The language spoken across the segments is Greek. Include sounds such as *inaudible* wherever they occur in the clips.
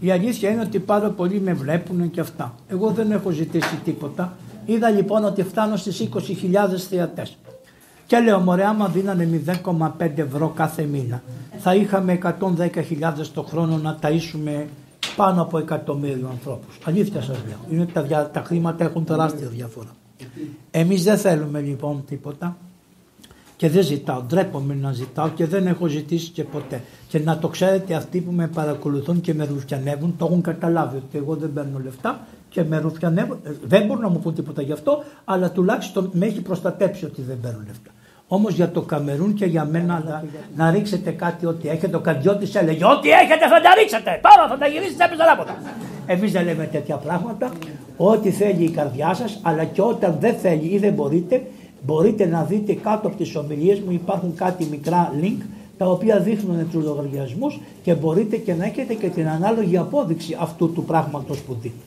Η αλήθεια είναι ότι πάρα πολλοί με βλέπουν και αυτά. Εγώ δεν έχω ζητήσει τίποτα. Είδα λοιπόν ότι φτάνω στις 20.000 θεατές. Και λέω μωρέ άμα δίνανε 0,5 ευρώ κάθε μήνα θα είχαμε 110.000 το χρόνο να ταΐσουμε πάνω από εκατομμύριο ανθρώπους. Αλήθεια σας λέω. Είναι τα, τα χρήματα έχουν τεράστια διαφορά. Εμείς δεν θέλουμε λοιπόν τίποτα και δεν ζητάω, ντρέπομαι να ζητάω και δεν έχω ζητήσει και ποτέ. Και να το ξέρετε αυτοί που με παρακολουθούν και με ρουφιανεύουν το έχουν καταλάβει ότι εγώ δεν παίρνω λεφτά και με ρουφιανεύουν. Ε, δεν μπορούν να μου πούν τίποτα γι' αυτό, αλλά τουλάχιστον με έχει προστατέψει ότι δεν παίρνω λεφτά. Όμως για το Καμερούν και για μένα να, να ρίξετε κάτι ό,τι έχετε. Ο Καντιώτη έλεγε: Ό,τι έχετε θα τα ρίξετε. Τώρα θα τα γυρίσετε έπειτα ανάποδα. Εμείς δεν λέμε τέτοια πράγματα. Ό,τι θέλει η καρδιά σας, αλλά και όταν δεν θέλει ή δεν μπορείτε, μπορείτε να δείτε κάτω από τις ομιλίες μου υπάρχουν κάτι μικρά link τα οποία δείχνουν τους λογαριασμούς και μπορείτε και να έχετε και την ανάλογη απόδειξη αυτού του πράγματος που δείτε.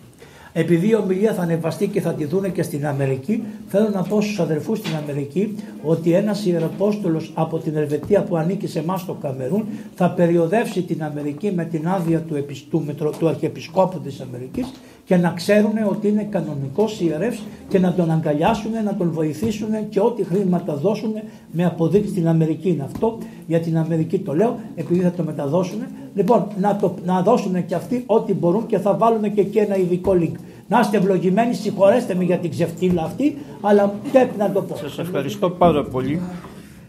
Επειδή η ομιλία θα ανεβαστεί και θα τη δούνε και στην Αμερική, θέλω να πω στους αδερφούς στην Αμερική ότι ένας ιεροπόστολο από την Ελβετία που ανήκει σε εμάς στο Καμερούν θα περιοδεύσει την Αμερική με την άδεια του, του, του Αρχιεπισκόπου της Αμερικής και να ξέρουν ότι είναι κανονικός ιερεύς και να τον αγκαλιάσουν, να τον βοηθήσουν και ό,τι χρήματα δώσουν με αποδείξει στην Αμερική είναι αυτό. Για την Αμερική το λέω επειδή θα το μεταδώσουν. Λοιπόν, να, το, να δώσουν και αυτοί ό,τι μπορούν και θα βάλουν και εκεί ένα ειδικό link. Να είστε ευλογημένοι, συγχωρέστε με για την ξεφτύλα αυτή, αλλά πρέπει να το πω. Σας ευχαριστώ πάρα πολύ.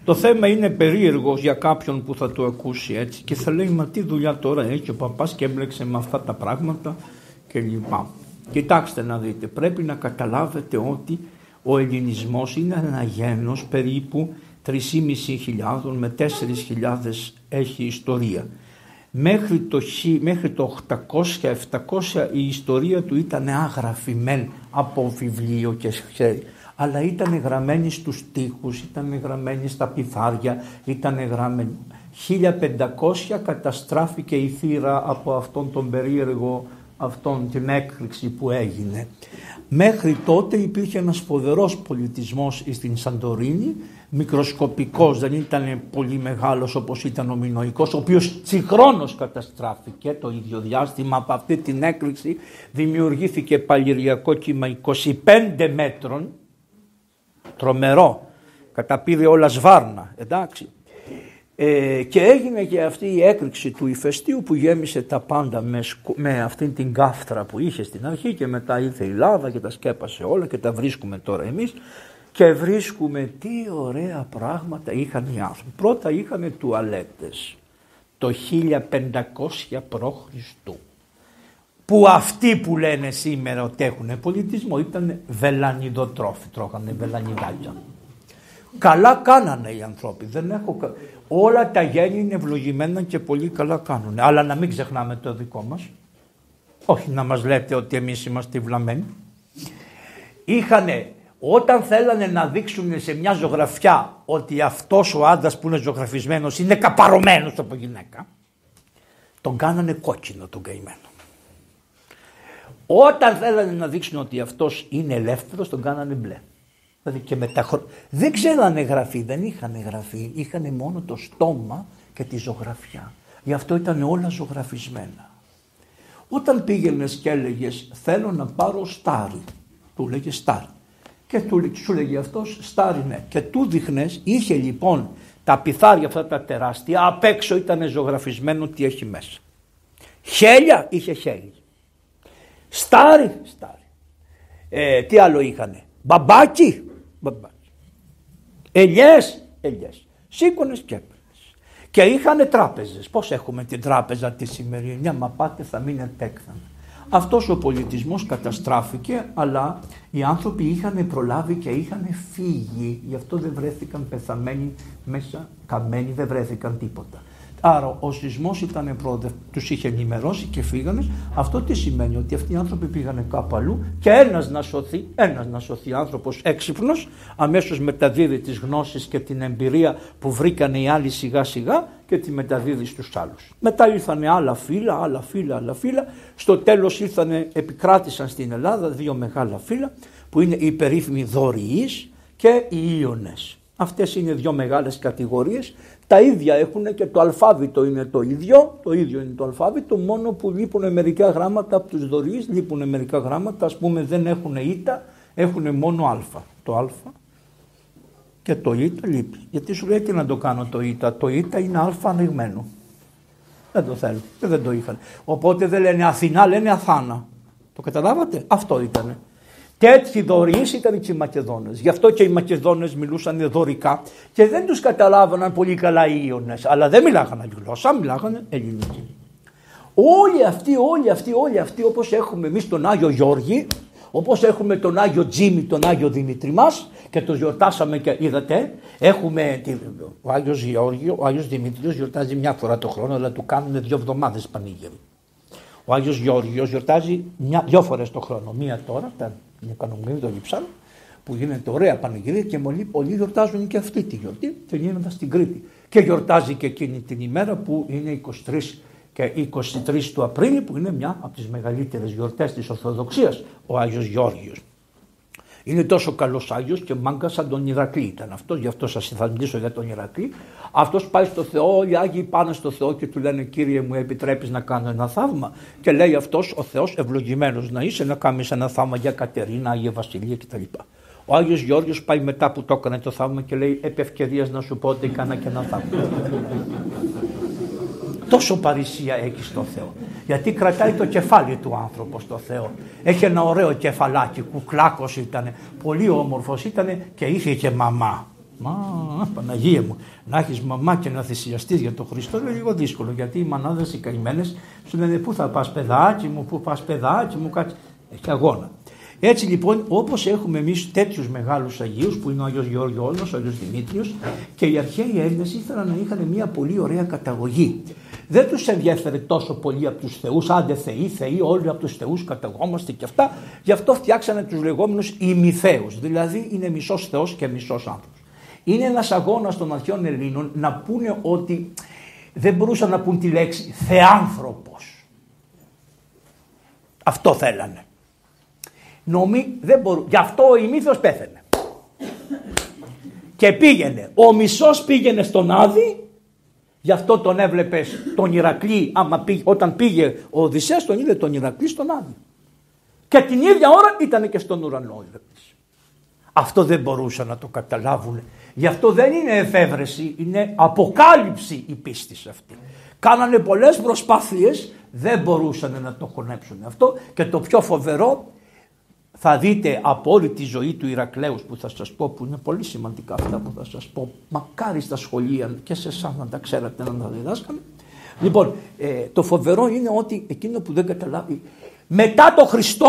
Το θέμα είναι περίεργος για κάποιον που θα το ακούσει έτσι και θα λέει μα τι δουλειά τώρα έχει ο παπάς και έμπλεξε με αυτά τα πράγματα κλπ. Κοιτάξτε να δείτε, πρέπει να καταλάβετε ότι ο ελληνισμός είναι ένα γένος περίπου 3.500 με 4.000 έχει ιστορία. Μέχρι το, μέχρι το 800-700 η ιστορία του ήταν άγραφη από βιβλίο και ξέρει. Αλλά ήταν γραμμένη στους τοίχους, ήταν γραμμένη στα πυθάρια, ήταν γραμμένη. 1500 καταστράφηκε η θύρα από αυτόν τον περίεργο αυτόν την έκρηξη που έγινε. Μέχρι τότε υπήρχε ένας φοβερός πολιτισμός στην Σαντορίνη, μικροσκοπικός, δεν ήταν πολύ μεγάλος όπως ήταν ο Μινοϊκός, ο οποίος συγχρόνως καταστράφηκε το ίδιο διάστημα από αυτή την έκρηξη, δημιουργήθηκε παλιριακό κύμα 25 μέτρων, τρομερό, καταπήρε όλα σβάρνα, εντάξει. Ε, και έγινε και αυτή η έκρηξη του ηφαιστείου που γέμισε τα πάντα με, με αυτήν την κάφτρα που είχε στην αρχή και μετά ήρθε η λάβα και τα σκέπασε όλα και τα βρίσκουμε τώρα εμείς και βρίσκουμε τι ωραία πράγματα είχαν οι άνθρωποι. Πρώτα είχαν τουαλέτες το 1500 π.Χ. που αυτοί που λένε σήμερα ότι έχουν πολιτισμό ήταν βελανιδοτρόφοι, τρώγανε βελανιδάκια. Καλά κάνανε οι άνθρωποι. Δεν έχω... Όλα τα γέννη είναι ευλογημένα και πολύ καλά κάνουν. Αλλά να μην ξεχνάμε το δικό μας. Όχι να μας λέτε ότι εμείς είμαστε βλαμμένοι. Είχανε, όταν θέλανε να δείξουν σε μια ζωγραφιά ότι αυτός ο άντρας που είναι ζωγραφισμένος είναι καπαρωμένος από γυναίκα, τον κάνανε κόκκινο τον καημένο. Όταν θέλανε να δείξουν ότι αυτός είναι ελεύθερος, τον κάνανε μπλε. Δηλαδή και με Δεν ξέρανε γραφή, δεν είχαν γραφή, είχαν μόνο το στόμα και τη ζωγραφιά. Γι' αυτό ήταν όλα ζωγραφισμένα. Όταν πήγαινες και έλεγες θέλω να πάρω στάρι, του λέγε στάρι. Και του, σου λέγε αυτός στάρι ναι. Και του δείχνες, είχε λοιπόν τα πιθάρια αυτά τα τεράστια, απ' έξω ήταν ζωγραφισμένο τι έχει μέσα. Χέλια είχε χέλια. Στάρι, στάρι. Ε, τι άλλο είχανε. Μπαμπάκι, μπαμπάκι. Ελιές, ελιές. Σήκωνες και έπαιρνες. Και είχαν τράπεζες. Πώς έχουμε την τράπεζα τη σημερινή, μα πάτε θα μείνετε έκθανα. Αυτός ο πολιτισμός καταστράφηκε, αλλά οι άνθρωποι είχαν προλάβει και είχαν φύγει. Γι' αυτό δεν βρέθηκαν πεθαμένοι μέσα, καμένοι, δεν βρέθηκαν τίποτα. Άρα ο σεισμός ήταν πρόοδε, τους είχε ενημερώσει και φύγανε. Αυτό τι σημαίνει, ότι αυτοί οι άνθρωποι πήγανε κάπου αλλού και ένας να σωθεί, ένας να σωθεί άνθρωπος έξυπνος, αμέσως μεταδίδει τις γνώσεις και την εμπειρία που βρήκανε οι άλλοι σιγά σιγά και τη μεταδίδει στους άλλους. Μετά ήρθαν άλλα φύλλα, άλλα φύλλα, άλλα φύλλα. Στο τέλος ήρθαν, επικράτησαν στην Ελλάδα δύο μεγάλα φύλλα που είναι οι περίφημοι δωριείς και οι Ιωνες. Αυτές είναι δύο μεγάλες κατηγορίες. Τα ίδια έχουν και το αλφάβητο είναι το ίδιο. Το ίδιο είναι το αλφάβητο μόνο που λείπουν μερικά γράμματα από τους δωρείς. Λείπουν μερικά γράμματα ας πούμε δεν έχουν ήττα, έχουν μόνο α. Το α και το ήττα λείπει. Γιατί σου λέει τι να το κάνω το ήττα; Το ήττα είναι α ανοιγμένο. Δεν το θέλω και δεν το είχαν. Οπότε δεν λένε Αθηνά, λένε Αθάνα. Το καταλάβατε; Αυτό ήταν. Τέτοιοι δωρείς ήταν και οι Μακεδόνες. Γι' αυτό και οι Μακεδόνες μιλούσαν δωρικά και δεν τους καταλάβαναν πολύ καλά οι Ιωνές. Αλλά δεν μιλάγαν άλλη γλώσσα, μιλάγαν ελληνική. Όλοι αυτοί, όλοι αυτοί, όλοι αυτοί όπως έχουμε εμείς τον Άγιο Γιώργη, όπως έχουμε τον Άγιο Τζίμι, τον Άγιο Δημήτρη μας και το γιορτάσαμε και είδατε, έχουμε ο Άγιος Γιώργη, ο Άγιος Δημήτριος γιορτάζει μια φορά το χρόνο, αλλά του κάνουν δύο εβδομάδες πανήγυρη. Ο Άγιος Γιώργος γιορτάζει μια, δυο φορές το χρόνο. Μία τώρα, τα είναι κανονική το Λιψάλ, που γίνεται ωραία πανηγυρία και πολλοί, πολλοί γιορτάζουν και αυτή τη γιορτή και γίνεται στην Κρήτη. Και γιορτάζει και εκείνη την ημέρα που είναι 23 και 23 του Απρίλη που είναι μια από τις μεγαλύτερες γιορτές της Ορθοδοξίας, ο Άγιος Γιώργιος. Είναι τόσο καλός Άγιος και μάγκα σαν τον Ηρακλή ήταν αυτός, γι' αυτό σας θα μιλήσω για τον Ηρακλή. Αυτός πάει στο Θεό, όλοι οι Άγιοι πάνε στο Θεό και του λένε Κύριε μου, επιτρέπεις να κάνω ένα θαύμα; Και λέει αυτός ο Θεός, ευλογημένος να είσαι, να κάνεις ένα θαύμα για Κατερίνα, Άγια Βασιλεία κτλ. Ο Άγιος Γιώργος πάει μετά που το έκανε το θαύμα και λέει επ' ευκαιρίας να σου πω ότι έκανα και ένα θαύμα. Τόσο παρησία έχει στο Θεό. Γιατί κρατάει το κεφάλι του άνθρωπος στο Θεό. Έχει ένα ωραίο κεφαλάκι, κουκλάκος ήταν, πολύ όμορφος ήταν και είχε και μαμά. Μα, Παναγία μου, να έχεις μαμά και να θυσιαστείς για τον Χριστό είναι λίγο δύσκολο. Γιατί οι μανάδες οι καημένες σου λένε Πού θα πας, παιδάκι μου, πού πας, παιδάκι μου, κάτι. Έχει αγώνα. Έτσι λοιπόν όπως έχουμε εμείς τέτοιους μεγάλους Αγίους που είναι ο Άγιος Γεώργιος ο Άγιος Δημήτριος και οι αρχαίοι Έλληνες ήθελαν να είχαν μια πολύ ωραία καταγωγή. Δεν τους ενδιαφέρε τόσο πολύ από τους θεούς, άντε θεοί, θεοί, όλοι από τους θεούς καταγόμαστε και αυτά. Γι' αυτό φτιάξανε τους λεγόμενους ημιθέους, δηλαδή είναι μισός θεός και μισός άνθρωπος. Είναι ένας αγώνας των αρχαίων Ελλήνων να πούνε ότι δεν μπορούσαν να πούν τη λέξη θεάνθρωπος. Αυτό θέλανε. Νομί, δεν μπορού... Γι' αυτό ο ημίθος πέθανε. Και πήγαινε. Ο μισός πήγαινε στον Άδη, γι' αυτό τον έβλεπες τον Ηρακλή, άμα πήγε, όταν πήγε ο Οδυσσέας τον είδε τον Ηρακλή στον Άδη. Και την ίδια ώρα ήταν και στον ουρανό Αυτό δεν μπορούσαν να το καταλάβουν. Γι' αυτό δεν είναι εφεύρεση, είναι αποκάλυψη η πίστη αυτή. Κάνανε πολλές προσπάθειες, δεν μπορούσαν να το χωνέψουν αυτό και το πιο φοβερό θα δείτε από όλη τη ζωή του Ηρακλέους που θα σας πω που είναι πολύ σημαντικά αυτά που θα σας πω μακάρι στα σχολεία και σε εσάς να τα ξέρατε να τα διδάσκαμε λοιπόν ε, το φοβερό είναι ότι εκείνο που δεν καταλάβει μετά το Χριστό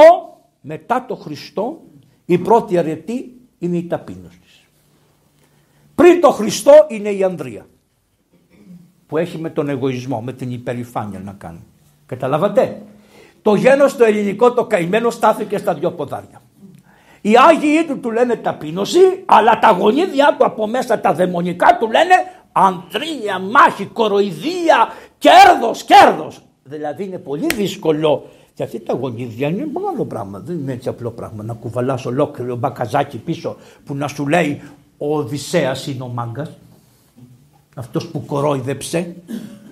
μετά το Χριστό η πρώτη αρετή είναι η ταπείνωση πριν το Χριστό είναι η Ανδρία που έχει με τον εγωισμό με την υπερηφάνεια να κάνει. Καταλάβατε; Το γένος το ελληνικό το καημένο στάθηκε στα δυο ποδάρια. Οι Άγιοι του του λένε ταπείνωση, αλλά τα γονίδια του από μέσα τα δαιμονικά του λένε αντρία, μάχη, κοροϊδία, κέρδος, κέρδος. Δηλαδή είναι πολύ δύσκολο γιατί τα γονίδια είναι άλλο πράγμα. Δεν είναι έτσι απλό πράγμα να κουβαλάς ολόκληρο μπακαζάκι πίσω που να σου λέει ο Οδυσσέας είναι ο μάγκας. Αυτός που κορόιδεψε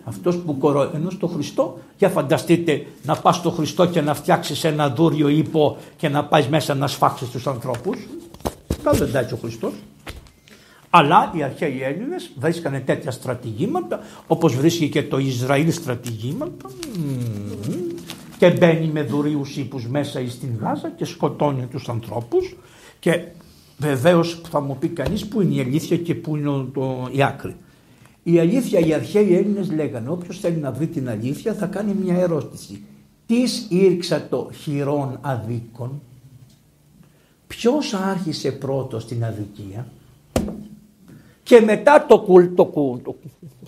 αυτός που κορώ, ενώ στο Χριστό, για φανταστείτε να πας στο Χριστό και να φτιάξεις ένα δούριο ύπο και να πάεις μέσα να σφάξεις τους ανθρώπους. δεν τα ο Χριστός. Αλλά οι αρχαίοι Έλληνες βρίσκανε τέτοια στρατηγήματα, όπως βρίσκει και το Ισραήλ στρατηγήματα. Και μπαίνει με δουρίους ύπους μέσα στην Γάζα και σκοτώνει τους ανθρώπους. Και βεβαίως θα μου πει κανείς που είναι η αλήθεια και που είναι το, η άκρη. Η αλήθεια, οι αρχαίοι Έλληνες λέγανε όποιος θέλει να βρει την αλήθεια θα κάνει μια ερώτηση. Τις ήρξα το χειρόν αδίκων. Ποιος άρχισε πρώτος την αδικία; Και μετά το, κουλ, το, το,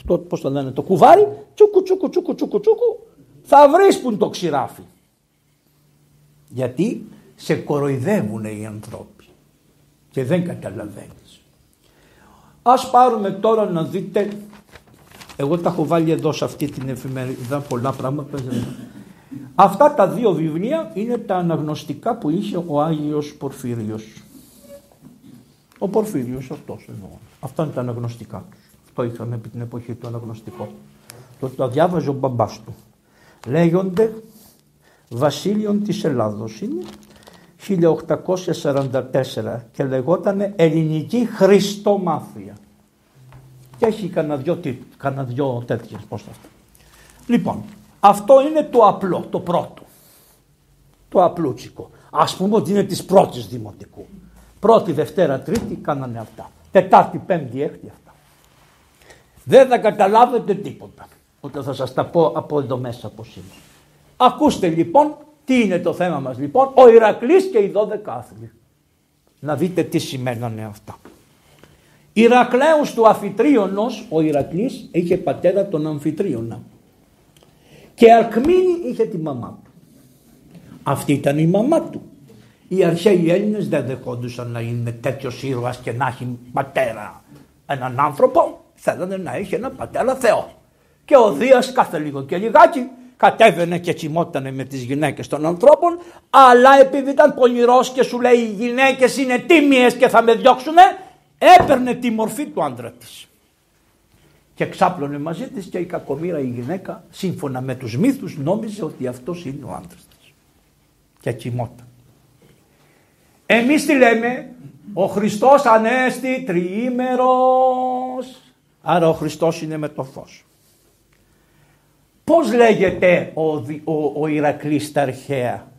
το, πώς το, λένε, το κουβάρι, τσούκου τσούκου τσούκου τσούκου τσούκου, θα βρεις που είναι το ξηράφι. Γιατί σε κοροϊδεύουν οι ανθρώποι και δεν καταλαβαίνει. Ας πάρουμε τώρα να δείτε, εγώ τα έχω βάλει εδώ σε αυτή την εφημερίδα πολλά πράγματα. Αυτά τα δύο βιβλία είναι τα αναγνωστικά που είχε ο Άγιος Πορφύριος. Ο Πορφύριος αυτός εννοώ. Αυτά είναι τα αναγνωστικά τους. Αυτό είχαν επί την εποχή του αναγνωστικό. Το, το διάβαζε ο μπαμπάς του. Λέγονται Βασίλειον της Ελλάδος είναι 1844 και λεγόταν Ελληνική Χριστομάθεια. Και έχει κανένα δυο, κανένα δυο τέτοιες, πώς θα αυτά. Λοιπόν, αυτό είναι το απλό, το πρώτο. Το απλούτσικο. Ας πούμε ότι είναι της πρώτης δημοτικού. Πρώτη, Δευτέρα, Τρίτη κάνανε αυτά. Τετάρτη, Πέμπτη, Έκτη αυτά. Δεν θα καταλάβετε τίποτα. Όταν θα σας τα πω από εδώ μέσα πώς είναι. Ακούστε λοιπόν τι είναι το θέμα μας λοιπόν; Ο Ηρακλής και οι 12 άθλοι. Να δείτε τι σημαίνανε αυτά. Ηρακλέους του Αφιτρίωνος, ο Ηρακλής είχε πατέρα τον Αμφιτρίωνα. Και Αρκμίνη είχε τη μαμά του. Αυτή ήταν η μαμά του. Οι αρχαίοι Έλληνες δεν δεχόντουσαν να είναι τέτοιος ήρωας και να έχει πατέρα έναν άνθρωπο. Θέλανε να έχει ένα πατέρα Θεό. Και ο Δίας κάθε λίγο και λιγάκι κατέβαινε και τσιμότανε με τις γυναίκες των ανθρώπων αλλά επειδή ήταν πονηρός και σου λέει οι γυναίκες είναι τίμιες και θα με διώξουνε έπαιρνε τη μορφή του άντρα της και ξάπλωνε μαζί της και η κακομήρα η γυναίκα σύμφωνα με τους μύθους νόμιζε ότι αυτός είναι ο άντρας της και κοιμόταν. Εμείς τι λέμε, ο Χριστός ανέστη τριήμερος, άρα ο Χριστός είναι με το φως. Πώς λέγεται ο, ο, ο Ηρακλής στα αρχαία;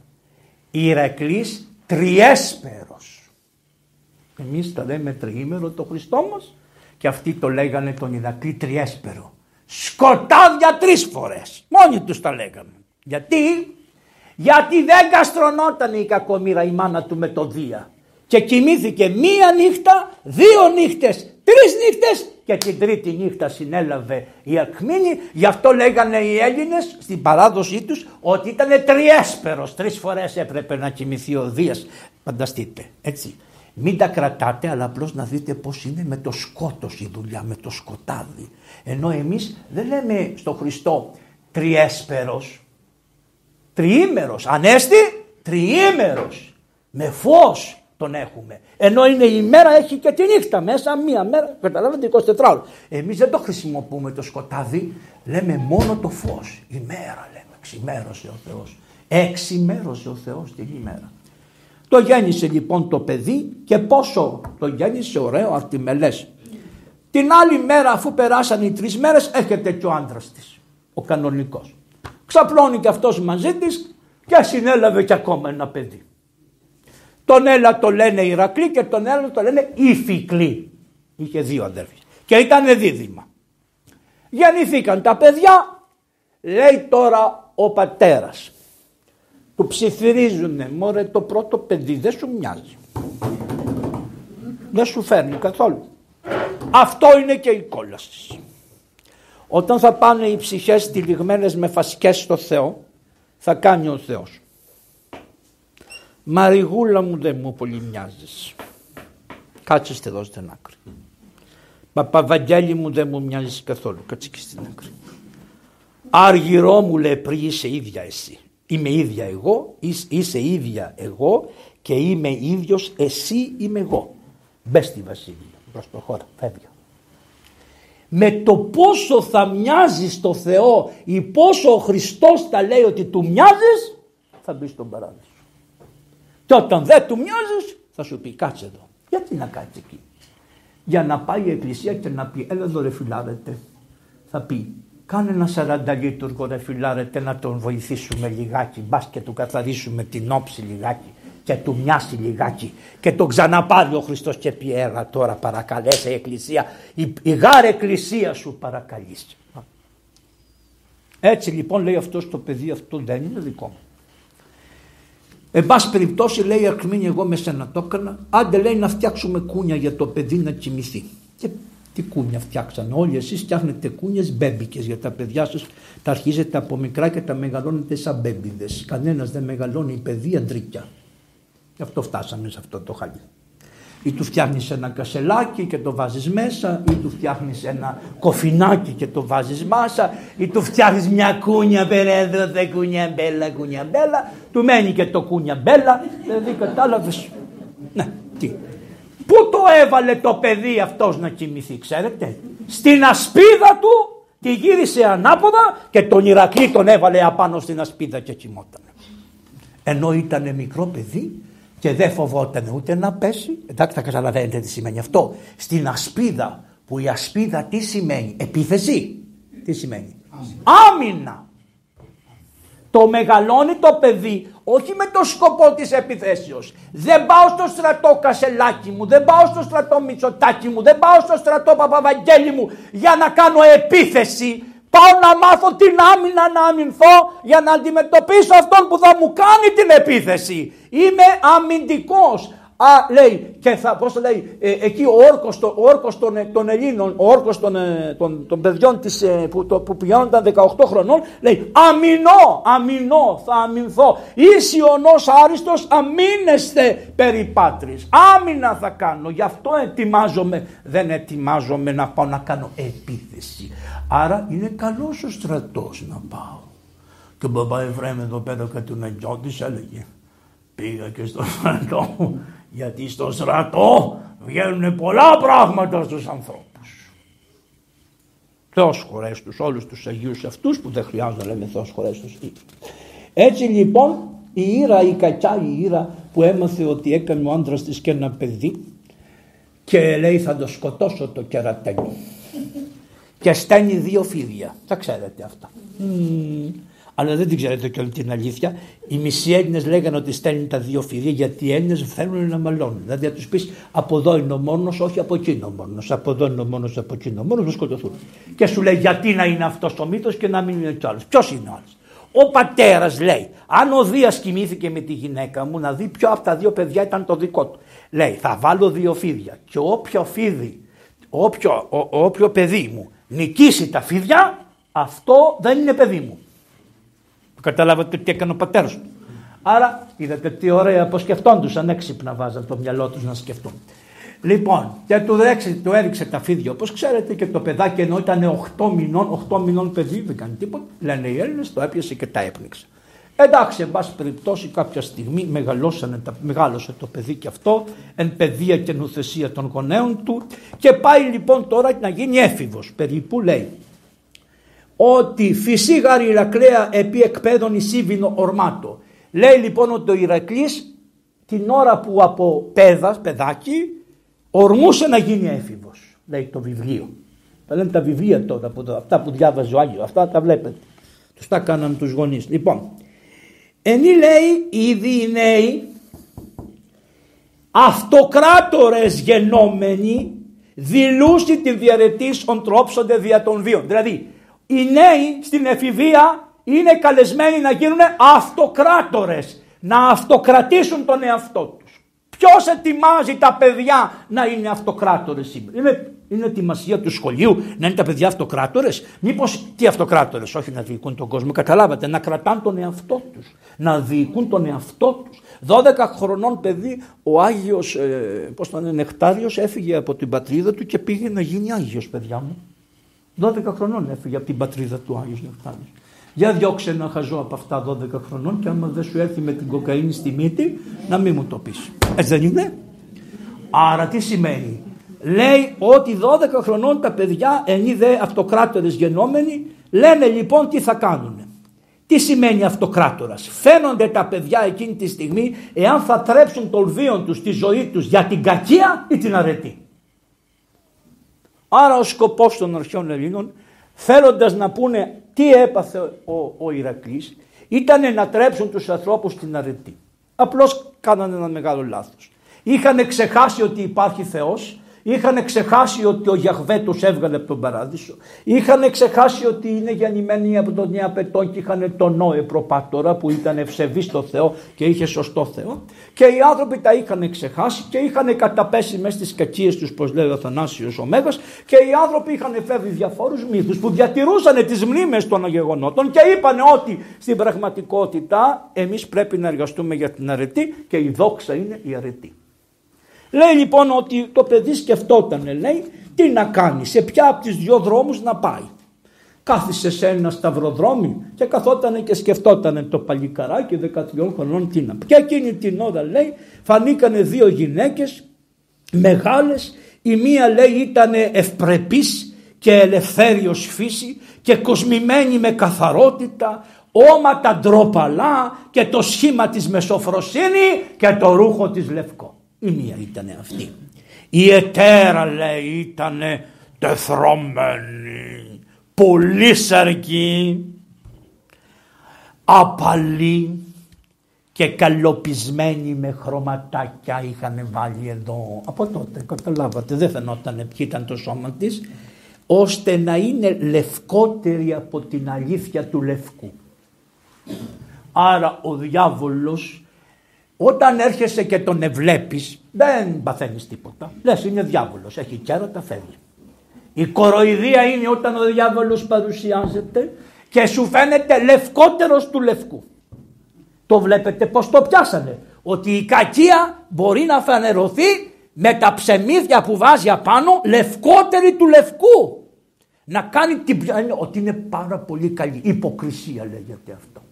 Ηρακλής τριέσπερος. Εμείς τα λέμε τριήμερο το Χριστό μας και αυτοί το λέγανε τον Ηρακλή τριέσπερο. Σκοτάδια τρεις φορές. Μόνοι τους τα λέγανε. Γιατί, γιατί δεν καστρωνόταν η κακομήρα η μάνα του με το Δία. Και κοιμήθηκε μία νύχτα, δύο νύχτες, τρεις νύχτες και την τρίτη νύχτα συνέλαβε η Ακμήνη. Γι' αυτό λέγανε οι Έλληνες στην παράδοσή τους ότι ήταν τριέσπερος. Τρεις φορές έπρεπε να κοιμηθεί ο Δίας. Φανταστείτε έτσι. Μην τα κρατάτε αλλά απλώς να δείτε πώς είναι με το σκότος η δουλειά, με το σκοτάδι. Ενώ εμείς δεν λέμε στο Χριστό τριέσπερος, τριήμερος, ανέστη τριήμερος, με φως τον έχουμε. Ενώ είναι η μέρα έχει και τη νύχτα μέσα, μία μέρα, καταλάβετε 24 ώρες. Εμείς δεν το χρησιμοποιούμε το σκοτάδι, λέμε μόνο το φως. Η μέρα λέμε, ξημέρωσε ο Θεός. Εξημέρωσε ο Θεός την ημέρα. Το γέννησε λοιπόν το παιδί και πόσο το γέννησε ωραίο αρτιμελές. Την άλλη μέρα αφού περάσαν οι τρεις μέρες έρχεται και ο άντρας της, ο κανονικός. Ξαπλώνει και αυτός μαζί της και συνέλαβε και ακόμα ένα παιδί. Τον ένα το λένε Ηρακλή και τον ένα το λένε Ιφικλή. Είχε δύο αδέρφια και ήταν δίδυμα. Γεννηθήκαν τα παιδιά, λέει τώρα ο πατέρας. Του ψιθυρίζουνε, μωρέ το πρώτο παιδί δεν σου μοιάζει. Δεν σου φέρνει καθόλου. Αυτό είναι και η κόλαση. Όταν θα πάνε οι ψυχές τυλιγμένες με φασικές στο Θεό, θα κάνει ο Θεός. Μαριγούλα μου δεν μου πολύ μοιάζεις. Κάτσε εδώ στην άκρη. Παπαβαγγέλη μου δεν μου μοιάζεις καθόλου. Κάτσε και στην άκρη. Αργυρό μου λέει πριν είσαι ίδια εσύ. Είμαι ίδια εγώ, είσαι ίδια εγώ και είμαι ίδιος εσύ είμαι εγώ. Μπες στη Βασίλεια, προς προχώρα, φεύγει. Με το πόσο θα μοιάζεις στο Θεό ή πόσο ο Χριστός τα λέει ότι του μοιάζεις, θα μπεις στον παράδεισο. Και όταν δεν του μοιάζεις, θα σου πει κάτσε εδώ. Γιατί να κάτσει εκεί. Για να πάει η εκκλησία και να πει έλα εδώ ρε φιλάρετε. Θα πει κάνε ένα σαράντα λίτουργο ρε φιλάρετε να τον βοηθήσουμε λιγάκι. Μπας και του καθαρίσουμε την όψη λιγάκι και του μοιάσει λιγάκι και τον ξαναπάρει ο Χριστός και πει έλα τώρα παρακαλέσαι η εκκλησία. Η, η γάρε εκκλησία σου παρακαλείς. Έτσι λοιπόν λέει αυτός το παιδί αυτό δεν είναι δικό μου. Εν πάση περιπτώσει λέει η Αρκμίνη εγώ με σένα το έκανα. Άντε λέει να φτιάξουμε κούνια για το παιδί να κοιμηθεί. Και τι κούνια φτιάξανε. Όλοι εσείς φτιάχνετε κούνιες μπέμπικες για τα παιδιά σας. Τα αρχίζετε από μικρά και τα μεγαλώνετε σαν μπέμπιδες. Κανένας δεν μεγαλώνει παιδί αντρικιά. Γι' αυτό φτάσαμε σε αυτό το χαλί ή του φτιάχνεις ένα κασελάκι και το βάζεις μέσα ή του φτιάχνεις ένα κοφινάκι και το βάζεις μέσα ή του φτιάχνεις μια κούνια περέδρωθε κούνια μπέλα κούνια μπέλα του μένει και το κούνια μπέλα δηλαδή κατάλαβες ναι τι Πού το έβαλε το παιδί αυτός να κοιμηθεί ξέρετε; Στην ασπίδα του τη γύρισε ανάποδα και τον Ηρακλή τον έβαλε απάνω στην ασπίδα και κοιμόταν. Ενώ ήταν μικρό παιδί και δεν φοβόταν ούτε να πέσει. Εντάξει θα καταλαβαίνετε τι σημαίνει αυτό. Στην ασπίδα που η ασπίδα τι σημαίνει; Επίθεση. Τι σημαίνει; Άμυνα. Το μεγαλώνει το παιδί όχι με το σκοπό της επιθέσεως. Δεν πάω στο στρατό Κασελάκι μου, δεν πάω στο στρατό Μητσοτάκι μου, δεν πάω στο στρατό Παπαβαγγέλη μου για να κάνω επίθεση. Πάω να μάθω την άμυνα να αμυνθώ για να αντιμετωπίσω αυτόν που θα μου κάνει την επίθεση. Είμαι αμυντικός. Α, λέει, και θα, πώς το λέει, ε, εκεί ο όρκος, το, ο όρκος των, των Ελλήνων, ο όρκος των, ε, των, των παιδιών της, ε, που, το, που πηγαίνονταν 18 χρονών, λέει, αμυνώ, αμυνώ, θα αμυνθώ. Είσαι ονός άριστος, αμήνεστε περί πάτρης. Άμυνα θα κάνω, γι' αυτό ετοιμάζομαι, δεν ετοιμάζομαι να πάω να κάνω επίθεση. Άρα είναι καλός ο στρατός να πάω. Και ο μπαμπά Εφραίμ εδώ πέρα κάτι να έλεγε, πήγα και στο στρατό γιατί στο στρατό βγαίνουν πολλά πράγματα στους ανθρώπους. Θεός χωρές τους, όλους τους Αγίους αυτούς που δεν χρειάζεται να λέμε Θεός χωρές τους. Έτσι λοιπόν η Ήρα, η κακιά η Ήρα που έμαθε ότι έκανε ο άντρας της και ένα παιδί και λέει θα το σκοτώσω το κερατένι και στέλνει δύο φίδια. Τα ξέρετε αυτά αλλά δεν την ξέρετε και όλη την αλήθεια. Οι μισοί Έλληνες λέγανε ότι στέλνει τα δύο φίδια γιατί οι Έλληνες θέλουν να μαλώνουν. Δηλαδή να τους πεις από εδώ είναι ο μόνος, όχι από εκείνο μόνος. Από εδώ είναι ο μόνος, από εκείνο μόνος, να σκοτωθούν. Και σου λέει γιατί να είναι αυτός ο μύθος και να μην είναι κι άλλος. Ποιος είναι ο άλλος; Ο πατέρας λέει, αν ο Δίας κοιμήθηκε με τη γυναίκα μου, να δει ποιο από τα δύο παιδιά ήταν το δικό του. Λέει, θα βάλω δύο φίδια και όποιο φίδι, όποιο, όποιο παιδί μου νικήσει τα φίδια, αυτό δεν είναι παιδί μου. Καταλάβατε τι έκανε ο πατέρας του. Άρα είδατε τι ωραία πώ σκεφτόντουσαν έξυπνα βάζαν το μυαλό τους να σκεφτούν. Λοιπόν, και του, δέξε, του έριξε τα φίδια όπως ξέρετε και το παιδάκι ενώ ήταν 8 μηνών, 8 μηνών παιδί, δεν κάνει τίποτα. Λένε οι Έλληνες, το έπιασε και τα έπνιξε. Εντάξει, εν πάση περιπτώσει, κάποια στιγμή μεγάλωσε το παιδί και αυτό, εν παιδεία και νουθεσία των γονέων του και πάει λοιπόν τώρα να γίνει έφηβος. Περίπου λέει ότι φυσίγαρη Ηρακλέα επί εκπέδων εισήβηνο ορμάτο. Λέει λοιπόν ότι ο Ηρακλής την ώρα που από πέδας, παιδάκι, ορμούσε να γίνει έφηβος. Λέει το βιβλίο. Τα λένε τα βιβλία τώρα, αυτά που διάβαζε ο Άγιος, αυτά τα βλέπετε. Τους τα κάναν τους γονείς. Λοιπόν, ενή λέει ήδη οι νέοι αυτοκράτορες γενόμενοι δηλούσι τη διαρετής οντρόψονται δια των βίων. Δηλαδή οι νέοι στην εφηβεία είναι καλεσμένοι να γίνουν αυτοκράτορες, να αυτοκρατήσουν τον εαυτό τους. Ποιος ετοιμάζει τα παιδιά να είναι αυτοκράτορες σήμερα; Είναι, είναι ετοιμασία του σχολείου να είναι τα παιδιά αυτοκράτορες; Μήπως τι αυτοκράτορες, όχι να διοικούν τον κόσμο. Καταλάβατε, να κρατάνε τον εαυτό τους, να διοικούν τον εαυτό τους. 12 χρονών παιδί ο Άγιος, ε, πώς το Νεκτάριος έφυγε από την πατρίδα του και πήγε να γίνει Άγιος παιδιά μου. 12 χρονών έφυγε από την πατρίδα του Άγιος Νεκτάριος. Για διώξε ένα χαζό από αυτά 12 χρονών και άμα δεν σου έρθει με την κοκαίνη στη μύτη να μην μου το πεις. Έτσι δεν είναι; Άρα τι σημαίνει; Λέει ότι 12 χρονών τα παιδιά ενίδε αυτοκράτορες γενόμενοι λένε λοιπόν τι θα κάνουν. Τι σημαίνει αυτοκράτορας; Φαίνονται τα παιδιά εκείνη τη στιγμή εάν θα τρέψουν το βίο τους, τη ζωή τους για την κακία ή την αρετή. Άρα ο σκοπός των αρχαίων Ελλήνων θέλοντας να πούνε τι έπαθε ο, ο Ηρακλής ήταν να τρέψουν τους ανθρώπους στην αρετή. Απλώς κάνανε ένα μεγάλο λάθος. Είχαν ξεχάσει ότι υπάρχει Θεός Είχαν ξεχάσει ότι ο Γιαχβέ τους έβγαλε από τον παράδεισο. Είχαν ξεχάσει ότι είναι γεννημένοι από τον Πετών και είχαν τον Νόε προπάτορα που ήταν ευσεβή στο Θεό και είχε σωστό Θεό. Και οι άνθρωποι τα είχαν ξεχάσει και είχαν καταπέσει μέσα στις κακίες τους, όπως λέει ο Θανάσιος ο Μέγας, και οι άνθρωποι είχαν φεύγει διαφόρους μύθους που διατηρούσαν τις μνήμες των γεγονότων και είπαν ότι στην πραγματικότητα εμείς πρέπει να εργαστούμε για την αρετή και η δόξα είναι η αρετή. Λέει λοιπόν ότι το παιδί σκεφτόταν, λέει, τι να κάνει, σε ποια από τις δυο δρόμους να πάει. Κάθισε σε ένα σταυροδρόμι και καθόταν και σκεφτόταν το παλικαράκι 13 χρονών τι να πει. Και εκείνη την ώρα λέει φανήκανε δύο γυναίκες μεγάλες η μία λέει ήταν ευπρεπής και ελευθέριος φύση και κοσμημένη με καθαρότητα όματα ντροπαλά και το σχήμα της μεσοφροσύνη και το ρούχο της λευκό. Η μία ήταν αυτή. Η ετέρα λέει ήταν τεθρώμενη, πολύ σαρκή, απαλή και καλοπισμένη με χρωματάκια είχαν βάλει εδώ. Από τότε καταλάβατε δεν φαινόταν ποιοι ήταν το σώμα της ώστε να είναι λευκότερη από την αλήθεια του λευκού. Άρα ο διάβολος όταν έρχεσαι και τον ευλέπεις δεν παθαίνεις τίποτα. Λες είναι διάβολος, έχει κέρατα φεύγει. Η κοροϊδία είναι όταν ο διάβολος παρουσιάζεται και σου φαίνεται λευκότερος του λευκού. Το βλέπετε πως το πιάσανε. Ότι η κακία μπορεί να φανερωθεί με τα ψεμίδια που βάζει απάνω λευκότερη του λευκού. Να κάνει την ότι είναι πάρα πολύ καλή. Υποκρισία λέγεται αυτό.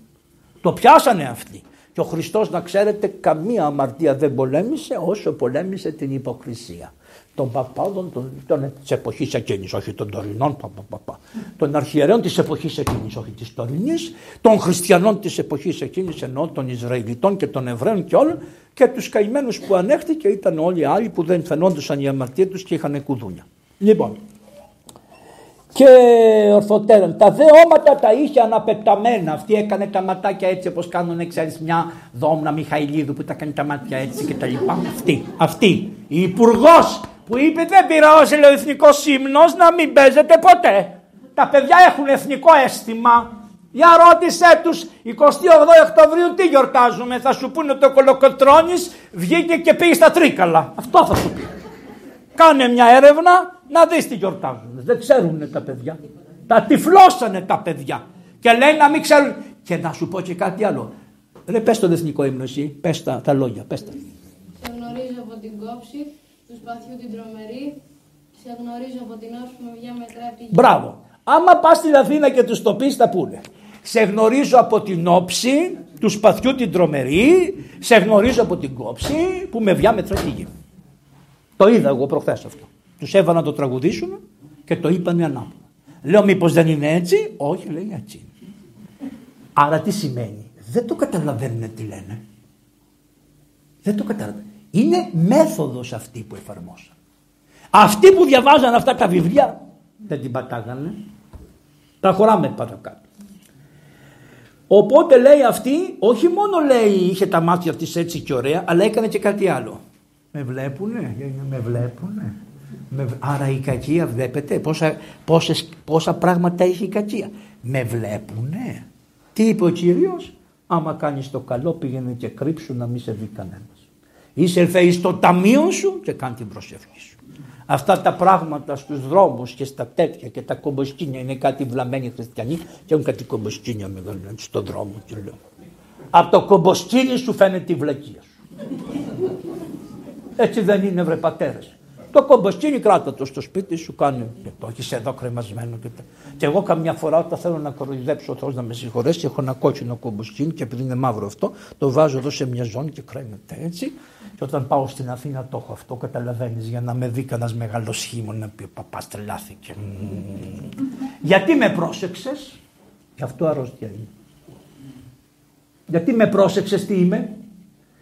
Το πιάσανε αυτοί. Και ο Χριστός να ξέρετε καμία αμαρτία δεν πολέμησε όσο πολέμησε την υποκρισία. Των παπάδων των, των, της εποχής εκείνης, όχι των τωρινών, πα, πα, πα, των αρχιερέων της εποχής εκείνης, όχι της τωρινής, των χριστιανών της εποχής εκείνης, ενώ των Ισραηλιτών και των Εβραίων και όλων, και τους καημένους που ανέχτηκε ήταν όλοι οι άλλοι που δεν φαινόντουσαν η αμαρτία τους και είχαν κουδούνια. Λοιπόν, και ορθοτέρων. Τα δε όματα τα είχε αναπεταμένα. Αυτή έκανε τα ματάκια έτσι όπως κάνουν ξέρεις μια δόμνα Μιχαηλίδου που τα κάνει τα μάτια έτσι και τα λοιπά. Αυτή, αυτή. Η υπουργός που είπε δεν πειράζει ο εθνικός ύμνος να μην παίζεται ποτέ. Τα παιδιά έχουν εθνικό αίσθημα. Για ρώτησέ τους 28 Οκτωβρίου τι γιορτάζουμε. Θα σου πούνε το κολοκοτρώνης βγήκε και πήγε στα τρίκαλα. Αυτό θα σου πει. Κάνε μια έρευνα να δεις τι γιορτάζουν. Δεν ξέρουν τα παιδιά. Τα τυφλώσανε τα παιδιά. Και λέει να μην ξέρουν. Και να σου πω και κάτι άλλο. Ρε πες το εθνικό ύμνο εσύ. Πες τα, τα λόγια. Πες τα. Σε γνωρίζω από την κόψη του σπαθιού την τρομερή. Σε γνωρίζω από την όψη που με βγαίνει μετρά τη Μπράβο. Άμα πας στην Αθήνα και τους το πεις θα πούνε. Σε γνωρίζω από την όψη του σπαθιού την τρομερή. Σε γνωρίζω από την κόψη που με βιά μετρά τη γη. Το είδα εγώ προχθές αυτό. Τους έβαλα να το τραγουδήσουν και το είπαν ανάποδα. Λέω μήπως δεν είναι έτσι; Όχι λέει έτσι. Άρα τι σημαίνει; Δεν το καταλαβαίνουν τι λένε. Δεν το καταλαβαίνουν. Είναι μέθοδος αυτή που εφαρμόσαν. Αυτοί που διαβάζαν αυτά τα βιβλία δεν την πατάγανε. Τα χωράμε παρακάτω. Οπότε λέει αυτή, όχι μόνο λέει είχε τα μάτια της έτσι και ωραία, αλλά έκανε και κάτι άλλο. Με βλέπουνε, με βλέπουνε. Άρα η κακία βλέπετε πόσα, πόσες, πόσα πράγματα έχει η κακία. Με βλέπουνε. Τι είπε ο Κύριος, άμα κάνεις το καλό πήγαινε και κρύψου να μην σε δει κανένας. Είσαι εις το ταμείο σου και κάνει την προσευχή σου. Αυτά τα πράγματα στους δρόμους και στα τέτοια και τα κομποσκίνια είναι κάτι βλαμμένοι χριστιανοί και έχουν κάτι κομποσκίνια μεγάλα στον δρόμο και λέω. Από το κομποσκίνι σου φαίνεται η βλακία σου. Έτσι δεν είναι βρε πατέρες. Το κομποσκίνι κράτα το στο σπίτι σου κάνει και το έχεις εδώ κρεμασμένο. Και, και εγώ καμιά φορά όταν θέλω να κοροϊδέψω ο Θεός να με συγχωρέσει έχω ένα κόκκινο κομποσκίνι και επειδή είναι μαύρο αυτό το βάζω εδώ σε μια ζώνη και κρέμεται έτσι. Και όταν πάω στην Αθήνα το έχω αυτό καταλαβαίνεις για να με δει κανένας μεγάλος σχήμο να πει ο παπάς τρελάθηκε. Γιατί με πρόσεξες, γι' αυτό αρρώστια είναι. Γιατί με πρόσεξες τι είμαι,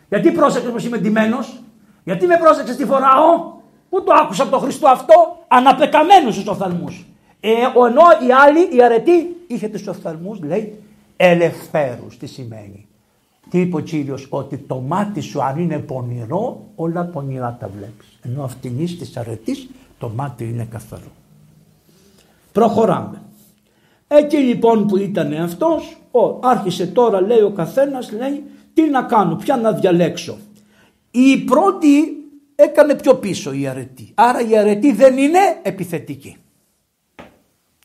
γιατί πρόσεξες πως είμαι ντυμένος, γιατί με πρόσεξες τι φοράω, Πού το άκουσα από τον Χριστό αυτό, αναπεκαμένους στους οφθαλμούς. Ε, ενώ η άλλη, η αρετή, είχε τους οφθαλμούς, λέει, ελευθέρους. Τι σημαίνει. Τι είπε ο Κύριος, ότι το μάτι σου αν είναι πονηρό, όλα πονηρά τα βλέπεις. Ενώ αυτήν της αρετής, το μάτι είναι καθαρό. Προχωράμε. Εκεί λοιπόν που ήταν αυτός, ο, άρχισε τώρα λέει ο καθένας, λέει, τι να κάνω, ποια να διαλέξω. Η πρώτη έκανε πιο πίσω η αρετή. Άρα η αρετή δεν είναι επιθετική.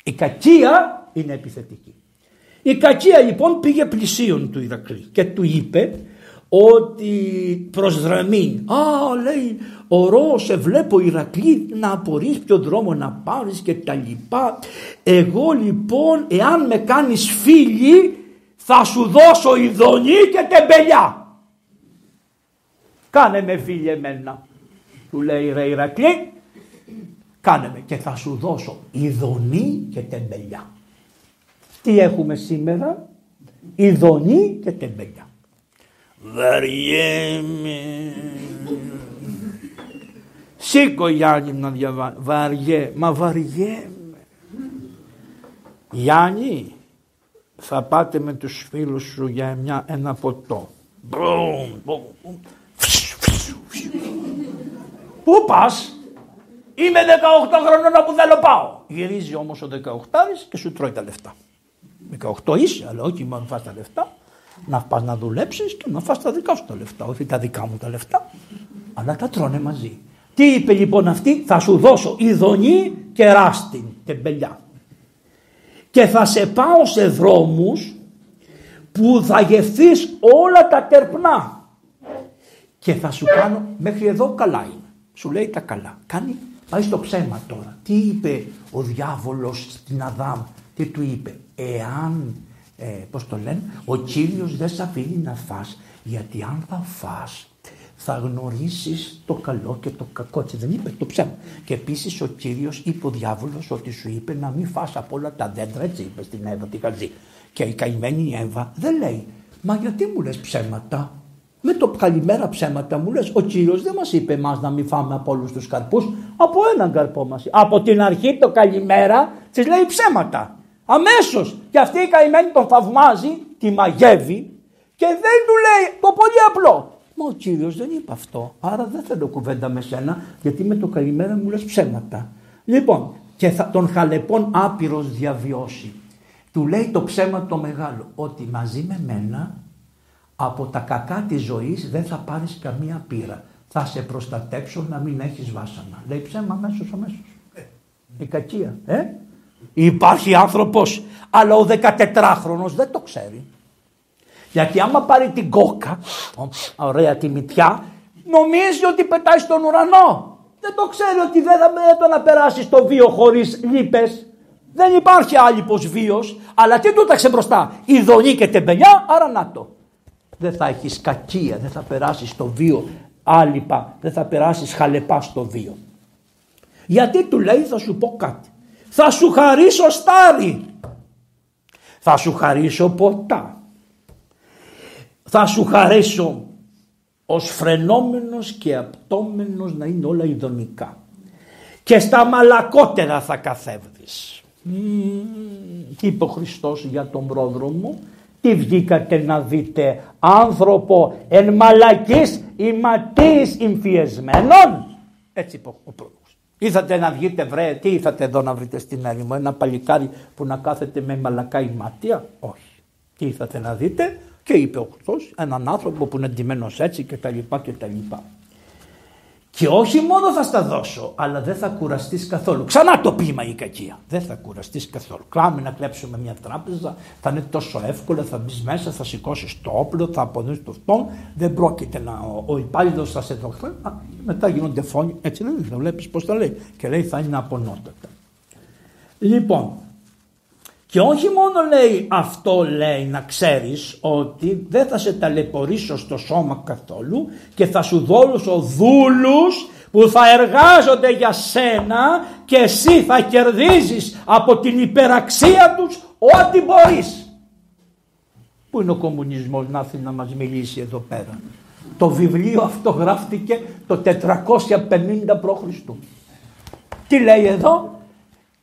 Η κακία είναι επιθετική. Η κακία λοιπόν πήγε πλησίον του Ηρακλή και του είπε ότι προς δραμή. Α λέει ορό σε βλέπω Ηρακλή να απορείς ποιο δρόμο να πάρεις και τα λοιπά. Εγώ λοιπόν εάν με κάνεις φίλη θα σου δώσω ειδονή και τεμπελιά. Κάνε με φίλη εμένα. Του λέει ρε Ηρακλή, κάνε με και θα σου δώσω ειδονή και τεμπελιά. Τι έχουμε σήμερα, ειδονή και τεμπελιά. Βαριέμαι. Σήκω Γιάννη να διαβάσει. Βαριέ, μα βαριέμαι. Γιάννη, θα πάτε με τους φίλους σου για μια, ένα ποτό. Πού πας, είμαι 18 χρονών που θέλω πάω. Γυρίζει όμως ο 18 και σου τρώει τα λεφτά. 18 είσαι, αλλά όχι μόνο φας τα λεφτά, να πας να δουλέψεις και να φας τα δικά σου τα λεφτά, όχι τα δικά μου τα λεφτά, αλλά τα τρώνε μαζί. Τι είπε λοιπόν αυτή, θα σου δώσω ειδονή και ράστην, τεμπελιά. Και θα σε πάω σε δρόμους που θα γευθείς όλα τα τερπνά. Και θα σου κάνω, μέχρι εδώ καλά είναι. Σου λέει τα καλά. Κάνει, πάει στο ψέμα τώρα. Τι είπε ο διάβολος στην Αδάμ, τι του είπε; Εάν, ε, πώς το λένε, ο Κύριος δεν σε αφήνει να φας, γιατί αν θα φας θα γνωρίσεις το καλό και το κακό. Έτσι δεν είπε το ψέμα. Και επίσης ο Κύριος είπε ο διάβολος ότι σου είπε να μην φας από όλα τα δέντρα, έτσι είπε στην Εύα τη Χαζή. Και η καημένη Εύα δεν λέει, μα γιατί μου λες ψέματα; Με το καλημέρα ψέματα μου λες, ο Κύριος δεν μας είπε εμάς να μην φάμε από όλους τους καρπούς, από έναν καρπό μας. Από την αρχή το καλημέρα της λέει ψέματα. Αμέσως. Και αυτή η καημένη τον θαυμάζει, τη μαγεύει και δεν του λέει το πολύ απλό. Μα ο Κύριος δεν είπε αυτό, άρα δεν θέλω κουβέντα με σένα γιατί με το καλημέρα μου λες ψέματα. Λοιπόν, και θα τον χαλεπών άπειρος διαβιώσει. Του λέει το ψέμα το μεγάλο, ότι μαζί με μένα από τα κακά της ζωής δεν θα πάρεις καμία πείρα. Θα σε προστατέψω να μην έχεις βάσανα. Λέει ψέμα αμέσως αμέσως. Ε, η κακία. Ε; Υπάρχει άνθρωπος, αλλά ο 14χρονος δεν το ξέρει. Γιατί άμα πάρει την κόκα, ωραία τη μυτιά, νομίζει ότι πετάει στον ουρανό. Δεν το ξέρει ότι δεν θα το να περάσει στο βίο χωρίς λύπες. Δεν υπάρχει άλυπος βίος, αλλά τι του τάξε μπροστά, η δονή και τεμπενιά, άρα να το. Δεν θα έχεις κακία, δεν θα περάσεις στο βίο άλυπα, δεν θα περάσεις χαλεπά στο βίο. Γιατί του λέει θα σου πω κάτι. Θα σου χαρίσω στάρι. Θα σου χαρίσω ποτά θα σου χαρέσω ως φρενόμενος και απτόμενος να είναι όλα ειδονικά. Και στα μαλακότερα θα καθέβδεις. Τι είπε ο Χριστός για τον πρόδρομο. Τι βγήκατε να δείτε άνθρωπο εν μαλακής ηματής εμφιεσμένων; Έτσι είπε ο πρόδρομος. Ήρθατε να βγείτε βρε, τι ήρθατε εδώ να βρείτε στην έρημο, ένα παλικάρι που να κάθεται με μαλακά ηματία. Όχι. Τι ήρθατε να δείτε, και είπε ο Χριστός έναν άνθρωπο που είναι ντυμένος έτσι και τα λοιπά και τα λοιπά. Και όχι μόνο θα στα δώσω, αλλά δεν θα κουραστείς καθόλου. Ξανά το πείμα η κακία. Δεν θα κουραστείς καθόλου. Κλάμε να κλέψουμε μια τράπεζα, θα είναι τόσο εύκολο, θα μπεις μέσα, θα σηκώσεις το όπλο, θα αποδείξει το αυτό. Δεν πρόκειται να. Ο, ο υπάλληλος θα σε το Μετά γίνονται φόνοι. Έτσι δεν είναι, βλέπεις πώς το λέει. Και λέει θα είναι απονότατα. Λοιπόν, και όχι μόνο λέει αυτό λέει να ξέρεις ότι δεν θα σε ταλαιπωρήσω στο σώμα καθόλου και θα σου δώσω δούλους που θα εργάζονται για σένα και εσύ θα κερδίζεις από την υπεραξία τους ό,τι μπορείς. Πού είναι ο κομμουνισμός να έρθει να μας μιλήσει εδώ πέρα; Το βιβλίο αυτό γράφτηκε το 450 π.Χ. Τι λέει εδώ,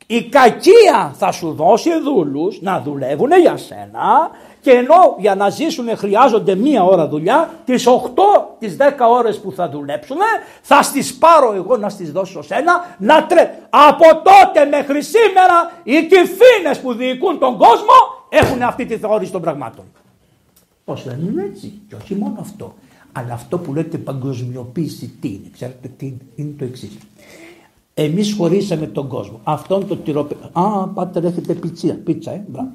η κακία θα σου δώσει δούλους να δουλεύουν για σένα και ενώ για να ζήσουν χρειάζονται μία ώρα δουλειά, τις 8, τις 10 ώρες που θα δουλέψουν θα στις πάρω εγώ να στις δώσω σένα να τρέ... Από τότε μέχρι σήμερα οι κυφίνες που διοικούν τον κόσμο έχουν αυτή τη θεώρηση των πραγμάτων. Πώς δεν είναι έτσι; Και όχι μόνο αυτό. Αλλά αυτό που λέτε παγκοσμιοποίηση τι είναι, ξέρετε τι είναι το εξής. Εμείς χωρίσαμε τον κόσμο. Αυτόν το τυροπέ... Α, πάτε έχετε πίτσα, πίτσα, ε, μπράβο.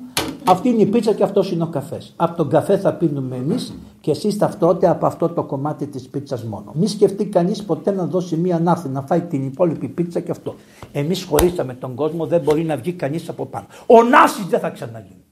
Αυτή είναι η πίτσα και αυτός είναι ο καφές. Από τον καφέ θα πίνουμε εμείς και εσείς ταυτότητα από αυτό το κομμάτι της πίτσας μόνο. Μη σκεφτεί κανείς ποτέ να δώσει μία ναύτη να φάει την υπόλοιπη πίτσα και αυτό. Εμείς χωρίσαμε τον κόσμο, δεν μπορεί να βγει κανείς από πάνω. Ο Νάσης δεν θα ξαναγίνει.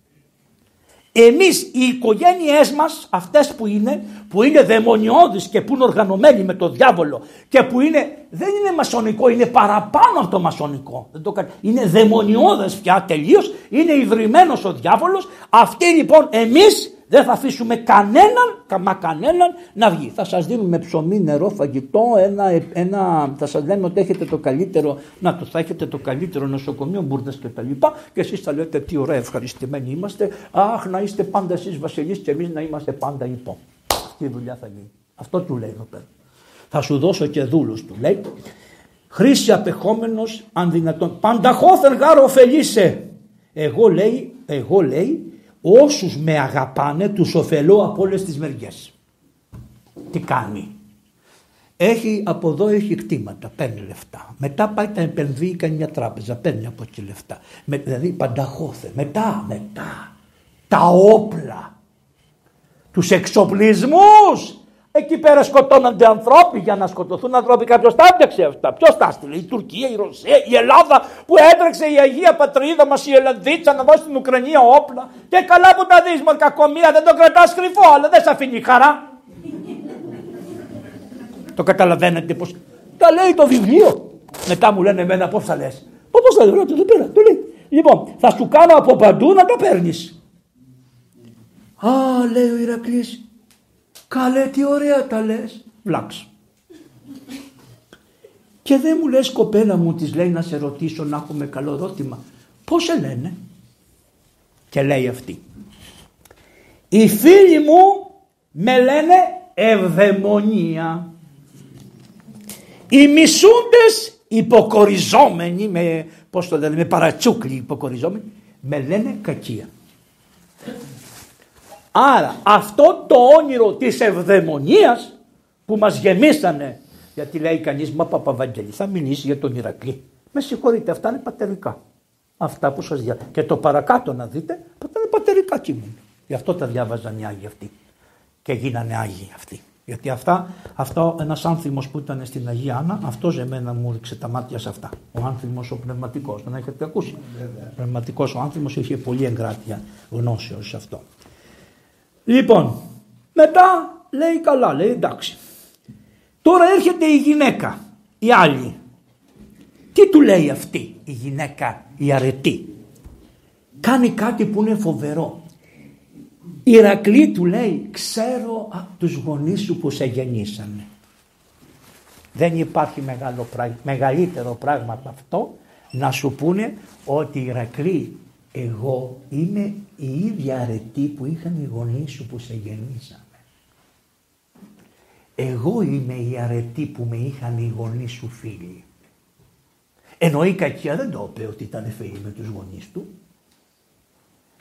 Εμείς οι οικογένειές μας αυτές που είναι, που είναι δαιμονιώδεις και που είναι οργανωμένοι με το διάβολο και που είναι, δεν είναι μασονικό, είναι παραπάνω από το μασονικό. Δεν το, είναι δαιμονιώδες πια τελείως, είναι ιδρυμένος ο διάβολος. Αυτοί λοιπόν εμείς δεν θα αφήσουμε κανέναν, μα κανέναν να βγει. Θα σας δίνουμε ψωμί, νερό, φαγητό, ένα, ένα, θα σας λέμε ότι έχετε το καλύτερο, να το θα έχετε το καλύτερο νοσοκομείο, μπουρδες και τα λοιπά και εσείς θα λέτε τι ωραία ευχαριστημένοι είμαστε, αχ να είστε πάντα εσείς βασιλείς και εμείς να είμαστε πάντα υπό. Αυτή η δουλειά θα γίνει. Αυτό του λέει εδώ πέρα. Θα σου δώσω και δούλους του λέει. Χρήση απεχόμενος αν δυνατόν. Πανταχώθεν γάρο ωφελείσαι. Εγώ λέει, εγώ λέει όσους με αγαπάνε τους ωφελώ από όλες τις μεριές. Τι κάνει. Έχει από εδώ έχει κτήματα, παίρνει λεφτά. Μετά πάει τα επενδύει κάνει μια τράπεζα, παίρνει από εκεί λεφτά. Με, δηλαδή πανταχώθε. Μετά, μετά, τα όπλα, τους εξοπλισμούς Εκεί πέρα σκοτώνονται ανθρώποι για να σκοτωθούν άνθρωποι. Κάποιος τα έπιαξε αυτά. Ποιος τα έστειλε, η Τουρκία, η Ρωσία, η Ελλάδα που έτρεξε η Αγία Πατρίδα μας, η Ελλανδίτσα να δώσει στην Ουκρανία όπλα. Και καλά που τα δεις, μόνο κακομία δεν το κρατάς κρυφό, αλλά δεν σε αφήνει χαρά. το καταλαβαίνετε πώ. Τα λέει το βιβλίο. Μετά μου λένε εμένα πώς θα λες; Πώς θα λέω, το πήρα, το λέει. Λοιπόν, θα σου κάνω από παντού να τα παίρνεις. Α, λέει ο Ηρακλής, Καλέ τι ωραία τα λες. Βλάξ. Και δεν μου λες κοπέλα μου της λέει να σε ρωτήσω να έχουμε καλό ερώτημα. Πώς σε λένε; Και λέει αυτή. Οι φίλοι μου με λένε ευδαιμονία. Οι μισούντες υποκοριζόμενοι με, πώς το λένε, με παρατσούκλοι υποκοριζόμενοι με λένε κακία. Άρα αυτό το όνειρο της ευδαιμονίας που μας γεμίσανε γιατί λέει κανείς μα Παπαβαγγέλη θα μιλήσει για τον Ηρακλή. Με συγχωρείτε αυτά είναι πατερικά. Αυτά που σας διά. Και το παρακάτω να δείτε αυτά είναι πατερικά κείμενα. Γι' αυτό τα διάβαζαν οι Άγιοι αυτοί. Και γίνανε Άγιοι αυτοί. Γιατί αυτά, αυτό ένας άνθρωπος που ήταν στην Αγία Άννα, αυτός εμένα μου ρίξε τα μάτια σε αυτά. Ο άνθρωπος ο πνευματικός, τον έχετε ακούσει; Ο πνευματικός ο άνθρωπος είχε πολύ εγκράτεια γνώσεως σε αυτό. Λοιπόν, μετά λέει καλά, λέει εντάξει. Τώρα έρχεται η γυναίκα, η άλλη. Τι του λέει αυτή η γυναίκα, η αρετή; Κάνει κάτι που είναι φοβερό. Η Ηρακλή του λέει, ξέρω από τους γονείς σου που σε γεννήσανε. Δεν υπάρχει μεγάλο, μεγαλύτερο πράγμα από αυτό να σου πούνε ότι η Ηρακλή εγώ είμαι η ίδια αρετή που είχαν οι γονείς σου που σε γεννήσαμε. Εγώ είμαι η αρετή που με είχαν οι γονείς σου φίλοι. Ενώ η κακία δεν το είπε ότι ήταν φίλοι με τους γονείς του.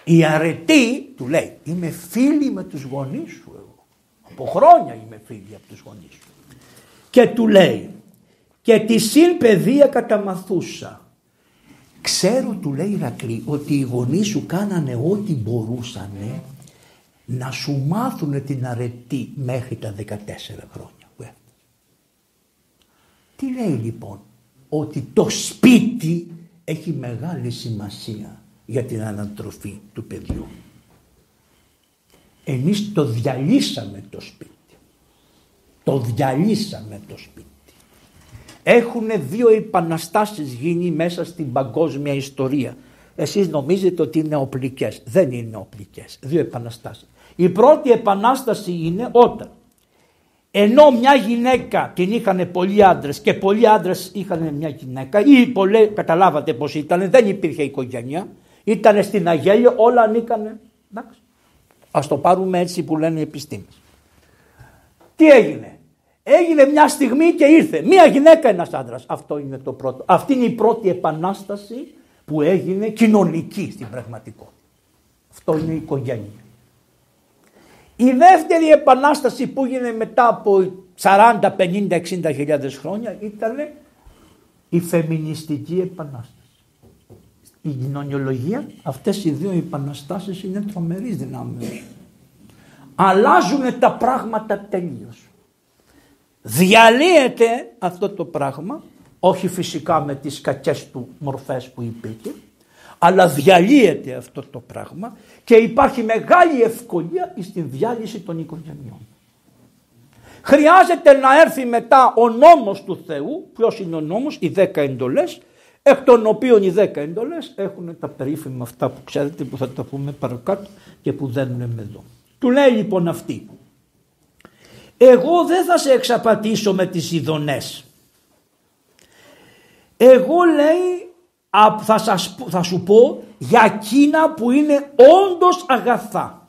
Η αρετή του λέει είμαι φίλη με τους γονείς σου εγώ. Από χρόνια είμαι φίλη από τους γονείς σου. Και του λέει και τη συν παιδεία καταμαθούσα Ξέρω, του λέει Ηρακλή, ότι οι γονείς σου κάνανε ό,τι μπορούσαν να σου μάθουν την αρετή μέχρι τα 14 χρόνια. Τι λέει λοιπόν, ότι το σπίτι έχει μεγάλη σημασία για την ανατροφή του παιδιού. Εμείς το διαλύσαμε το σπίτι. Το διαλύσαμε το σπίτι. Έχουν δύο επαναστάσεις γίνει μέσα στην παγκόσμια ιστορία. Εσείς νομίζετε ότι είναι οπλικές. Δεν είναι οπλικές. Δύο επαναστάσεις. Η πρώτη επανάσταση είναι όταν ενώ μια γυναίκα την είχαν πολλοί άντρες και πολλοί άντρες είχαν μια γυναίκα ή πολλοί, καταλάβατε πως ήταν, δεν υπήρχε οικογένεια, ήταν στην Αγέλιο, όλα ανήκανε. Εντάξει. Ας το πάρουμε έτσι που λένε οι επιστήμες. Τι έγινε, Έγινε μια στιγμή και ήρθε. Μια γυναίκα, ένας άντρας. Αυτό είναι το πρώτο. Αυτή είναι η πρώτη επανάσταση που έγινε κοινωνική στην πραγματικότητα. Αυτό είναι η οικογένεια. Η δεύτερη επανάσταση που έγινε μετά από 40, 50, 60 χιλιάδες χρόνια ήταν η φεμινιστική επανάσταση. Η κοινωνιολογία, αυτές οι δύο επαναστάσεις είναι τρομερής δυνάμεως. Αλλάζουν τα πράγματα τελείως διαλύεται αυτό το πράγμα, όχι φυσικά με τις κακές του μορφές που υπήρχε, Αλλά διαλύεται αυτό το πράγμα και υπάρχει μεγάλη ευκολία στην διάλυση των οικογενειών. Χρειάζεται να έρθει μετά ο νόμος του Θεού. Ποιος είναι ο νόμος, οι δέκα εντολές, εκ των οποίων οι δέκα εντολές έχουν τα περίφημα αυτά που ξέρετε που θα τα πούμε παρακάτω και που δένουν με εδώ. Του λέει λοιπόν αυτή, εγώ δεν θα σε εξαπατήσω με τις ειδονές. Εγώ λέει θα, σας, θα σου πω για εκείνα που είναι όντως αγαθά.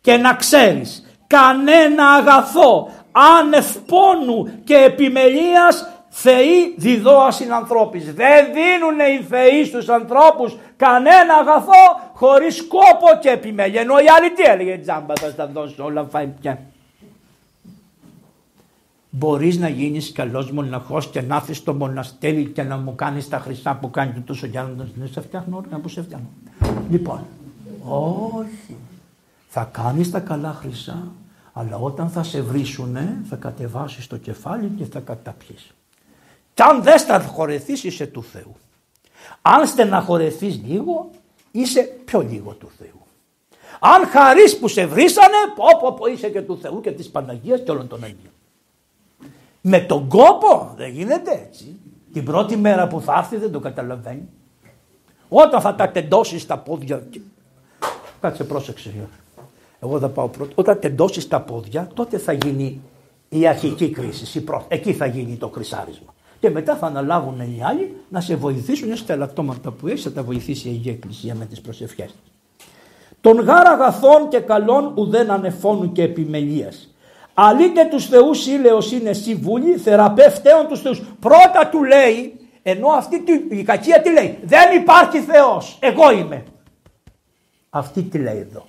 Και να ξέρεις κανένα αγαθό άνευ πόνου και επιμελίας θεοί διδώα συνανθρώπης. Δεν δίνουν οι θεοί στους ανθρώπους κανένα αγαθό χωρίς κόπο και επιμέλεια. Ενώ η άλλη τι έλεγε τζάμπα θα στα δώσω όλα φάει πια. Μπορείς να γίνεις καλός μοναχός και να έρθεις στο μοναστέρι και να μου κάνεις τα χρυσά που κάνει του τόσο Γιάννοντας. Δεν σε φτιάχνω ωραία που σε φτιάχνω. Λοιπόν, όχι. Θα κάνεις τα καλά χρυσά, αλλά όταν θα σε βρίσουνε θα κατεβάσεις το κεφάλι και θα καταπιείς. Κι αν δεν στεναχωρεθείς είσαι του Θεού. Αν στεναχωρεθείς λίγο είσαι πιο λίγο του Θεού. Αν χαρείς που σε βρίσανε πω πω πω είσαι και του Θεού και της Παναγίας και όλων των Αγίων. Με τον κόπο δεν γίνεται έτσι. Την πρώτη μέρα που θα έρθει δεν το καταλαβαίνει. Όταν θα τα τεντώσει τα πόδια. Κάτσε πρόσεξε. Εγώ θα πάω πρώτο. Όταν τεντώσει τα πόδια τότε θα γίνει η αρχική κρίση. Εκεί θα γίνει το κρυσάρισμα. Και μετά θα αναλάβουν οι άλλοι να σε βοηθήσουν στα ελαττώματα που έχεις, θα τα βοηθήσει η Αγία Εκκλησία με τις προσευχές. Τον γάρα αγαθών και καλών ουδέν ανεφώνου και επιμελίας Αλείτε τους θεούς ήλαιος είναι εσύ βούλη, θεραπεύτεων τους θεούς. Πρώτα του λέει, ενώ αυτή η κακία τι λέει, δεν υπάρχει Θεός, εγώ είμαι. Αυτή τι λέει εδώ.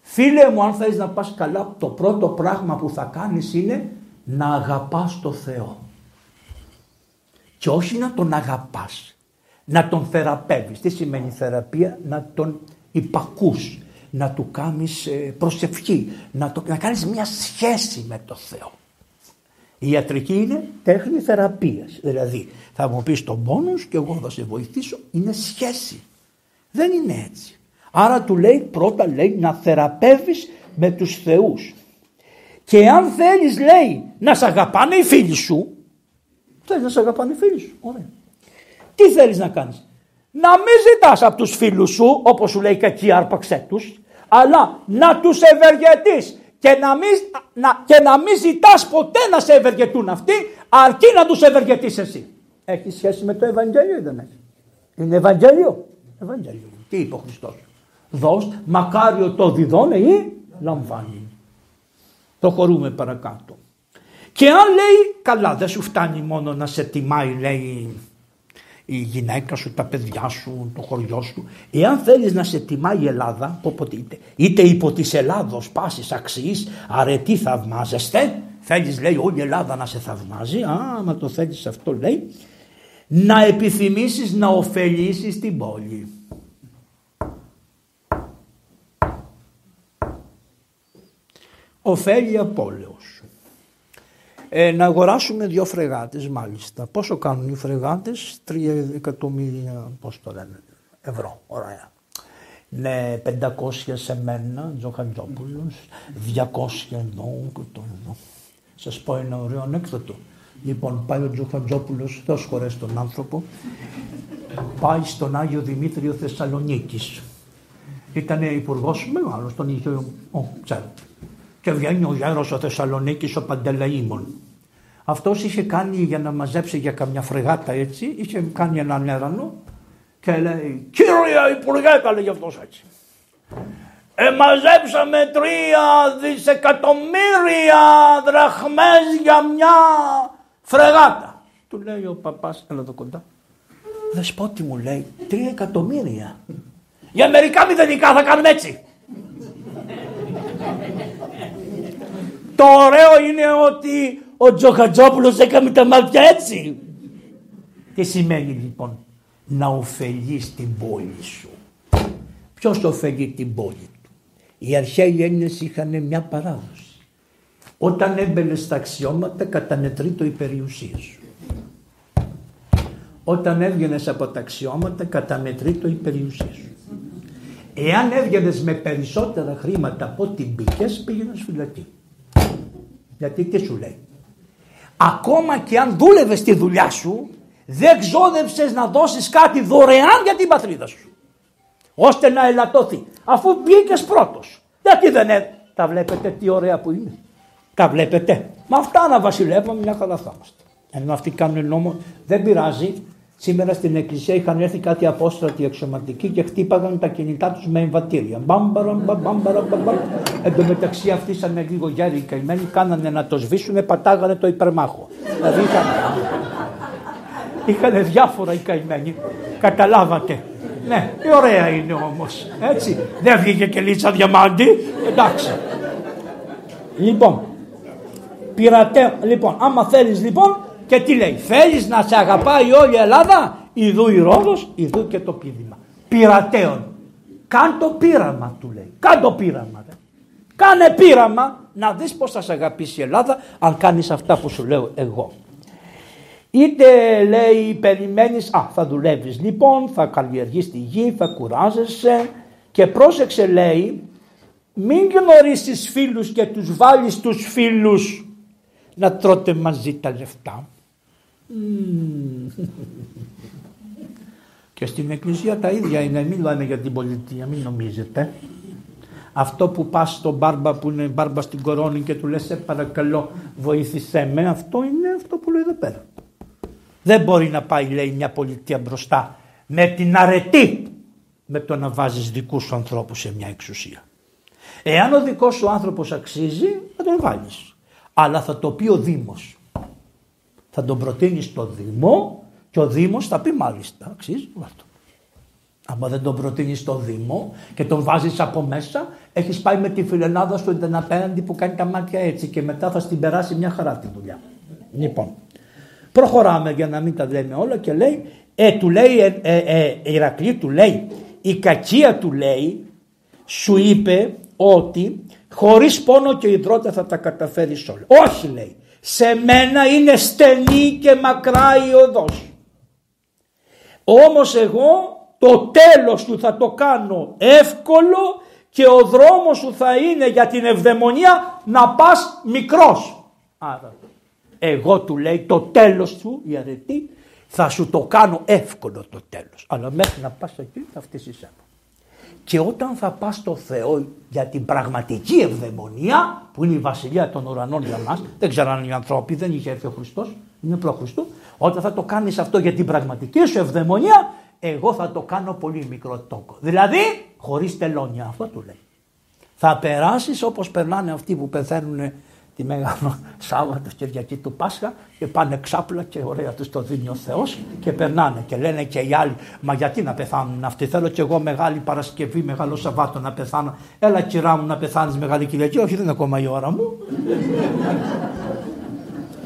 Φίλε μου αν θέλεις να πας καλά, το πρώτο πράγμα που θα κάνεις είναι να αγαπάς το Θεό. Και όχι να τον αγαπάς, να τον θεραπεύεις. Τι σημαίνει θεραπεία, να τον υπακούς, να του κάνεις ε, προσευχή, να, το, να κάνεις μια σχέση με το Θεό. Η ιατρική είναι τέχνη θεραπείας. Δηλαδή θα μου πεις τον πόνο και εγώ θα σε βοηθήσω. Είναι σχέση. Δεν είναι έτσι. Άρα του λέει πρώτα λέει να θεραπεύεις με τους θεούς. Και αν θέλεις λέει να σε αγαπάνε οι φίλοι σου. Θέλεις να σε αγαπάνε οι φίλοι σου. Ωραία. Τι θέλεις να κάνεις; Να μην ζητάς από τους φίλους σου όπως σου λέει κακή άρπαξέ τους αλλά να τους ευεργετείς και να μην, να, και να μην ζητάς ποτέ να σε ευεργετούν αυτοί αρκεί να τους ευεργετείς εσύ. Έχει σχέση με το Ευαγγέλιο ή δεν έχει; Είναι Ευαγγέλιο. Ευαγγέλιο. Τι είπε ο Χριστός; Δώσ, μακάριο το διδώνε ή λαμβάνει. Το χωρούμε παρακάτω. Και αν λέει καλά δεν σου φτάνει μόνο να σε τιμάει λέει η γυναίκα σου, τα παιδιά σου, το χωριό σου. Εάν θέλεις να σε τιμάει η Ελλάδα, όποτε είτε, είτε υπό της Ελλάδος πάσης αξιής, αρετή θαυμάζεστε, θέλεις λέει όλη η Ελλάδα να σε θαυμάζει, α, μα το θέλεις αυτό λέει, να επιθυμήσεις να ωφελήσεις την πόλη. Οφέλεια πόλεως ε, να αγοράσουμε δύο φρεγάτες μάλιστα. Πόσο κάνουν οι φρεγάτες, τρία εκατομμύρια, πώς το λένε, ευρώ, ωραία. Ναι, 500 σε μένα, Τζοχαντζόπουλος, 200 εδώ και το εδώ. Σας πω ένα ωραίο ανέκδοτο. Λοιπόν, πάει ο Τζοχαντζόπουλος, Θεός χωρές τον άνθρωπο, πάει στον Άγιο Δημήτριο Θεσσαλονίκης. Ήταν υπουργός μεγάλος, τον είχε, ο, ξέρετε. Και βγαίνει ο γέρος ο Θεσσαλονίκης ο Παντελαήμων. Αυτός είχε κάνει για να μαζέψει για καμιά φρεγάτα έτσι, είχε κάνει έναν έρανο και λέει «Κύριε Υπουργέ», καλέ αυτός έτσι. Εμαζέψαμε τρία δισεκατομμύρια δραχμές για μια φρεγάτα. Του λέει ο παπάς, έλα εδώ κοντά. Δεσπότη μου λέει, τρία εκατομμύρια. Για μερικά μηδενικά θα κάνουμε έτσι. Το ωραίο είναι ότι ο Τζοχατζόπουλος έκανε τα μάτια έτσι. Τι σημαίνει λοιπόν να ωφελείς την πόλη σου; Ποιος ωφελεί την πόλη του; Οι αρχαίοι Έλληνες είχαν μια παράδοση. Όταν έμπαινε στα αξιώματα κατανετρεί το η σου. Όταν έβγαινες από τα αξιώματα καταμετρήτω η περιουσία σου. Εάν έβγαινες με περισσότερα χρήματα από ό,τι μπήκες, πήγαινες φυλακή. Γιατί τι σου λέει; Ακόμα και αν δούλευες τη δουλειά σου, δεν ξόδεψες να δώσεις κάτι δωρεάν για την πατρίδα σου. Ώστε να ελαττώθει. Αφού μπήκες πρώτος. Γιατί δεν είναι. Τα βλέπετε τι ωραία που είναι. Τα βλέπετε. Με αυτά να βασιλεύουμε μια χαρά θα είμαστε. Ενώ αυτοί κάνουν νόμο δεν πειράζει. Σήμερα στην εκκλησία είχαν έρθει κάτι απόστρατοι αξιωματικοί και χτύπαγαν τα κινητά τους με εμβατήρια. Μπάμπαρα, μπάμπαρα, μπάμπαρα. Εν τω μεταξύ αυτοί ήταν λίγο γέροι καημένοι, κάνανε να το σβήσουν, πατάγανε το υπερμάχο. Δηλαδή είχαν, είχαν διάφορα οι καημένοι. Καταλάβατε. Ναι, ωραία είναι όμως. Έτσι. Δεν βγήκε και λίτσα διαμάντη. Εντάξει. Λοιπόν, πειρατέ, λοιπόν, άμα θέλεις λοιπόν και τι λέει, θέλεις να σε αγαπάει όλη η Ελλάδα, ιδού η Ρόδος, ιδού και το πίδημα. Πειρατέων. Κάν το πείραμα του λέει, κάν το πείραμα. Δε. Κάνε πείραμα να δεις πως θα σε αγαπήσει η Ελλάδα αν κάνεις αυτά που σου λέω εγώ. Είτε λέει περιμένεις, α θα δουλεύεις λοιπόν, θα καλλιεργείς τη γη, θα κουράζεσαι και πρόσεξε λέει μην γνωρίσεις φίλους και τους βάλεις τους φίλους να τρώτε μαζί τα λεφτά. *laughs* Και στην εκκλησία τα ίδια είναι, μην λένε για την πολιτεία, μην νομίζετε. Αυτό που πας στον μπάρμπα που είναι μπάρμπα στην κορώνη και του λες σε παρακαλώ βοήθησέ με, αυτό είναι αυτό που λέει εδώ πέρα. Δεν μπορεί να πάει λέει μια πολιτεία μπροστά με την αρετή με το να βάζεις δικούς σου ανθρώπους σε μια εξουσία. Εάν ο δικός σου άνθρωπος αξίζει θα τον βάλεις. Αλλά θα το πει ο Δήμος. Θα τον προτείνεις στο Δήμο και ο Δήμος θα πει μάλιστα αξίζει βάλτο. Αν δεν τον προτείνεις στο Δήμο και τον βάζεις από μέσα, έχεις πάει με τη φιλενάδα σου την απέναντι που κάνει τα μάτια έτσι και μετά θα στην περάσει μια χαρά τη δουλειά. Λοιπόν, προχωράμε για να μην τα λέμε όλα και λέει, ε, του λέει, ε, ε, ε, Ηρακλή του λέει, η κακία του λέει, σου είπε ότι χωρίς πόνο και υδρότα θα τα καταφέρεις όλα. Όχι λέει, σε μένα είναι στενή και μακρά η οδός. Όμως εγώ το τέλος του θα το κάνω εύκολο και ο δρόμος σου θα είναι για την ευδαιμονία να πας μικρός. Άρα εγώ του λέει το τέλος σου η αρετή θα σου το κάνω εύκολο το τέλος. Αλλά μέχρι να πας εκεί θα φτύσεις ένα. Και όταν θα πας στο Θεό για την πραγματική ευδαιμονία που είναι η βασιλεία των ουρανών για μας, δεν ξέρω αν οι ανθρώποι δεν είχε έρθει ο Χριστός, είναι προ Χριστού, όταν θα το κάνεις αυτό για την πραγματική σου ευδαιμονία, εγώ θα το κάνω πολύ μικρό τόκο. Δηλαδή χωρίς τελώνια, αυτό του λέει. Θα περάσεις όπως περνάνε αυτοί που πεθαίνουν τη Μεγάλο Σάββατο Κυριακή του Πάσχα και πάνε ξάπλα και ωραία τους το δίνει ο Θεός και περνάνε και λένε και οι άλλοι μα γιατί να πεθάνουν αυτοί θέλω και εγώ Μεγάλη Παρασκευή, Μεγάλο Σαββάτο να πεθάνω. Έλα κυρά μου να πεθάνεις Μεγάλη Κυριακή. Όχι δεν είναι ακόμα η ώρα μου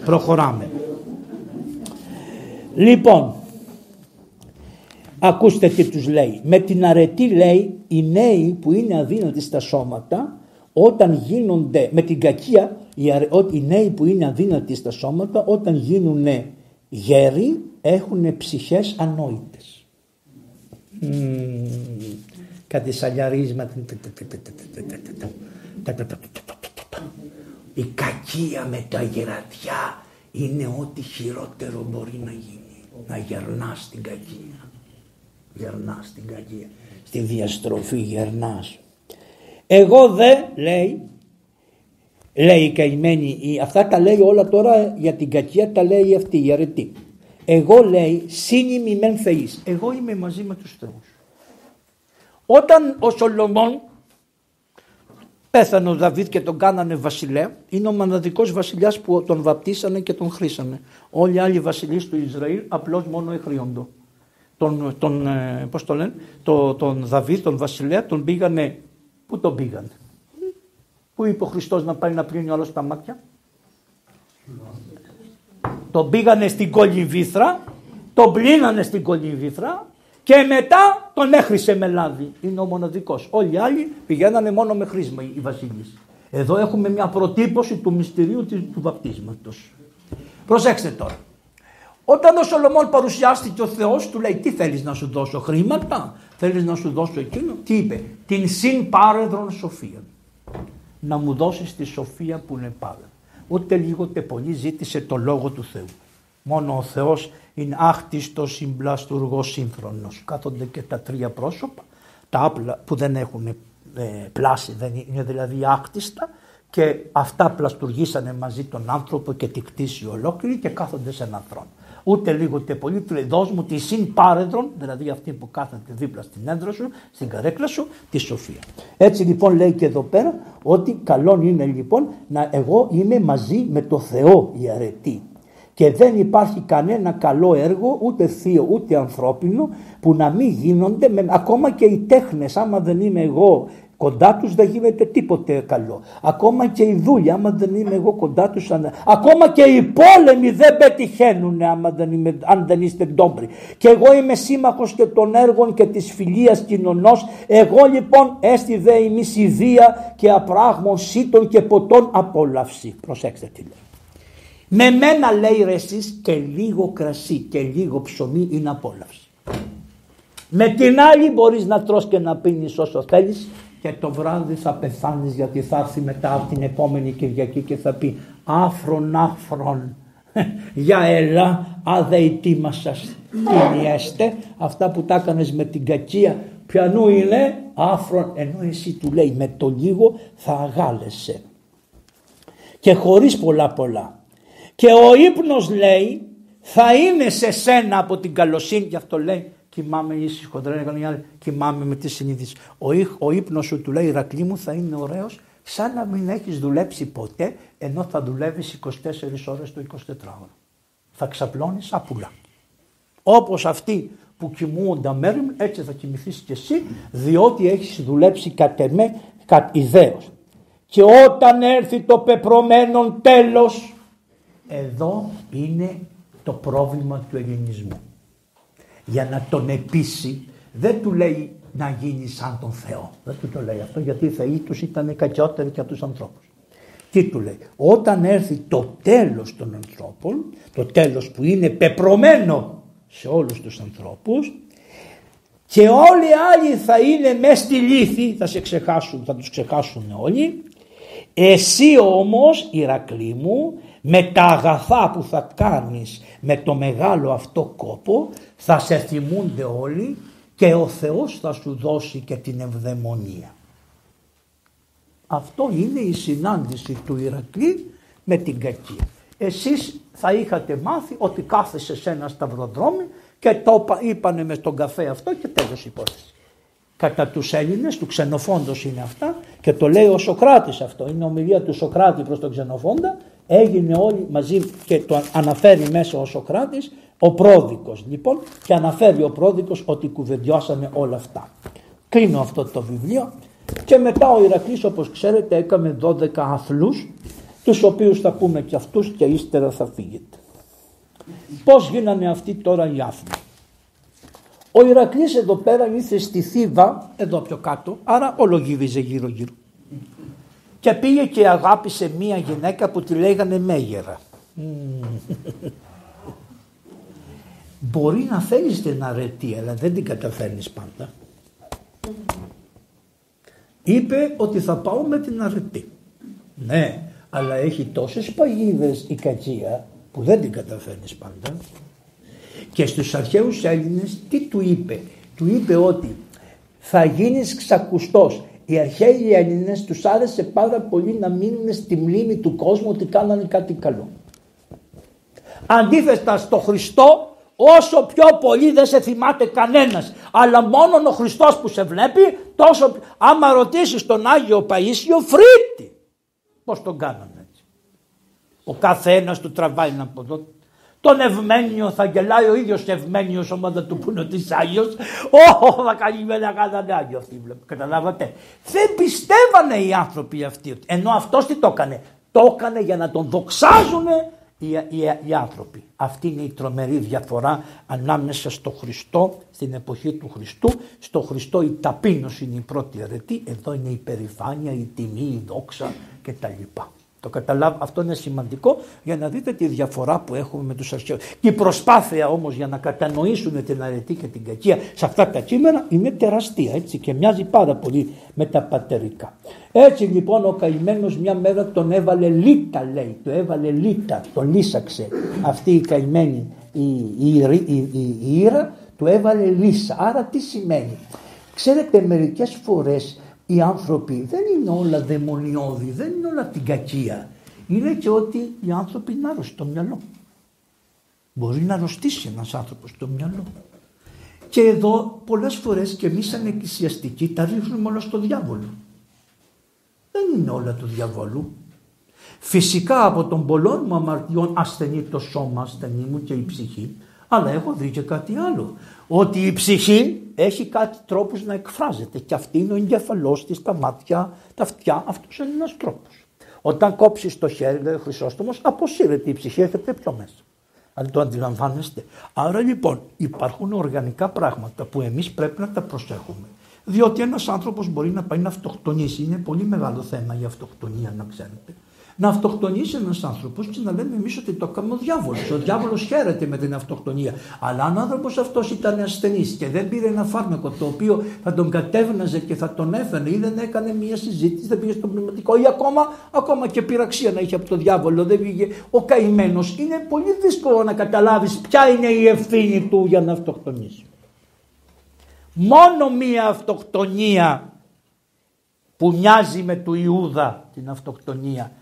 προχωράμε. Λοιπόν ακούστε τι τους λέει. Με την αρετή λέει οι νέοι που είναι αδύνατοι στα σώματα όταν γίνονται με την κακία οι νέοι που είναι αδύνατοι στα σώματα όταν γίνουν γέροι έχουν ψυχές ανόητες. Κάτι σαλιαρίσματα. Η κακία με τα γερατιά είναι ό,τι χειρότερο μπορεί να γίνει. Να γερνάς στην κακία. Γερνάς στην κακία. Στη διαστροφή γερνάς. Εγώ δε λέει λέει η καημένη, αυτά τα λέει όλα τώρα για την κακία, τα λέει αυτή η αρετή. Εγώ λέει σύνημη μεν θεής, εγώ είμαι μαζί με τους θεούς. Όταν ο Σολομών πέθανε ο Δαβίδ και τον κάνανε βασιλέα, είναι ο μοναδικός βασιλιάς που τον βαπτίσανε και τον χρήσανε. Όλοι οι άλλοι βασιλείς του Ισραήλ απλώς μόνο εχρίοντο. Τον, τον, ε, πώς το λένε, τον, τον Δαβίδ, τον βασιλέα, τον πήγανε, πού τον πήγανε; Πού είπε ο Χριστός να πάει να πλύνει όλο τα μάτια; Τον πήγανε στην κολυμβήθρα, τον πλύνανε στην κολυμβήθρα και μετά τον έχρισε με λάδι. Είναι ο μοναδικός. Όλοι οι άλλοι πηγαίνανε μόνο με χρήσμα οι βασίλεις. Εδώ έχουμε μια προτύπωση του μυστηρίου του βαπτίσματος. Προσέξτε τώρα. Όταν ο Σολομών παρουσιάστηκε ο Θεός του λέει τι θέλεις να σου δώσω χρήματα, θέλεις να σου δώσω εκείνο; Τι είπε, την συν πάρεδρον σοφία. Να μου δώσεις τη σοφία που είναι πάρεδρον. Ούτε λίγο ούτε πολύ ζήτησε το λόγο του Θεού. Μόνο ο Θεός είναι άχτιστο συμπλαστουργός σύγχρονος. Κάθονται και τα τρία πρόσωπα, τα άπλα που δεν έχουν ε, πλάση, δεν είναι δηλαδή άχτιστα και αυτά πλαστουργήσανε μαζί τον άνθρωπο και τη κτήση ολόκληρη και κάθονται σε έναν θρόνο. Ούτε λίγο ούτε πολύ του λέει δώσ' μου τη συν πάρεδρον, δηλαδή αυτή που κάθεται δίπλα στην έντρα σου, στην καρέκλα σου, τη σοφία. Έτσι λοιπόν λέει και εδώ πέρα ότι καλό είναι λοιπόν να εγώ είμαι μαζί με το Θεό η αρετή και δεν υπάρχει κανένα καλό έργο ούτε θείο ούτε ανθρώπινο που να μην γίνονται με, ακόμα και οι τέχνες άμα δεν είμαι εγώ κοντά τους δεν γίνεται τίποτε καλό. Ακόμα και οι δούλοι άμα δεν είμαι εγώ κοντά τους ακόμα και οι πόλεμοι δεν πετυχαίνουν άμα δεν είμαι, αν δεν είστε ντόμπροι. Και εγώ είμαι σύμμαχος και των έργων και της φιλίας κοινωνός. Εγώ λοιπόν έστι δε η ιδία και απράγμων σύτων και ποτών απόλαυση. Προσέξτε τι λέει με μένα λέει ρε εσείς και λίγο κρασί και λίγο ψωμί είναι απόλαυση. Με την άλλη μπορείς να τρως και να πίνεις όσο θέλεις και το βράδυ θα πεθάνεις γιατί θα έρθει μετά την επόμενη Κυριακή και θα πει άφρον άφρον *laughs* για έλα αδεητή μας σας τι αυτά που τα έκανες με την κακία πιανού είναι άφρον ενώ εσύ του λέει με το λίγο θα αγάλεσαι και χωρίς πολλά πολλά. Και ο ύπνος λέει θα είναι σε σένα από την καλοσύνη και αυτό λέει κοιμάμαι ήσυχο, δεν κοιμάμαι με τη συνείδηση. Ο, ο ύπνος σου του λέει Ηρακλή μου θα είναι ωραίος σαν να μην έχεις δουλέψει ποτέ ενώ θα δουλεύεις 24 ώρες το 24ωρο. Θα ξαπλώνεις άπουλα. Όπως αυτοί που κοιμούνται μέρη μου έτσι θα κοιμηθείς και εσύ διότι έχεις δουλέψει κατ' εμέ κατ' ιδέως. Και όταν έρθει το πεπρωμένο τέλος εδώ είναι το πρόβλημα του ελληνισμού. Για να τον επίσει δεν του λέει να γίνει σαν τον Θεό. Δεν του το λέει αυτό γιατί οι θεοί τους ήταν κακιότεροι και από τους ανθρώπους. Τι του λέει; Όταν έρθει το τέλος των ανθρώπων, το τέλος που είναι πεπρωμένο σε όλους τους ανθρώπους και όλοι οι άλλοι θα είναι μέσα στη λύθη, θα σε ξεχάσουν, θα τους ξεχάσουν όλοι. Εσύ όμως Ηρακλή μου με τα αγαθά που θα κάνεις με το μεγάλο αυτό κόπο θα σε θυμούνται όλοι και ο Θεός θα σου δώσει και την ευδαιμονία. Αυτό είναι η συνάντηση του Ηρακλή με την κακία. Εσείς θα είχατε μάθει ότι κάθεσε σε ένα σταυροδρόμι και το είπανε με τον καφέ αυτό και τέλος υπόθεση. Κατά τους Έλληνες, του ξενοφόντος είναι αυτά και το λέει ο Σοκράτης αυτό. Είναι ομιλία του Σοκράτη προς τον ξενοφόντα έγινε όλοι μαζί και το αναφέρει μέσα ο Σοκράτης ο πρόδικος λοιπόν και αναφέρει ο πρόδικος ότι κουβεντιώσαμε όλα αυτά. Κλείνω αυτό το βιβλίο και μετά ο Ηρακλής όπως ξέρετε έκαμε 12 αθλούς τους οποίους θα πούμε και αυτούς και ύστερα θα φύγετε. Πώς γίνανε αυτοί τώρα οι άθλοι; Ο Ηρακλής εδώ πέρα ήρθε στη Θήβα, εδώ πιο κάτω, άρα όλο γύριζε γύρω γύρω και πήγε και αγάπησε μία γυναίκα που τη λέγανε Μέγερα. Μπορεί να θέλεις την αρετή αλλά δεν την καταφέρνεις πάντα. Είπε ότι θα πάω με την αρετή. Ναι, αλλά έχει τόσες παγίδες η κατσία που δεν την καταφέρνεις πάντα. Και στους αρχαίους Έλληνες τι του είπε; Του είπε ότι θα γίνεις ξακουστός οι αρχαίοι Έλληνε τους άρεσε πάρα πολύ να μείνουν στη μνήμη του κόσμου ότι κάνανε κάτι καλό. Αντίθετα στο Χριστό όσο πιο πολύ δεν σε θυμάται κανένας αλλά μόνο ο Χριστός που σε βλέπει τόσο άμα ρωτήσεις τον Άγιο Παΐσιο φρύτη πως τον κάνανε έτσι. Ο καθένας του τραβάει ένα ποδό τον Ευμένιο θα γελάει ο ίδιος Ευμένιος άμα δεν του πούνε ότι είσαι Άγιος. Ω, θα κάνει με ένα κάνανε Άγιο αυτοί. Καταλάβατε. Δεν πιστεύανε οι άνθρωποι αυτοί. Ενώ αυτός τι το έκανε; Το έκανε για να τον δοξάζουν οι, οι, οι άνθρωποι. Αυτή είναι η τρομερή διαφορά ανάμεσα στο Χριστό, στην εποχή του Χριστού. Στο Χριστό η ταπείνωση είναι η πρώτη αρετή, εδώ είναι η περηφάνεια, η τιμή, η δόξα κτλ. Το καταλάβω, αυτό είναι σημαντικό για να δείτε τη διαφορά που έχουμε με τους αρχαίους. Και η προσπάθεια όμως για να κατανοήσουν την αρετή και την κακία σε αυτά τα κείμενα είναι τεραστία έτσι και μοιάζει πάρα πολύ με τα πατερικά. Έτσι λοιπόν ο καημένος μια μέρα τον έβαλε λίτα λέει, το έβαλε λίτα, τον λύσαξε αυτή η καημένη η, η, η, η ήρα, του έβαλε λύσα. Άρα τι σημαίνει; Ξέρετε μερικές φορές οι άνθρωποι δεν είναι όλα δαιμονιώδη, δεν είναι όλα την κακία. Είναι και ότι οι άνθρωποι είναι άρρωστοι στο μυαλό. Μπορεί να αρρωστήσει ένας άνθρωπος στο μυαλό. Και εδώ πολλές φορές και εμείς σαν εκκλησιαστικοί τα ρίχνουμε όλα στο διάβολο. Δεν είναι όλα του διαβόλου. Φυσικά από τον πολλών μου αμαρτιών ασθενεί το σώμα, ασθενεί μου και η ψυχή. Αλλά έχω δει και κάτι άλλο. Ότι η ψυχή έχει κάτι τρόπους να εκφράζεται και αυτή είναι ο εγκεφαλός της, τα μάτια, τα αυτιά. Αυτός είναι ένας τρόπος. Όταν κόψεις το χέρι, λέει ο Χρυσόστομος, αποσύρεται η ψυχή, έρχεται πιο μέσα. Αν το αντιλαμβάνεστε. Άρα λοιπόν υπάρχουν οργανικά πράγματα που εμείς πρέπει να τα προσέχουμε. Διότι ένας άνθρωπος μπορεί να πάει να αυτοκτονήσει. Είναι πολύ μεγάλο θέμα η αυτοκτονία να ξέρετε να αυτοκτονήσει ένας άνθρωπος και να λέμε εμείς ότι το έκανε ο διάβολος. Ο διάβολος χαίρεται με την αυτοκτονία. Αλλά αν ο άνθρωπος αυτός ήταν ασθενής και δεν πήρε ένα φάρμακο το οποίο θα τον κατέβναζε και θα τον έφερε ή δεν έκανε μια συζήτηση, δεν πήγε στο πνευματικό ή ακόμα, ακόμα και πειραξία να είχε από το διάβολο, δεν πήγε ο καημένος, είναι πολύ δύσκολο να καταλάβεις ποια είναι η ευθύνη του για να αυτοκτονήσει. Μόνο μία αυτοκτονία που μοιάζει με του Ιούδα την αυτοκτονία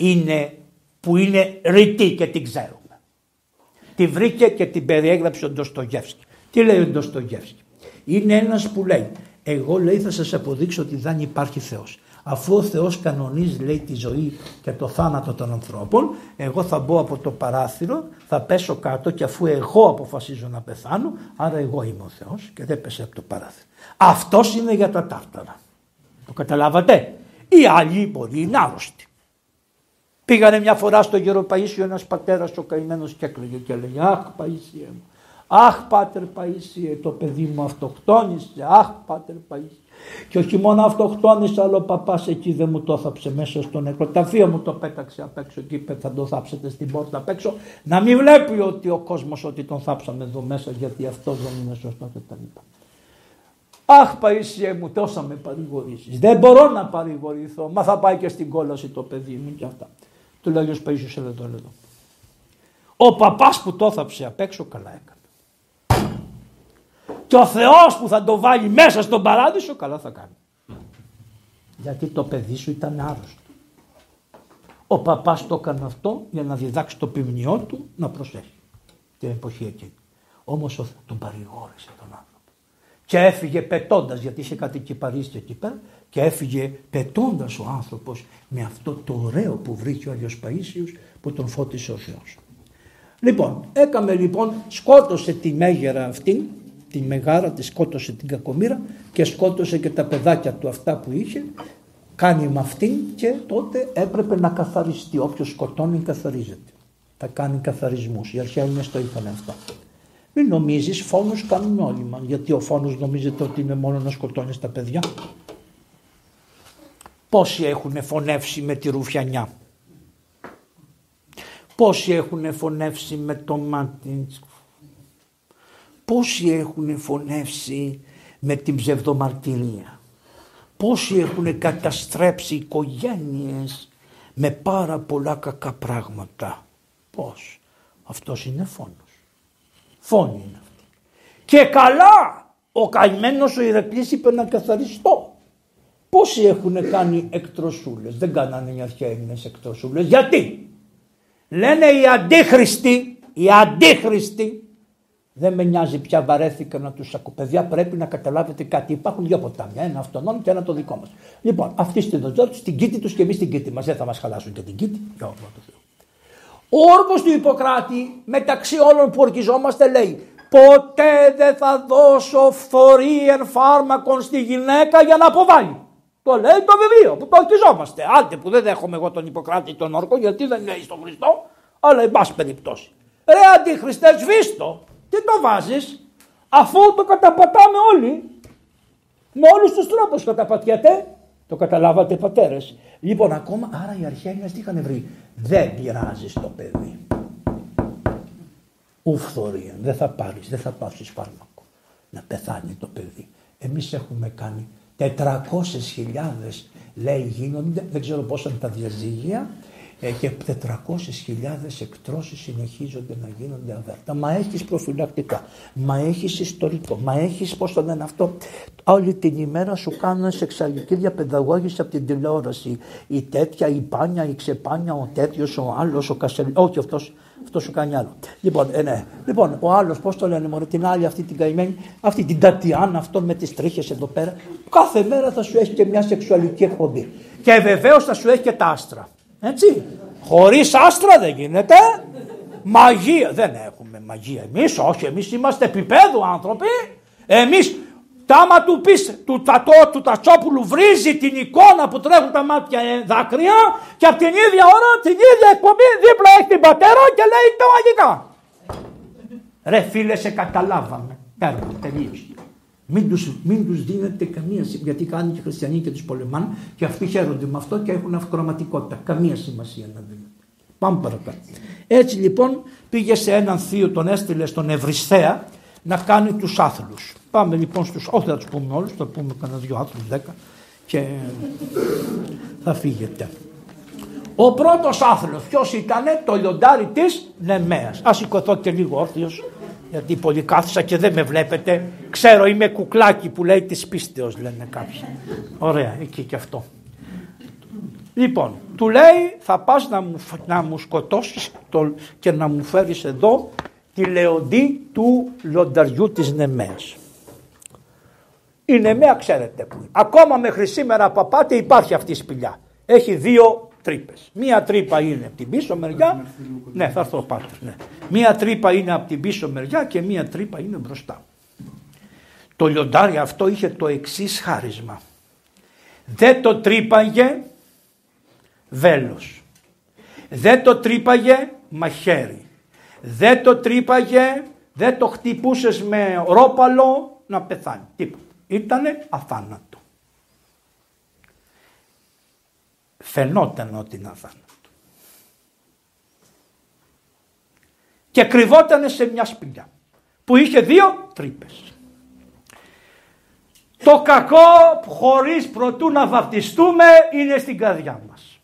είναι, που είναι ρητή και την ξέρουμε. Τη βρήκε και την περιέγραψε ο Ντοστογεύσκη. Τι λέει ο Ντοστογεύσκη; Είναι ένας που λέει εγώ λέει θα σας αποδείξω ότι δεν υπάρχει Θεός. Αφού ο Θεός κανονίζει λέει τη ζωή και το θάνατο των ανθρώπων, εγώ θα μπω από το παράθυρο, θα πέσω κάτω και αφού εγώ αποφασίζω να πεθάνω, άρα εγώ είμαι ο Θεός και δεν πέσε από το παράθυρο. Αυτός είναι για τα τάρταρα. Το καταλάβατε; Οι άλλοι μπορεί είναι άρρωστοι. Πήγανε μια φορά στο γερο Παΐσιο ένας πατέρας ο καημένος και έκλαιγε και έλεγε «Αχ Παΐσιε μου, αχ Πάτερ Παΐσιε, το παιδί μου αυτοκτόνησε, αχ Πάτερ Παΐσιε». Και όχι μόνο αυτοκτόνησε, αλλά ο παπάς εκεί δεν μου το θάψε μέσα στο νεκροταφείο μου το πέταξε απ' έξω και είπε θα το θάψετε στην πόρτα απ' έξω να μην βλέπει ότι ο κόσμος ότι τον θάψαμε εδώ μέσα γιατί αυτός δεν είναι σωστός κτλ. Αχ Παΐσιε μου τόσα με παρηγορήσεις. Δεν μπορώ να παρηγορηθώ. Μα θα πάει και στην κόλαση το παιδί μου και αυτά. Του λέει ο Παΐσιος εδώ, εδώ. Ο παπάς που το έθαψε απ' έξω καλά έκανε. Και ο Θεός που θα το βάλει μέσα στον παράδεισο καλά θα κάνει. Γιατί το παιδί σου ήταν άρρωστο. Ο παπάς το έκανε αυτό για να διδάξει το ποιμνιό του να προσέχει την εποχή εκείνη. Όμως τον παρηγόρησε τον άνθρωπο. Και έφυγε πετώντας γιατί είχε κάτι κυπαρίσια εκεί πέρα και έφυγε πετώντας ο άνθρωπος με αυτό το ωραίο που βρήκε ο Άγιος Παΐσιος που τον φώτισε ο Θεός. Λοιπόν, έκαμε λοιπόν, σκότωσε τη μέγερα αυτή, τη μεγάρα, της σκότωσε την κακομήρα και σκότωσε και τα παιδάκια του αυτά που είχε, κάνει με αυτήν και τότε έπρεπε να καθαριστεί. Όποιος σκοτώνει καθαρίζεται. Θα κάνει καθαρισμούς. Οι αρχαίοι το είπαν αυτό. Μην νομίζεις φόνους κάνουν όλοι μας. Γιατί ο φόνος νομίζετε ότι είναι μόνο να σκοτώνεις τα παιδιά; Πόσοι έχουν φωνεύσει με τη ρουφιανιά; Πόσοι έχουν φωνεύσει με το μάτι. Πόσοι έχουν φωνεύσει με την ψευδομαρτυρία; Πόσοι έχουν καταστρέψει οικογένειες με πάρα πολλά κακά πράγματα; Πώς; Αυτός είναι φόνος. Φόνη είναι αυτή. Και καλά ο καημένος ο Ηρακλής είπε να καθαριστώ. Πόσοι έχουν κάνει εκτροσούλες, δεν κάνανε οι αρχαίοι εκτροσούλες. Γιατί; Λένε οι αντίχριστοι, οι αντίχριστοι, δεν με νοιάζει πια βαρέθηκα να τους ακούω. Παιδιά πρέπει να καταλάβετε κάτι. Υπάρχουν δύο ποτάμια. Ένα αυτόν και ένα το δικό μας. Λοιπόν, αυτοί στην δοζό του, στην κήτη τους και εμείς στην κήτη μας. Δεν θα μας χαλάσουν και την κήτη. Για όνομα του Θεού. Ο όρκος του Ιπποκράτη μεταξύ όλων που ορκιζόμαστε λέει ποτέ δεν θα δώσω φθορίεν φάρμακον στη γυναίκα για να αποβάλει. Το λέει το βιβλίο που το ορκιζόμαστε. Άντε που δεν δέχομαι εγώ τον Ιπποκράτη τον όρκο γιατί δεν λέει στον Χριστό αλλά εν πάση περιπτώσει. Ρε αντιχριστέ σβήστο. Τι το βάζεις αφού το καταπατάμε όλοι. Με όλους τους τρόπους καταπατιέται. Το καταλάβατε πατέρες. Λοιπόν ακόμα, άρα οι αρχαίοι τι είχαν βρει. Δεν πειράζεις το παιδί. Ουφθορία, δεν θα πάρεις, δεν θα πάρεις φάρμακο. Να πεθάνει το παιδί. Εμείς έχουμε κάνει 400.000 λέει γίνονται, δεν ξέρω πόσα είναι τα διαζύγια, ε, και 400.000 εκτρώσεις συνεχίζονται να γίνονται αβέρτα. Μα έχεις προφυλακτικά, μα έχεις ιστορικό, μα έχεις πώς το λένε αυτό. Όλη την ημέρα σου κάνουν σεξουαλική διαπαιδαγώγηση από την τηλεόραση. Η τέτοια, η πάνια, η ξεπάνια, ο τέτοιος, ο άλλος, ο κασελ... Όχι αυτός, αυτό σου κάνει άλλο. Λοιπόν, ε, ναι. λοιπόν ο άλλος, πώς το λένε, μωρέ, την άλλη, αυτή την καημένη, αυτή την Τατιάνα, αυτό με τις τρίχες εδώ πέρα. Κάθε μέρα θα σου έχει και μια σεξουαλική εκπομπή. Και βεβαίως θα σου έχει και τα άστρα. Έτσι. Χωρίς άστρα δεν γίνεται. Μαγεία. Δεν έχουμε μαγεία εμείς. Όχι, εμείς είμαστε επίπεδου άνθρωποι. Εμείς Τάμα του πεις του, τατό, του Τατσόπουλου βρίζει την εικόνα που τρέχουν τα μάτια ε, δάκρυα και από την ίδια ώρα, την ίδια εκπομπή δίπλα έχει την πατέρα και λέει τα μαγικά. Ρε φίλε σε καταλάβαμε. Πέρα, τελείωσε. Μην τους, μην τους δίνετε καμία σημασία, γιατί κάνουν και οι χριστιανοί και τους πολεμάνε και αυτοί χαίρονται με αυτό και έχουν αυκροματικότητα. Καμία σημασία να δίνετε. Πάμε παρακάτω. Έτσι λοιπόν πήγε σε έναν θείο, τον έστειλε στον Ευριστέα να κάνει τους άθλους. Πάμε λοιπόν στους, όχι θα τους πούμε όλους, θα πούμε κανένας δυο άθλους, δέκα και θα φύγετε. Ο πρώτος άθλος ποιος ήτανε, το λιοντάρι της Νεμαίας. Ας σηκωθώ και λίγο όρθιος, γιατί πολύ κάθισα και δεν με βλέπετε. Ξέρω είμαι κουκλάκι που λέει της πίστεως λένε κάποιοι. Ωραία, εκεί και αυτό. Λοιπόν, του λέει θα πας να μου, να μου σκοτώσεις το, και να μου φέρεις εδώ τη λεοντή του λονταριού της Νεμαίας. Η Νεμαία ξέρετε που είναι. Ακόμα μέχρι σήμερα από πάτε υπάρχει αυτή η σπηλιά. Έχει δύο τρύπες. Μία τρύπα είναι από την πίσω μεριά. Ναι, θα έρθω πάτε. Ναι. Μία τρύπα είναι από την πίσω μεριά και μία τρύπα είναι μπροστά. Το λιοντάρι αυτό είχε το εξής χάρισμα. Δεν το τρύπαγε βέλος. Δεν το τρύπαγε μαχαίρι. Δεν το τρύπαγε, δεν το χτυπούσες με ρόπαλο να πεθάνει. Τίποτα. Ήτανε αθάνατο. Φαινόταν ότι είναι αθάνατο. Και κρυβόταν σε μια σπηλιά που είχε δύο τρύπες. Το κακό χωρίς προτού να βαπτιστούμε είναι στην καρδιά μας.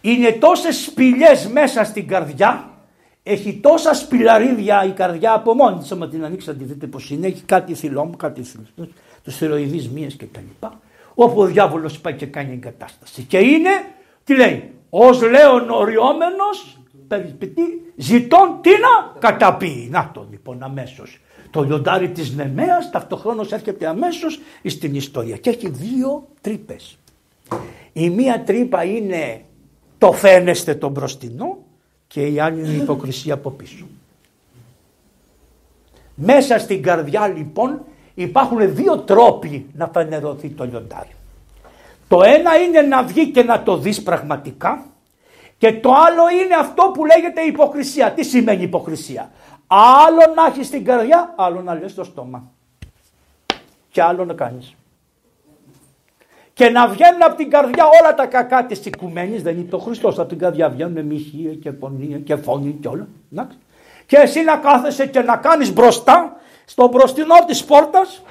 Είναι τόσες σπηλιές μέσα στην καρδιά, έχει τόσα σπηλαρίδια η καρδιά από μόνη της, άμα την ανοίξετε τη δείτε πως είναι, έχει κάτι θυλόμ, κάτι θυλόμ, τους θηροειδείς μίες και τα λοιπά, όπου ο διάβολος πάει και κάνει εγκατάσταση. Και είναι, τι λέει, ως λέον οριόμενος, περιπετεί, ζητών τι να καταπεί. Να το λοιπόν αμέσως. Το λιοντάρι της Νεμαίας ταυτοχρόνως έρχεται αμέσως στην ιστορία και έχει δύο τρύπες. Η μία τρύπα είναι το φαίνεστε τον μπροστινό και η άλλη είναι η υποκρισία από πίσω. Μέσα στην καρδιά λοιπόν υπάρχουν δύο τρόποι να φανερωθεί το λιοντάρι. Το ένα είναι να βγει και να το δεις πραγματικά και το άλλο είναι αυτό που λέγεται υποκρισία. Τι σημαίνει υποκρισία; Άλλο να έχεις στην καρδιά, άλλο να λες στο στόμα. Και άλλο να κάνεις και να βγαίνουν από την καρδιά όλα τα κακά της οικουμένης. Δεν είναι το Χριστός. Από την καρδιά βγαίνουν μοιχεία και πονία και φωνή και όλα. Και εσύ να κάθεσαι και να κάνεις μπροστά στο μπροστινό της πόρτας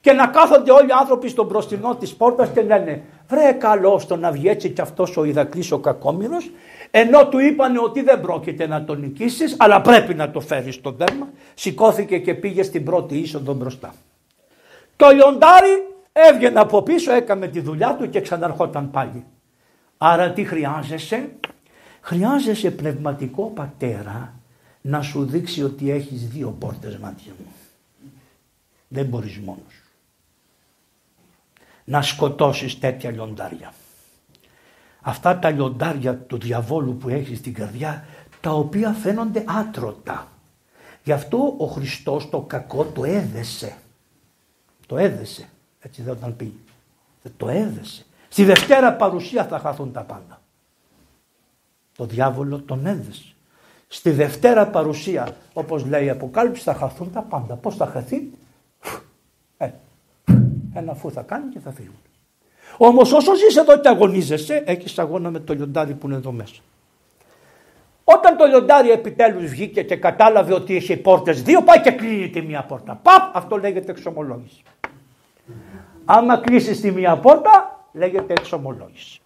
και να κάθονται όλοι οι άνθρωποι στο μπροστινό της πόρτας και λένε Βρε καλό το να βγει έτσι κι αυτός ο Ιδακλή ο κακόμοιρος, ενώ του είπαν ότι δεν πρόκειται να τον νικήσεις, αλλά πρέπει να το φέρεις στο δέρμα. Σηκώθηκε και πήγε στην πρώτη είσοδο μπροστά. Το λιοντάρι Έβγαινε από πίσω, έκαμε τη δουλειά του και ξαναρχόταν πάλι. Άρα τι χρειάζεσαι; Χρειάζεσαι πνευματικό πατέρα να σου δείξει ότι έχεις δύο πόρτες μάτια μου. Δεν μπορείς μόνος. Να σκοτώσεις τέτοια λιοντάρια. Αυτά τα λιοντάρια του διαβόλου που έχεις στην καρδιά τα οποία φαίνονται άτρωτα. Γι' αυτό ο Χριστός το κακό το έδεσε. Το έδεσε. Έτσι δεν όταν πει. Το έδεσε. Στη Δευτέρα παρουσία θα χαθούν τα πάντα. Το διάβολο τον έδεσε. Στη Δευτέρα παρουσία, όπως λέει η Αποκάλυψη, θα χαθούν τα πάντα. Πώς θα χαθεί; Ε, Ένα αφού θα κάνει και θα φύγουν. Όμως όσος ζει εδώ και αγωνίζεσαι, έχεις αγώνα με το λιοντάρι που είναι εδώ μέσα. Όταν το λιοντάρι επιτέλους βγήκε και κατάλαβε ότι είχε πόρτες δύο, πάει και κλείνει τη μία πόρτα. Παπ, αυτό λέγεται εξομολόγηση. Άμα κλείσεις τη μία πόρτα, λέγεται εξομολόγηση.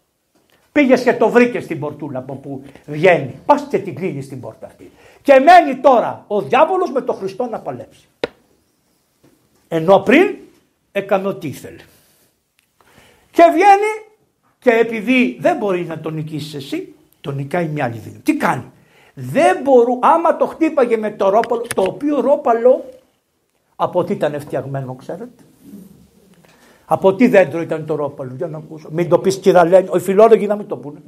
Πήγες και το βρήκες στην πορτούλα από που βγαίνει. Πας και την κλείνεις την πόρτα αυτή. Και μένει τώρα ο διάβολος με τον Χριστό να παλέψει. Ενώ πριν έκανε ό,τι ήθελε. Και βγαίνει και επειδή δεν μπορεί να τον νικήσεις εσύ, τον νικάει μια άλλη δύναμη. Τι κάνει; Δεν μπορού, άμα το χτύπαγε με το ρόπαλο, το οποίο ρόπαλο από τι ήταν φτιαγμένο ξέρετε. Από τι δέντρο ήταν το ρόπαλο, για να ακούσω. Μην το πεις κυραλένη, οι φιλόλογοι να μην το πούνε.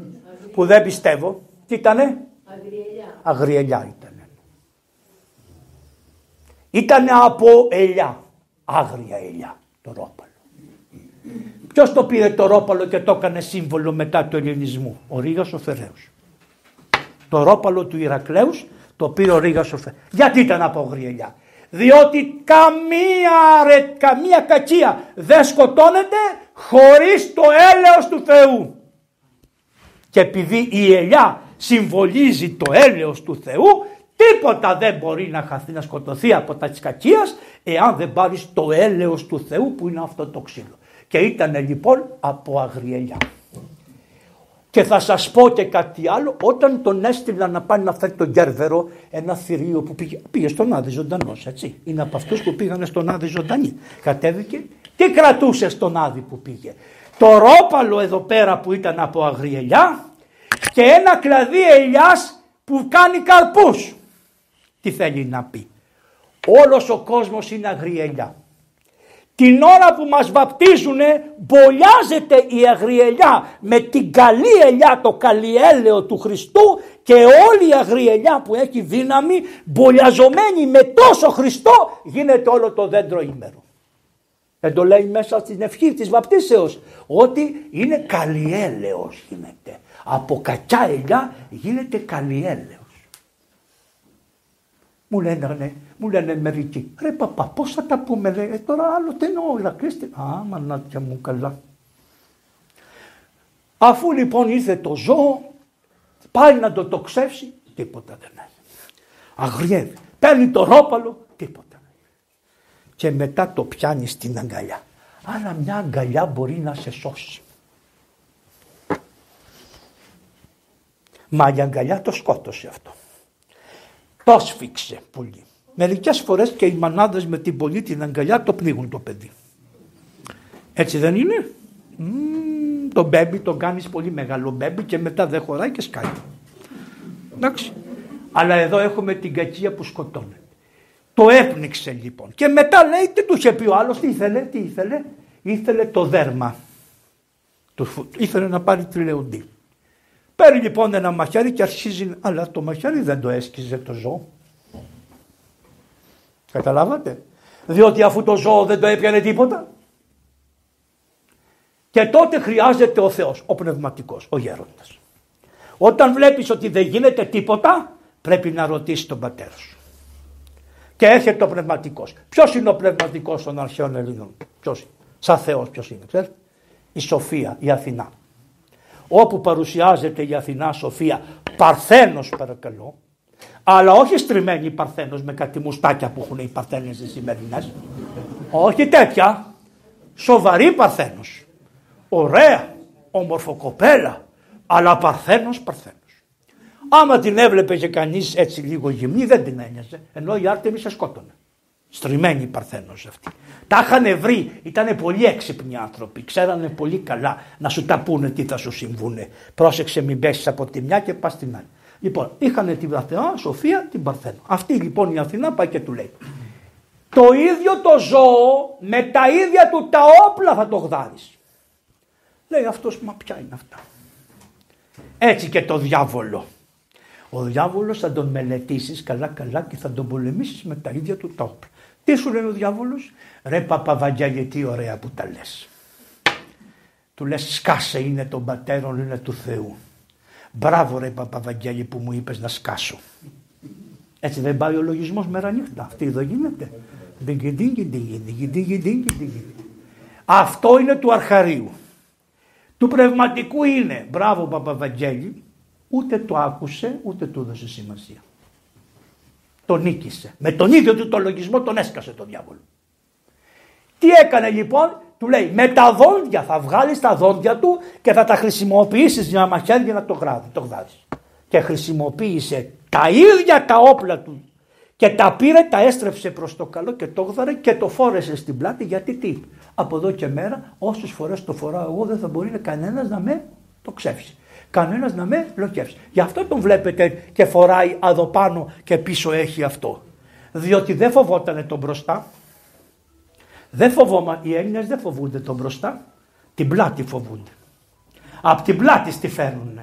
Που δεν πιστεύω. Τι ήτανε; Αγριελιά. Αγριελιά ήταν. Ήτανε από ελιά. Άγρια ελιά το ρόπαλο. Ποιος το πήρε το ρόπαλο και το έκανε σύμβολο μετά του ελληνισμού; Ο Ρήγας ο Φεραίος. Το ρόπαλο του Ηρακλέους το πήρε ο Ρήγας ο Φεραίος. Γιατί ήταν από γριελιά. Διότι καμία, ρε, καμία κακία δεν σκοτώνεται χωρίς το έλεος του Θεού. Και επειδή η ελιά συμβολίζει το έλεος του Θεού, τίποτα δεν μπορεί να χαθεί να σκοτωθεί από τα της κακίας εάν δεν πάρεις το έλεος του Θεού που είναι αυτό το ξύλο. Και ήταν λοιπόν από αγριελιά. Και θα σας πω και κάτι άλλο, όταν τον έστειλα να πάει να φέρει τον Γκέρβερο, ένα θηρίο που πήγε, πήγε στον Άδη ζωντανός, έτσι. Είναι από αυτούς που πήγανε στον Άδη ζωντανή. Κατέβηκε, τι κρατούσε στον Άδη που πήγε. Το ρόπαλο εδώ πέρα που ήταν από αγριελιά και ένα κλαδί ελιάς που κάνει καρπούς. Τι θέλει να πει. Όλος ο κόσμος είναι αγριελιά. Την ώρα που μας βαπτίζουνε μπολιάζεται η αγριελιά με την καλή ελιά, το καλλιέλαιο του Χριστού και όλη η αγριελιά που έχει δύναμη μπολιαζωμένη με τόσο Χριστό γίνεται όλο το δέντρο ήμερο. Δεν το λέει μέσα στην ευχή της βαπτίσεως ότι είναι καλλιέλαιος γίνεται. Από κακιά ελιά γίνεται καλλιέλαιο. Μου λένε, ναι, μου λένε μερικοί, ρε παπά πώς θα τα πούμε λέει, ε, τώρα άλλο τι εννοώ, Ηρακλήστη. Α, μανάτια μου καλά. Αφού λοιπόν ήρθε το ζώο, πάει να το τοξεύσει, τίποτα δεν έχει. Αγριεύει. Παίρνει το ρόπαλο, τίποτα. Και μετά το πιάνει στην αγκαλιά. Αλλά μια αγκαλιά μπορεί να σε σώσει. Μα η αγκαλιά το σκότωσε αυτό. Το σφίξε πολύ. Μερικές φορές και οι μανάδες με την πολύ την αγκαλιά το πνίγουν το παιδί. Έτσι δεν είναι; Mm, το μπέμπι το κάνεις πολύ μεγάλο μπέμπι και μετά δεν χωράει και σκάει. Εντάξει. Αλλά εδώ έχουμε την κακία που σκοτώνει. Το έπνιξε λοιπόν. Και μετά λέει τι του είχε πει ο άλλος, τι ήθελε, τι ήθελε; Ήθελε το δέρμα. ήθελε να πάρει τηλεοντή. Παίρνει λοιπόν ένα μαχαίρι και αρχίζει, αλλά το μαχαίρι δεν το έσκιζε το ζώο. Καταλάβατε; Διότι αφού το ζώο δεν το έπιανε τίποτα. Και τότε χρειάζεται ο Θεός, ο πνευματικός, ο γέροντας. Όταν βλέπεις ότι δεν γίνεται τίποτα, πρέπει να ρωτήσεις τον πατέρα σου. Και έρχεται ο πνευματικός. Ποιος είναι ο πνευματικός των αρχαίων Ελλήνων; Ποιος είναι; Σαν Θεός ποιος είναι. Ξέρετε. Η Σοφία, η Αθηνά όπου παρουσιάζεται η Αθηνά Σοφία παρθένος παρακαλώ αλλά όχι στριμμένη παρθένος με κάτι μουστάκια που έχουν οι παρθένες οι σημερινές όχι τέτοια σοβαρή παρθένος ωραία ομορφοκοπέλα αλλά παρθένος παρθένος άμα την έβλεπε και κανείς έτσι λίγο γυμνή δεν την ένοιαζε ενώ η Άρτεμι σε σκότωνε Στριμμένη Παρθένος αυτή. Τα είχαν βρει, ήταν πολύ έξυπνοι άνθρωποι, ξέρανε πολύ καλά να σου τα πούνε τι θα σου συμβούνε. Πρόσεξε μην πέσεις από τη μια και πας στην άλλη. Λοιπόν, είχαν την Αθηνά, Σοφία, την Παρθένο. Αυτή λοιπόν η Αθηνά πάει και του λέει. Το ίδιο το ζώο με τα ίδια του τα όπλα θα το γδάρεις. Λέει αυτός, μα ποια είναι αυτά. Έτσι και το διάβολο. Ο διάβολος θα τον μελετήσεις καλά καλά και θα τον πολεμήσεις με τα ίδια του τα όπλα. Τι σου λέει ο διάβολος, ρε Παπαβαγγέλη τι ωραία που τα λες. Του λες σκάσε είναι των πατέρων είναι του Θεού. Μπράβο ρε Παπαβαγγέλη που μου είπες να σκάσω. Έτσι δεν πάει ο λογισμός μέρα νύχτα. Αυτή εδώ γίνεται. Αυτό είναι του αρχαρίου. Του πνευματικού είναι, μπράβο Παπαβαγγέλη, ούτε το άκουσε ούτε του έδωσε σημασία. Τον νίκησε. Με τον ίδιο του το λογισμό τον έσκασε το διάβολο. Τι έκανε λοιπόν, του λέει με τα δόντια θα βγάλεις τα δόντια του και θα τα χρησιμοποιήσεις για μαχαίρι για να το, γράδει, το γδάρεις. Και χρησιμοποίησε τα ίδια τα όπλα του και τα πήρε, τα έστρεψε προς το καλό και το γδάρε και το φόρεσε στην πλάτη γιατί τι; Από εδώ και μέρα όσες φορές το φοράω εγώ δεν θα μπορεί κανένας να με το ξέψει. Κανένας να με λοκεύσει. Γι' αυτό τον βλέπετε και φοράει εδώ πάνω και πίσω έχει αυτό. Διότι δεν φοβότανε τον μπροστά, δεν φοβόμαστε, οι Έλληνες δεν φοβούνται τον μπροστά, την πλάτη φοβούνται. Απ' την πλάτη τη φέρνουν.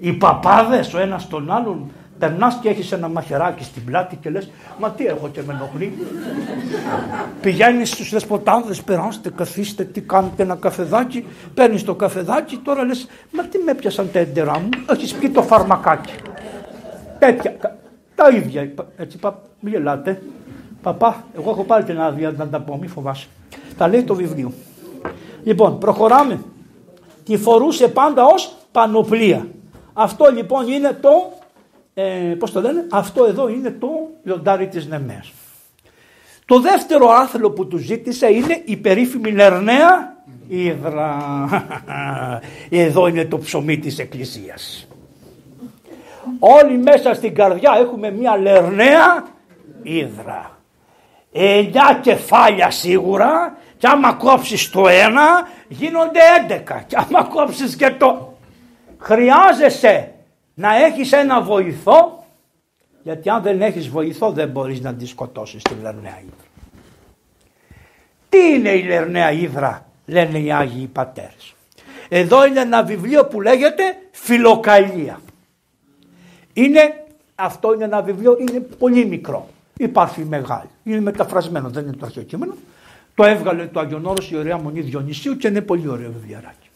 Οι παπάδες ο ένας τον άλλον Περνάς και έχεις ένα μαχαιράκι στην πλάτη και λες: Μα τι έχω και με ενοχλεί. Πηγαίνεις στους δεσποτάδες, περάστε, καθίστε, τι κάνετε, ένα καφεδάκι. Παίρνεις το καφεδάκι, τώρα λες: Μα τι με έπιασαν τα έντερά μου, έχεις πει το φαρμακάκι. Τέτοια. Τα ίδια. Έτσι, πα, μην γελάτε. Παπά, εγώ έχω πάλι την άδεια να τα πω, μη φοβάσαι. Τα λέει το βιβλίο. Λοιπόν, προχωράμε. Τη φορούσε πάντα ως πανοπλία. Αυτό λοιπόν είναι το, ε, πώς το λένε, αυτό εδώ είναι το λιοντάρι της Νεμέας. Το δεύτερο άθλο που του ζήτησε είναι η περίφημη Λερναία Ήδρα. *laughs* Εδώ είναι το ψωμί της Εκκλησίας. Όλοι μέσα στην καρδιά έχουμε μια Λερναία Ήδρα εννιά κεφάλια σίγουρα και άμα κόψεις το ένα γίνονται έντεκα και άμα κόψεις και το χρειάζεσαι να έχεις ένα βοηθό γιατί αν δεν έχεις βοηθό δεν μπορείς να τη σκοτώσεις τη Λερναία Ήδρα. Τι είναι η Λερναία Ήδρα λένε οι Άγιοι Πατέρες. Εδώ είναι ένα βιβλίο που λέγεται Φιλοκαλία. Είναι, αυτό είναι ένα βιβλίο, είναι πολύ μικρό. Υπάρχει μεγάλη. Είναι μεταφρασμένο, δεν είναι το αρχαίο κείμενο. Το έβγαλε το Άγιον η ωραία μονή Διονυσίου και είναι πολύ ωραίο βιβλιαράκι.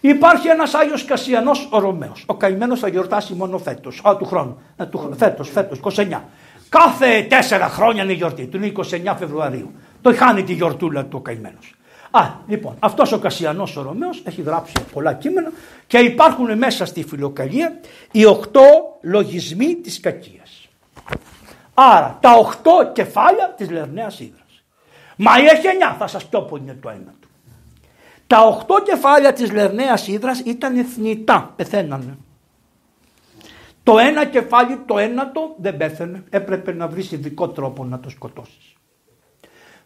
Υπάρχει ένας Άγιος Κασιανός ο Ρωμαίος. Ο καημένος θα γιορτάσει μόνο φέτος. Α, του χρόνου. Ε, του, φέτος, φέτος, 29. Κάθε τέσσερα χρόνια είναι η γιορτή του. Είναι 29 Φεβρουαρίου. Το χάνει τη γιορτούλα του ο καημένος. Α, λοιπόν, αυτός ο Κασιανός ο Ρωμαίος έχει γράψει πολλά κείμενα και υπάρχουν μέσα στη φιλοκαλία οι οκτώ λογισμοί της κακίας. Άρα τα οχτώ κεφάλια της Λερναίας Ήδρας. Μα έχει εννιά, θα σας πω που είναι το ένα του. Τα οχτώ κεφάλια της Λερναίας Ήδρας ήταν θνητά, πεθαίνανε. Το ένα κεφάλι, το ένατο δεν πέθανε, έπρεπε να βρεις ειδικό τρόπο να το σκοτώσεις.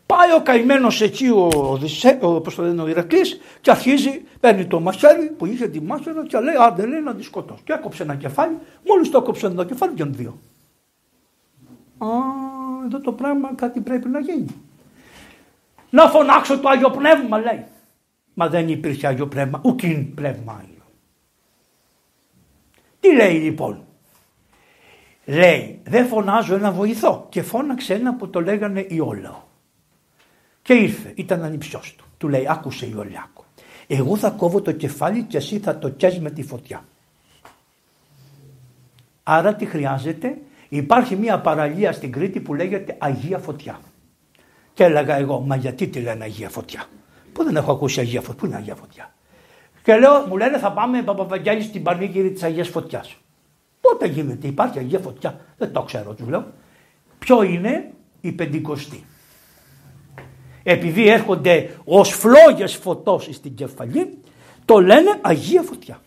Πάει ο καημένος εκεί ο, Οδυσσέ, ο, πώς το λένε, ο Ηρακλής και αρχίζει, παίρνει το μαχαίρι που είχε τη μάχαιρα και λέει άντε λέει να τη σκοτώσει. Και έκοψε ένα κεφάλι, μόλις το έκοψε ένα κεφάλι βγαίνουν δύο. Α, εδώ το πράγμα κάτι πρέπει να γίνει. Να φωνάξω το Άγιο Πνεύμα λέει. Μα δεν υπήρχε Άγιο Πνεύμα, ουκίν Πνεύμα Άγιο. Τι λέει λοιπόν; Λέει δεν φωνάζω ένα βοηθό και φώναξε ένα που το λέγανε Ιόλαο. Και ήρθε, ήταν ανυψιός του. Του λέει άκουσε Ιολιάκο. Εγώ θα κόβω το κεφάλι και εσύ θα το καίς με τη φωτιά. Άρα τι χρειάζεται; Υπάρχει μια παραλία στην Κρήτη που λέγεται Αγία Φωτιά. Και έλεγα εγώ, μα γιατί τη λένε Αγία Φωτιά; Πού δεν έχω ακούσει Αγία Φωτιά, πού είναι Αγία Φωτιά; Και λέω, μου λένε θα πάμε Παπαβαγγέλης στην πανήγυρη της Αγίας Φωτιάς. Πότε γίνεται, υπάρχει Αγία Φωτιά; Δεν το ξέρω, τους λέω. Ποιο είναι; Η Πεντηκοστή. Επειδή έρχονται ως φλόγες φωτός στην κεφαλή, το λένε Αγία Φωτιά.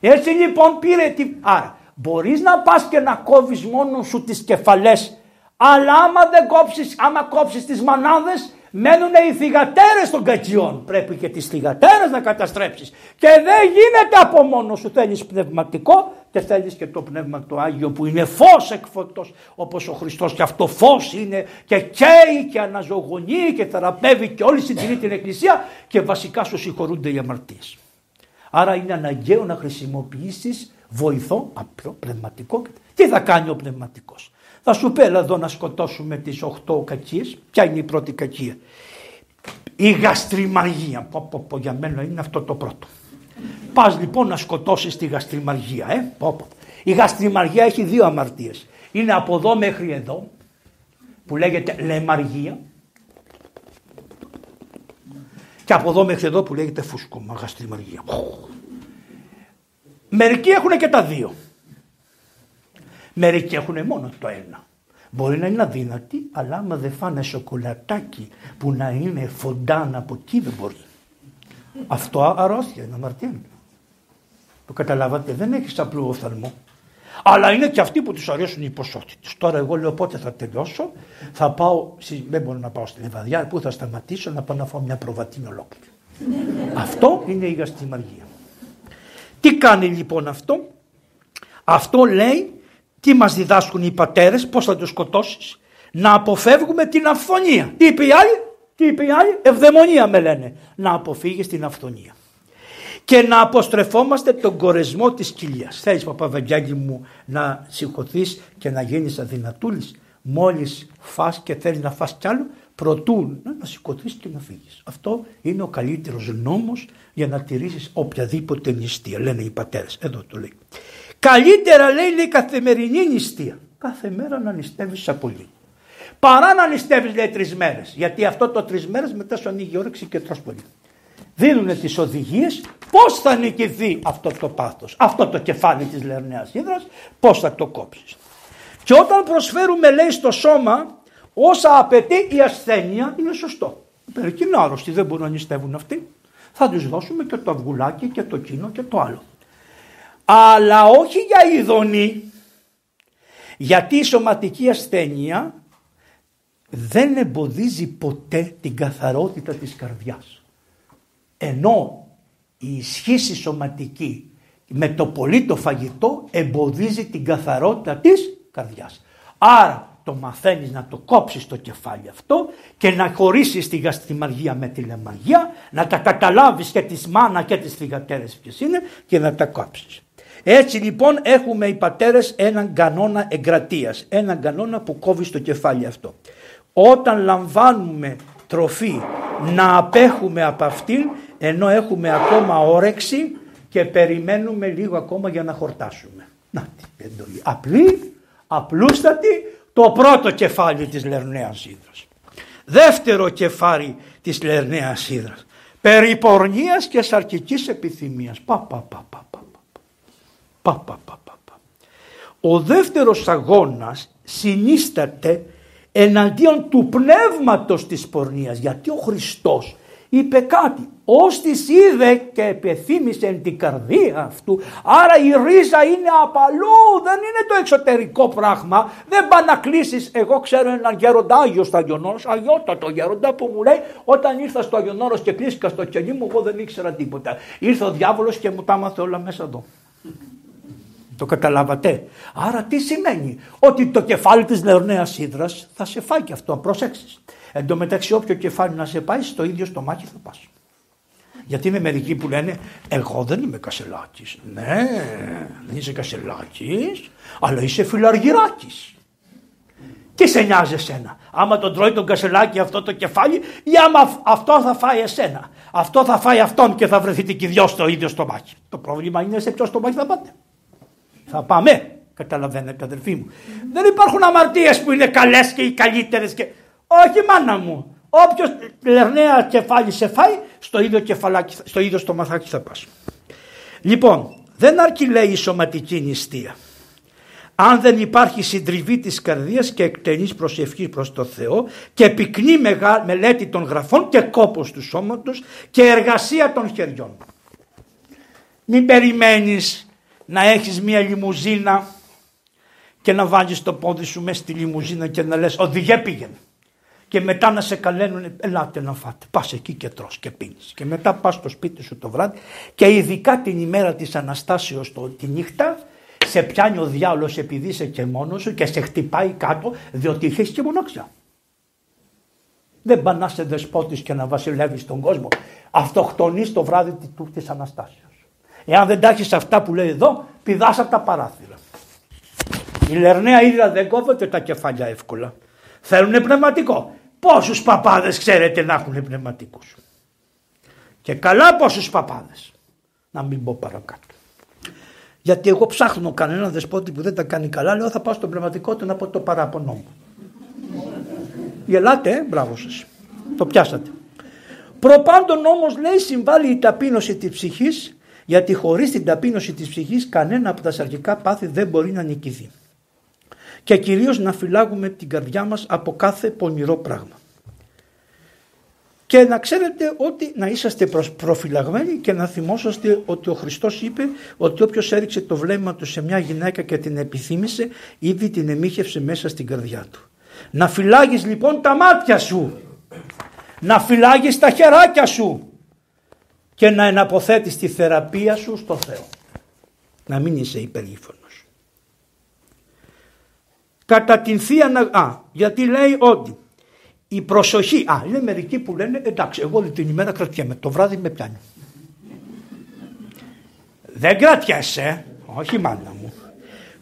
Έτσι λοιπόν πήρε τη. Άρα Μπορείς να πας και να κόβεις μόνο σου τις κεφαλές αλλά άμα δεν κόψεις, άμα κόψεις τις μανάδες μένουν οι θυγατέρες των κακιών. Πρέπει και τις θυγατέρες να καταστρέψεις. Και δεν γίνεται από μόνο σου. Θέλεις πνευματικό και θέλεις και το πνεύμα το Άγιο που είναι φως εκ φωτός όπως ο Χριστός και αυτό φως είναι και καίει και αναζωογονεί και θεραπεύει και όλη συντηρεί την Εκκλησία και βασικά σου συγχωρούνται οι αμαρτίες. Άρα είναι αναγκαίο να χρησιμοποιήσεις βοηθό, απλό, πνευματικό. Τι θα κάνει ο πνευματικός; Θα σου πει εδώ να σκοτώσουμε τις 8 κακίες. Ποια είναι η πρώτη κακία; Η γαστριμαργία. Πω, πω, πω, για μένα είναι αυτό το πρώτο. Πας λοιπόν να σκοτώσεις τη γαστριμαργία. Ε; Πω, πω. Η γαστριμαργία έχει δύο αμαρτίες. Είναι από εδώ μέχρι εδώ που λέγεται λεμαργία Και από εδώ μέχρι εδώ που λέγεται φούσκωμα, γαστριμαργία. Μερικοί έχουν και τα δύο. Μερικοί έχουν μόνο το ένα. Μπορεί να είναι αδύνατοι, αλλά άμα δεν φάνε σοκολατάκι που να είναι φοντάν από εκεί δεν μπορεί. Αυτό αρρώστια είναι αμαρτία. Το καταλάβατε, δεν έχεις απλό οφθαλμό. Αλλά είναι και αυτοί που τους αρέσουν οι ποσότητες. Τώρα εγώ λέω πότε θα τελειώσω, θα πάω, δεν μπορώ να πάω στην Ευαδιά, που θα σταματήσω να πάω να φάω μια προβατίνη ολόκληρη. αυτό είναι η γαστιμαργία. Τι κάνει λοιπόν αυτό, αυτό λέει τι μας διδάσκουν οι πατέρες, πώς θα το σκοτώσεις, να αποφεύγουμε την αυθονία. Τι είπε η άλλη, τι είπε η άλλη, ευδαιμονία με λένε, να αποφύγεις την αυθονία και να αποστρεφόμαστε τον κορεσμό της κοιλίας. Θέλεις Παπαβαγγέλη μου να σηκωθείς και να γίνεις αδυνατούλης; Μόλις φας και θέλεις να φας κι άλλο, προτού να σηκωθείς και να φύγεις. Αυτό είναι ο καλύτερος νόμος για να τηρήσεις οποιαδήποτε νηστεία, λένε οι πατέρες. Εδώ το λέει. Καλύτερα λέει, λέει καθημερινή νηστεία. Κάθε μέρα να νηστεύεις πολύ. Παρά να νηστεύεις λέει τρεις μέρες. Γιατί αυτό το τρεις μέρες μετά σου ανοίγει η όρεξη και τρως πολύ δίνουν τις οδηγίες πώς θα νικηθεί αυτό το πάθος, αυτό το κεφάλι της λερναίας ύδρας, πώς θα το κόψεις. Και όταν προσφέρουμε λέει στο σώμα όσα απαιτεί η ασθένεια είναι σωστό. Μερικοί είναι άρρωστοι, δεν μπορούν να νηστεύουν αυτοί. Θα τους δώσουμε και το αυγουλάκι και το κίνο και το άλλο. Αλλά όχι για ειδονή, γιατί η σωματική ασθένεια δεν εμποδίζει ποτέ την καθαρότητα της καρδιάς. Ενώ η ισχύση σωματική με το πολύ το φαγητό εμποδίζει την καθαρότητα της καρδιάς. Άρα το μαθαίνεις να το κόψεις το κεφάλι αυτό και να χωρίσεις τη γαστιμαργία με τη λεμαργία, να τα καταλάβεις και τη μάνα και τις θυγατέρες ποιες είναι και να τα κόψεις. Έτσι λοιπόν έχουμε οι πατέρες έναν κανόνα εγκρατείας, έναν κανόνα που κόβει το κεφάλι αυτό. Όταν λαμβάνουμε τροφή να απέχουμε από αυτήν ενώ έχουμε ακόμα όρεξη και περιμένουμε λίγο ακόμα για να χορτάσουμε. Να την εντολή. Απλή, απλούστατη, το πρώτο κεφάλι της Λερναίας Ήδρας. Δεύτερο κεφάλι της Λερναίας Ήδρας. Περί πορνείας και σαρκικής επιθυμίας. Πα, πα, πα, πα, πα, πα, πα, πα, πα. Ο δεύτερος αγώνας συνίσταται εναντίον του πνεύματος της πορνείας. Γιατί ο Χριστός είπε κάτι. Ως της είδε και επεθύμησε την καρδία αυτού. Άρα η ρίζα είναι απαλού, δεν είναι το εξωτερικό πράγμα. Δεν πάει να κλείσεις. Εγώ ξέρω έναν γέροντα Άγιο στο Αγιονόρος, αγιότατο γέροντα που μου λέει όταν ήρθα στο Αγιονόρος και κλείστηκα στο κελί μου, εγώ δεν ήξερα τίποτα. Ήρθε ο διάβολος και μου τα μάθε όλα μέσα εδώ. Το καταλάβατε. Άρα τι σημαίνει; Ότι το κεφάλι της νεονέας ύδρας θα σε φάει και αυτό. Προσέξεις. Εν τω μεταξύ όποιο κεφάλι να σε πάει στο ίδιο στομάχι θα πας. Γιατί είναι μερικοί που λένε εγώ δεν είμαι κασελάκης. Ναι, δεν είσαι κασελάκης, αλλά είσαι φιλαργυράκης. Τι σε νοιάζει εσένα. Άμα τον τρώει τον κασελάκι αυτό το κεφάλι ή άμα αυτό θα φάει εσένα. Αυτό θα φάει αυτόν και θα βρεθείτε και δυο στο ίδιο στομάχι. Το πρόβλημα είναι σε ποιο στομάχι θα πάτε. Θα πάμε. Καταλαβαίνετε αδερφοί μου. Δεν υπάρχουν αμαρτίες που είναι καλές και οι καλύτερες και όχι μάνα μου. Όποιος λερναία κεφάλι σε φάει, στο ίδιο, κεφαλάκι, στο ίδιο στο μαθάκι θα πας. Λοιπόν, δεν αρκεί λέει η σωματική νηστεία. Αν δεν υπάρχει συντριβή της καρδίας και εκτενής προσευχής προς το Θεό και πυκνή μελέτη των γραφών και κόπος του σώματος και εργασία των χεριών. Μην περιμένεις να έχεις μια λιμουζίνα και να βάλεις το πόδι σου μέσα στη λιμουζίνα και να λες οδηγέ πήγαινε και μετά να σε καλένουν ελάτε να φάτε. Πας εκεί και τρως και πίνεις. Και μετά πας στο σπίτι σου το βράδυ και ειδικά την ημέρα της Αναστάσεως το, τη νύχτα σε πιάνει ο διάολος επειδή είσαι και μόνος σου και σε χτυπάει κάτω διότι είχες και μοναξιά. Δεν πάνε να είσαι δεσπότης και να βασιλεύεις τον κόσμο. Αυτοκτονείς το βράδυ της Αναστάσεως. Εάν δεν τα έχεις αυτά που λέει εδώ, πηδάς από τα παράθυρα. Η Λερναία ίδια δεν κόβεται τα κεφάλια εύκολα. Θέλουν πνευματικό. Πόσους παπάδες ξέρετε να έχουν πνευματικούς; Και καλά πόσους παπάδες. Να μην πω παρακάτω. Γιατί εγώ ψάχνω κανένα δεσπότη που δεν τα κάνει καλά, λέω θα πάω στο πνευματικό του να πω το παράπονό μου. Γελάτε, ε, μπράβο σας. Το πιάσατε. Προπάντων όμως λέει συμβάλλει η ταπείνωση της ψυχής γιατί χωρίς την ταπείνωση της ψυχής κανένα από τα σαρκικά πάθη δεν μπορεί να νικηθεί. Και κυρίως να φυλάγουμε την καρδιά μας από κάθε πονηρό πράγμα. Και να ξέρετε ότι να είσαστε προφυλαγμένοι και να θυμόσαστε ότι ο Χριστός είπε ότι όποιος έριξε το βλέμμα του σε μια γυναίκα και την επιθύμησε ήδη την εμίχευσε μέσα στην καρδιά του. Να φυλάγεις λοιπόν τα μάτια σου, να φυλάγεις τα χεράκια σου και να εναποθέτεις τη θεραπεία σου στο Θεό. Να μην είσαι υπερήφωνος. Κατά την Θεία Α, γιατί λέει ότι η προσοχή, α, είναι μερικοί που λένε εντάξει εγώ την ημέρα κρατιέμαι, το βράδυ με πιάνει. Δεν κρατιέσαι, όχι μάνα μου.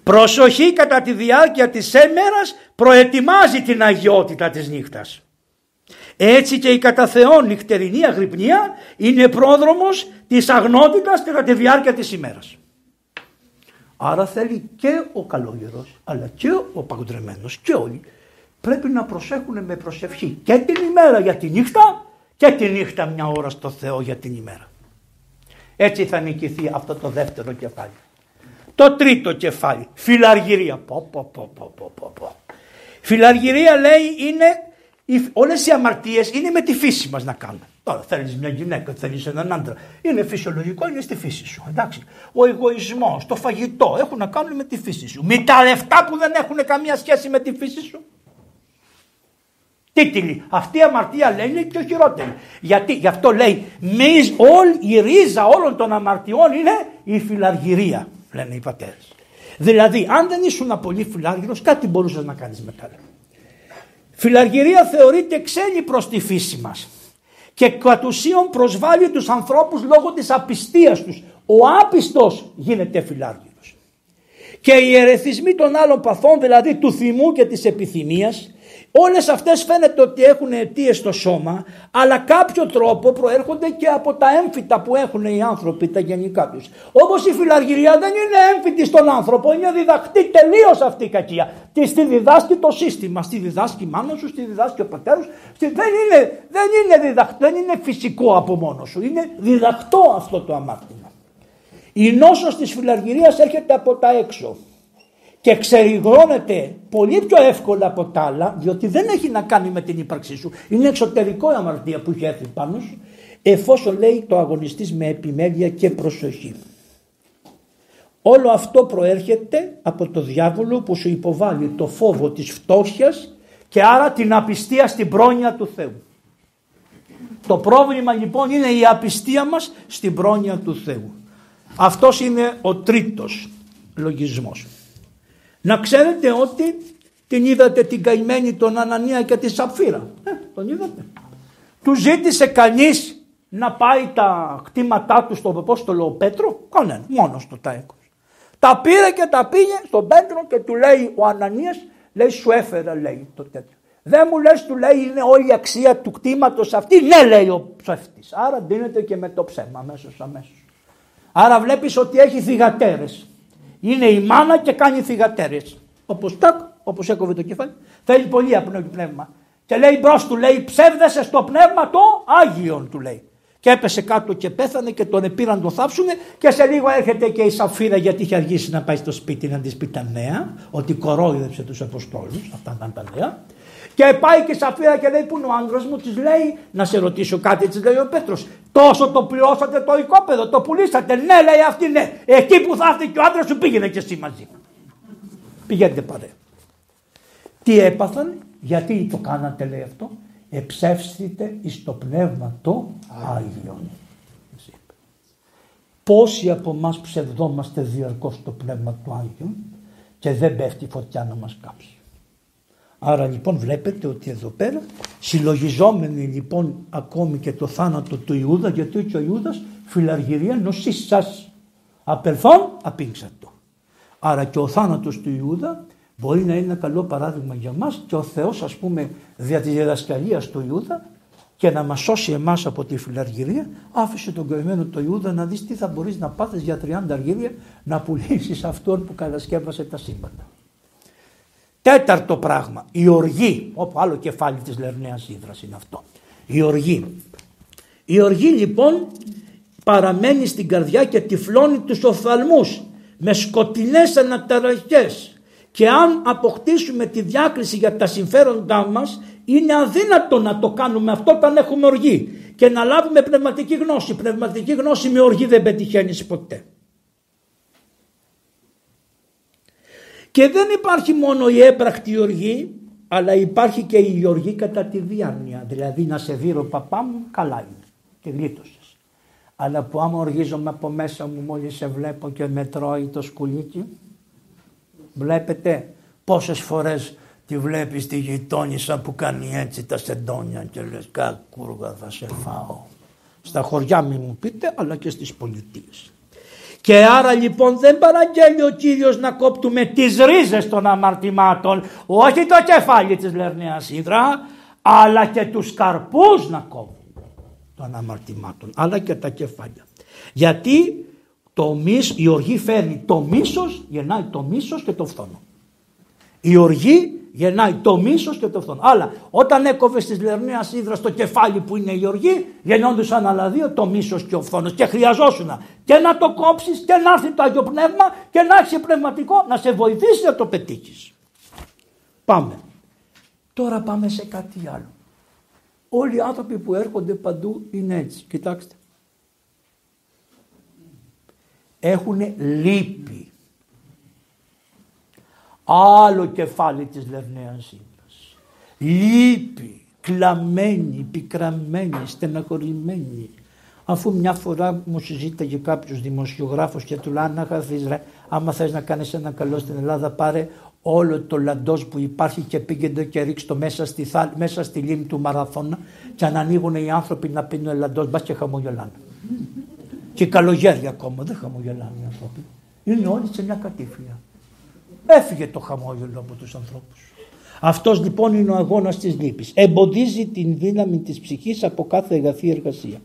Προσοχή κατά τη διάρκεια της έμερας προετοιμάζει την αγιότητα της νύχτας. Έτσι και η κατά Θεόν νυχτερινή αγρυπνία είναι πρόδρομος της αγνότητας κατά τη διάρκεια της ημέρας. Άρα θέλει και ο καλόγερος αλλά και ο παγκοτρεμένος και όλοι πρέπει να προσέχουν με προσευχή και την ημέρα για τη νύχτα και τη νύχτα μια ώρα στο Θεό για την ημέρα. Έτσι θα νικηθεί αυτό το δεύτερο κεφάλι. Το τρίτο κεφάλι, φιλαργυρία. Πω, πω, πω, πω, πω, πω. Φιλαργυρία λέει είναι, όλες οι αμαρτίες είναι με τη φύση μας να κάνουμε. Τώρα θέλεις μια γυναίκα, θέλεις έναν άντρα. Είναι φυσιολογικό, είναι στη φύση σου. Εντάξει. Ο εγωισμός, το φαγητό έχουν να κάνουν με τη φύση σου. Μη τα λεφτά που δεν έχουν καμία σχέση με τη φύση σου. Τίτλοι. Αυτή η αμαρτία λέει είναι πιο χειρότερη. Γιατί γι' αυτό λέει μης, όλη, η ρίζα όλων των αμαρτιών είναι η φιλαργυρία λένε οι πατέρες. Δηλαδή αν δεν ήσουν πολύ φιλάργυρος κάτι μπορούσες να κάνεις μετά. Φιλαργυρία θεωρείται ξένη προς τη φύση μας και κατ' ουσίων προσβάλλει τους ανθρώπους λόγω της απιστίας τους. Ο άπιστος γίνεται φιλάργυρος. Και οι ερεθισμοί των άλλων παθών δηλαδή του θυμού και της επιθυμίας Όλες αυτές φαίνεται ότι έχουν αιτίες στο σώμα, αλλά κάποιο τρόπο προέρχονται και από τα έμφυτα που έχουν οι άνθρωποι, τα γενικά τους. Όμως η φιλαργυρία δεν είναι έμφυτη στον άνθρωπο, είναι διδαχτή τελείως αυτή η κακία. Τι στη διδάσκει το σύστημα, στη διδάσκει η μάνα σου, στη διδάσκει ο πατέρας δεν είναι, δεν είναι, διδαχτή, δεν είναι φυσικό από μόνος σου, είναι διδακτό αυτό το αμάρτημα. Η νόσος της φιλαργυρίας έρχεται από τα έξω και ξεριγρώνεται πολύ πιο εύκολα από τα άλλα διότι δεν έχει να κάνει με την ύπαρξή σου. Είναι εξωτερικό αμαρτία που έχει έρθει πάνω σου εφόσον λέει το αγωνιστής με επιμέλεια και προσοχή. Όλο αυτό προέρχεται από το διάβολο που σου υποβάλλει το φόβο της φτώχειας και άρα την απιστία στην πρόνοια του Θεού. Το πρόβλημα λοιπόν είναι η απιστία μας στην πρόνοια του Θεού. Αυτός είναι ο τρίτος λογισμός να ξέρετε ότι την είδατε την καημένη τον Ανανία και τη Σαφύρα. Ε, τον είδατε. Του ζήτησε κανείς να πάει τα κτήματά του στον Απόστολο Πέτρο; Κανένα, μόνος του τα έκοψε. Τα πήρε και τα πήγε στον Πέτρο και του λέει ο Ανανίας, λέει σου έφερα λέει το τέτοιο. Δεν μου λες του λέει είναι όλη η αξία του κτήματος αυτή. Ναι λέει ο ψεύτης. Άρα δίνεται και με το ψέμα αμέσως αμέσως. Άρα βλέπεις ότι έχει θυγατέρες. Είναι η μάνα και κάνει θυγατέρες. Όπως τάκ, όπως έκοβε το κεφάλι. Θέλει πολύ απνό πνεύμα. Και λέει μπρος του, λέει ψεύδεσαι στο πνεύμα το Άγιον του λέει. Και έπεσε κάτω και πέθανε και τον επήραν τον θάψουνε και σε λίγο έρχεται και η Σαφίρα γιατί είχε αργήσει να πάει στο σπίτι να της πει τα νέα, ότι κορόιδεψε τους Αποστόλους, αυτά ήταν τα νέα. Και πάει και η Σαφίρα και λέει: Πού είναι ο άντρα μου, της λέει: Να σε ρωτήσω κάτι, της λέει ο Πέτρος. Τόσο το πληρώσατε το οικόπεδο, το πουλήσατε. Ναι, λέει αυτή, ναι. Εκεί που θα έρθει και ο άντρας σου πήγαινε και εσύ μαζί. Πηγαίνετε παρέ. Τι έπαθαν, γιατί το κάνατε λέει αυτό. Εψεύστητε εις το πνεύμα το Άγιον. Πόσοι από εμάς ψευδόμαστε διαρκώς το πνεύμα του Άγιον και δεν πέφτει φωτιά να μας κάψει. Άρα λοιπόν βλέπετε ότι εδώ πέρα συλλογιζόμενοι λοιπόν ακόμη και το θάνατο του Ιούδα γιατί και ο Ιούδας φιλαργυρία νοσή σας απελθόν απήξατο. Άρα και ο θάνατος του Ιούδα μπορεί να είναι ένα καλό παράδειγμα για μας και ο Θεός ας πούμε δια της διδασκαλίας του Ιούδα και να μας σώσει εμάς από τη φιλαργυρία άφησε τον καημένο του Ιούδα να δεις τι θα μπορείς να πάθεις για 30 αργύρια να πουλήσεις αυτόν που κατασκεύασε τα σύμπαντα. Τέταρτο πράγμα, η οργή, όπου άλλο κεφάλι της Λερναίας Ήδρας είναι αυτό. Η οργή. Η οργή λοιπόν παραμένει στην καρδιά και τυφλώνει τους οφθαλμούς με σκοτεινές αναταραχές και αν αποκτήσουμε τη διάκριση για τα συμφέροντά μας είναι αδύνατο να το κάνουμε αυτό όταν έχουμε οργή και να λάβουμε πνευματική γνώση. Πνευματική γνώση με οργή δεν πετυχαίνεις ποτέ. Και δεν υπάρχει μόνο η έπρακτη οργή αλλά υπάρχει και η οργή κατά τη διάνοια. Δηλαδή να σε δει παπά μου καλά είναι και γλίτωσες. Αλλά που άμα οργίζομαι από μέσα μου μόλις σε βλέπω και με τρώει το σκουλίκι βλέπετε πόσες φορές τη βλέπεις τη γειτόνισσα που κάνει έτσι τα σεντόνια και λες κακούργα θα σε φάω. Στα χωριά μην μου πείτε αλλά και στις πολιτείες. Και άρα λοιπόν δεν παραγγέλει ο Κύριος να κόπτουμε τις ρίζες των αμαρτημάτων, όχι το κεφάλι της Λερναίας Ήδρα, αλλά και τους καρπούς να κόβουμε των αμαρτημάτων, αλλά και τα κεφάλια. Γιατί το μίσ, η οργή φέρνει το μίσος, γεννάει το μίσος και το φθόνο. Η οργή γεννάει το μίσος και το φθόνο. Αλλά όταν έκοβε τη Λερναίας Ήδρας στο κεφάλι που είναι η οργή, γεννόντουσαν άλλα δύο το μίσος και ο φθόνος και χρειαζόσουν και να το κόψεις και να έρθει το Άγιο Πνεύμα και να έχεις πνευματικό να σε βοηθήσει να το πετύχεις. Πάμε. Τώρα πάμε σε κάτι άλλο. Όλοι οι άνθρωποι που έρχονται παντού είναι έτσι. Κοιτάξτε. Έχουν λύπη άλλο κεφάλι της Λερναίας Ήπρας. Λύπη, κλαμμένη, πικραμένη, στεναχωρημένη. Αφού μια φορά μου συζήταγε κάποιος δημοσιογράφος και του λέει: Αν άμα θες να κάνεις ένα καλό στην Ελλάδα, πάρε όλο το λαντός που υπάρχει και πήγαινε και ρίξ το μέσα στη, θά, μέσα στη λίμνη του Μαραθώνα και αν ανοίγουν οι άνθρωποι να πίνουν λαντός, μπας και χαμογελάνε. και καλογέρια ακόμα, δεν χαμογελάνε οι άνθρωποι. Είναι όλοι σε μια κατήφια. Έφυγε το χαμόγελο από τους ανθρώπους. Αυτός λοιπόν είναι ο αγώνας της λύπης. Εμποδίζει την δύναμη της ψυχής από κάθε εγαθή εργασία.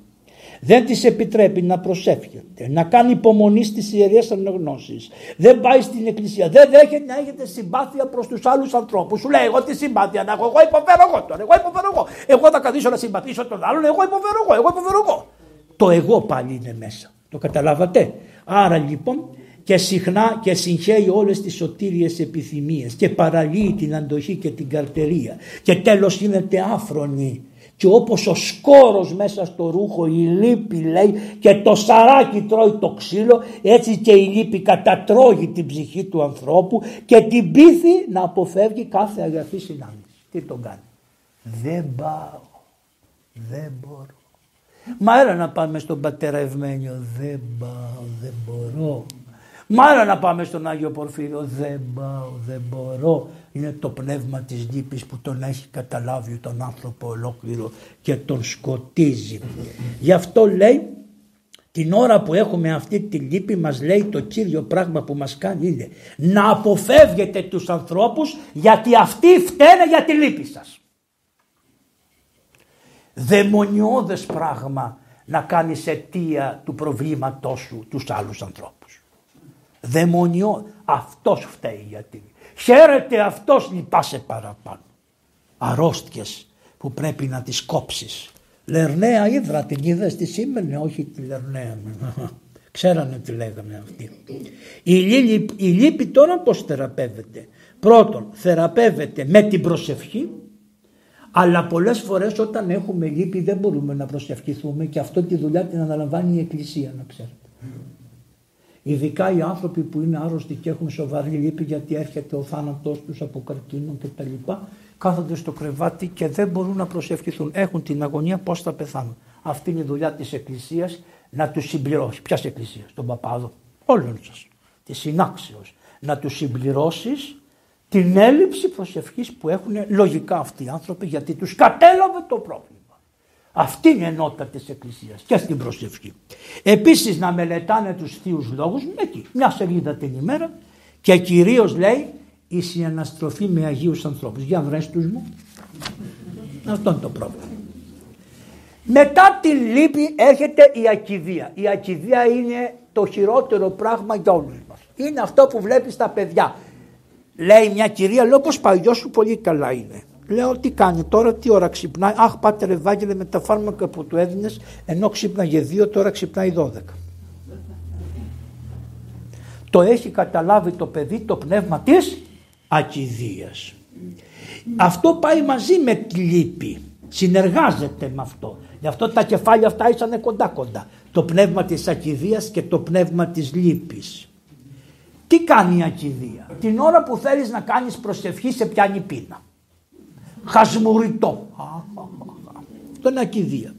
Δεν της επιτρέπει να προσεύχεται, να κάνει υπομονή στις ιερές αναγνώσεις. Δεν πάει στην εκκλησία, δεν δέχεται να έχετε συμπάθεια προς τους άλλους ανθρώπους. Σου λέει εγώ τι συμπάθεια να έχω, εγώ υποφέρω εγώ τώρα, εγώ υποφέρω εγώ. Εγώ θα καθίσω να συμπαθήσω τον άλλον, εγώ υποφέρω εγώ, εγώ υποφέρω εγώ. Το εγώ πάλι είναι μέσα. Το καταλάβατε. Άρα λοιπόν και συχνά και συγχαίει όλες τις σωτήριες επιθυμίες και παραλύει την αντοχή και την καρτερία και τέλος γίνεται άφρονη και όπως ο σκόρος μέσα στο ρούχο η λύπη λέει και το σαράκι τρώει το ξύλο έτσι και η λύπη κατατρώγει την ψυχή του ανθρώπου και την πείθει να αποφεύγει κάθε αγαθή συνάντηση. Τι τον κάνει. Δεν πάω. Δεν μπορώ. Μα έλα να πάμε στον πατέρα Ευμένιο. Δεν πάω. Δεν μπορώ. Μάλλον να πάμε στον Άγιο Πορφύριο. Δεν πάω, δεν μπορώ. Είναι το πνεύμα της λύπης που τον έχει καταλάβει τον άνθρωπο ολόκληρο και τον σκοτίζει. Γι' αυτό λέει την ώρα που έχουμε αυτή τη λύπη μας λέει το κύριο πράγμα που μας κάνει είναι να αποφεύγετε τους ανθρώπους γιατί αυτοί φταίνε για τη λύπη σας. Δαιμονιώδες πράγμα να κάνεις αιτία του προβλήματός σου τους άλλους ανθρώπους δαιμονιό. Αυτός φταίει γιατί. Χαίρεται αυτός λυπάσαι παραπάνω. Αρρώστιες που πρέπει να τις κόψεις. Λερναία ίδρα την είδες στη σήμαινε, όχι τη Λερναία. *laughs* Ξέρανε τι λέγανε αυτοί. Η, λύπη, η λύπη τώρα πώς θεραπεύεται. Πρώτον θεραπεύεται με την προσευχή αλλά πολλές φορές όταν έχουμε λύπη δεν μπορούμε να προσευχηθούμε και αυτό τη δουλειά την αναλαμβάνει η Εκκλησία να ξέρετε. Ειδικά οι άνθρωποι που είναι άρρωστοι και έχουν σοβαρή λύπη γιατί έρχεται ο θάνατός τους από καρκίνο και τα λοιπά, κάθονται στο κρεβάτι και δεν μπορούν να προσευχηθούν. Έχουν την αγωνία πώς θα πεθάνουν. Αυτή είναι η δουλειά της Εκκλησίας να τους συμπληρώσεις. Ποιας Εκκλησίας, τον Παπάδο, όλων σας, της συνάξεως. Να τους συμπληρώσεις την έλλειψη προσευχής που έχουν λογικά αυτοί οι άνθρωποι γιατί τους κατέλαβε το πρόβλημα. Αυτή είναι η ενότητα της Εκκλησίας και στην προσευχή. Επίσης να μελετάνε τους θείους λόγους εκεί, μια σελίδα την ημέρα και κυρίως λέει η συναναστροφή με Αγίους ανθρώπους. Για βρες τους μου. Αυτό είναι το πρόβλημα. Μετά την λύπη έρχεται η ακιδεία. Η ακιδεία είναι το χειρότερο πράγμα για όλους μας. Είναι αυτό που βλέπεις τα παιδιά. Λέει μια κυρία, λέω πως πάει, σου πολύ καλά είναι. Λέω τι κάνει τώρα, τι ώρα ξυπνάει; Αχ, πάτερ Ευάγγελε με τα φάρμακα που του έδινες, ενώ ξύπναγε δύο, τώρα ξυπνάει 12. Το έχει καταλάβει το παιδί το πνεύμα της ακιδείας. Αυτό πάει μαζί με τη λύπη. Συνεργάζεται με αυτό. Γι' αυτό τα κεφάλια αυτά ήσαν κοντά κοντά. Το πνεύμα της ακιδείας και το πνεύμα της λύπης. Τι κάνει η ακιδεία; Την ώρα που θέλεις να κάνεις προσευχή σε πιάνει πείνα. Χασμουριτό. Αυτό είναι ακιδεία.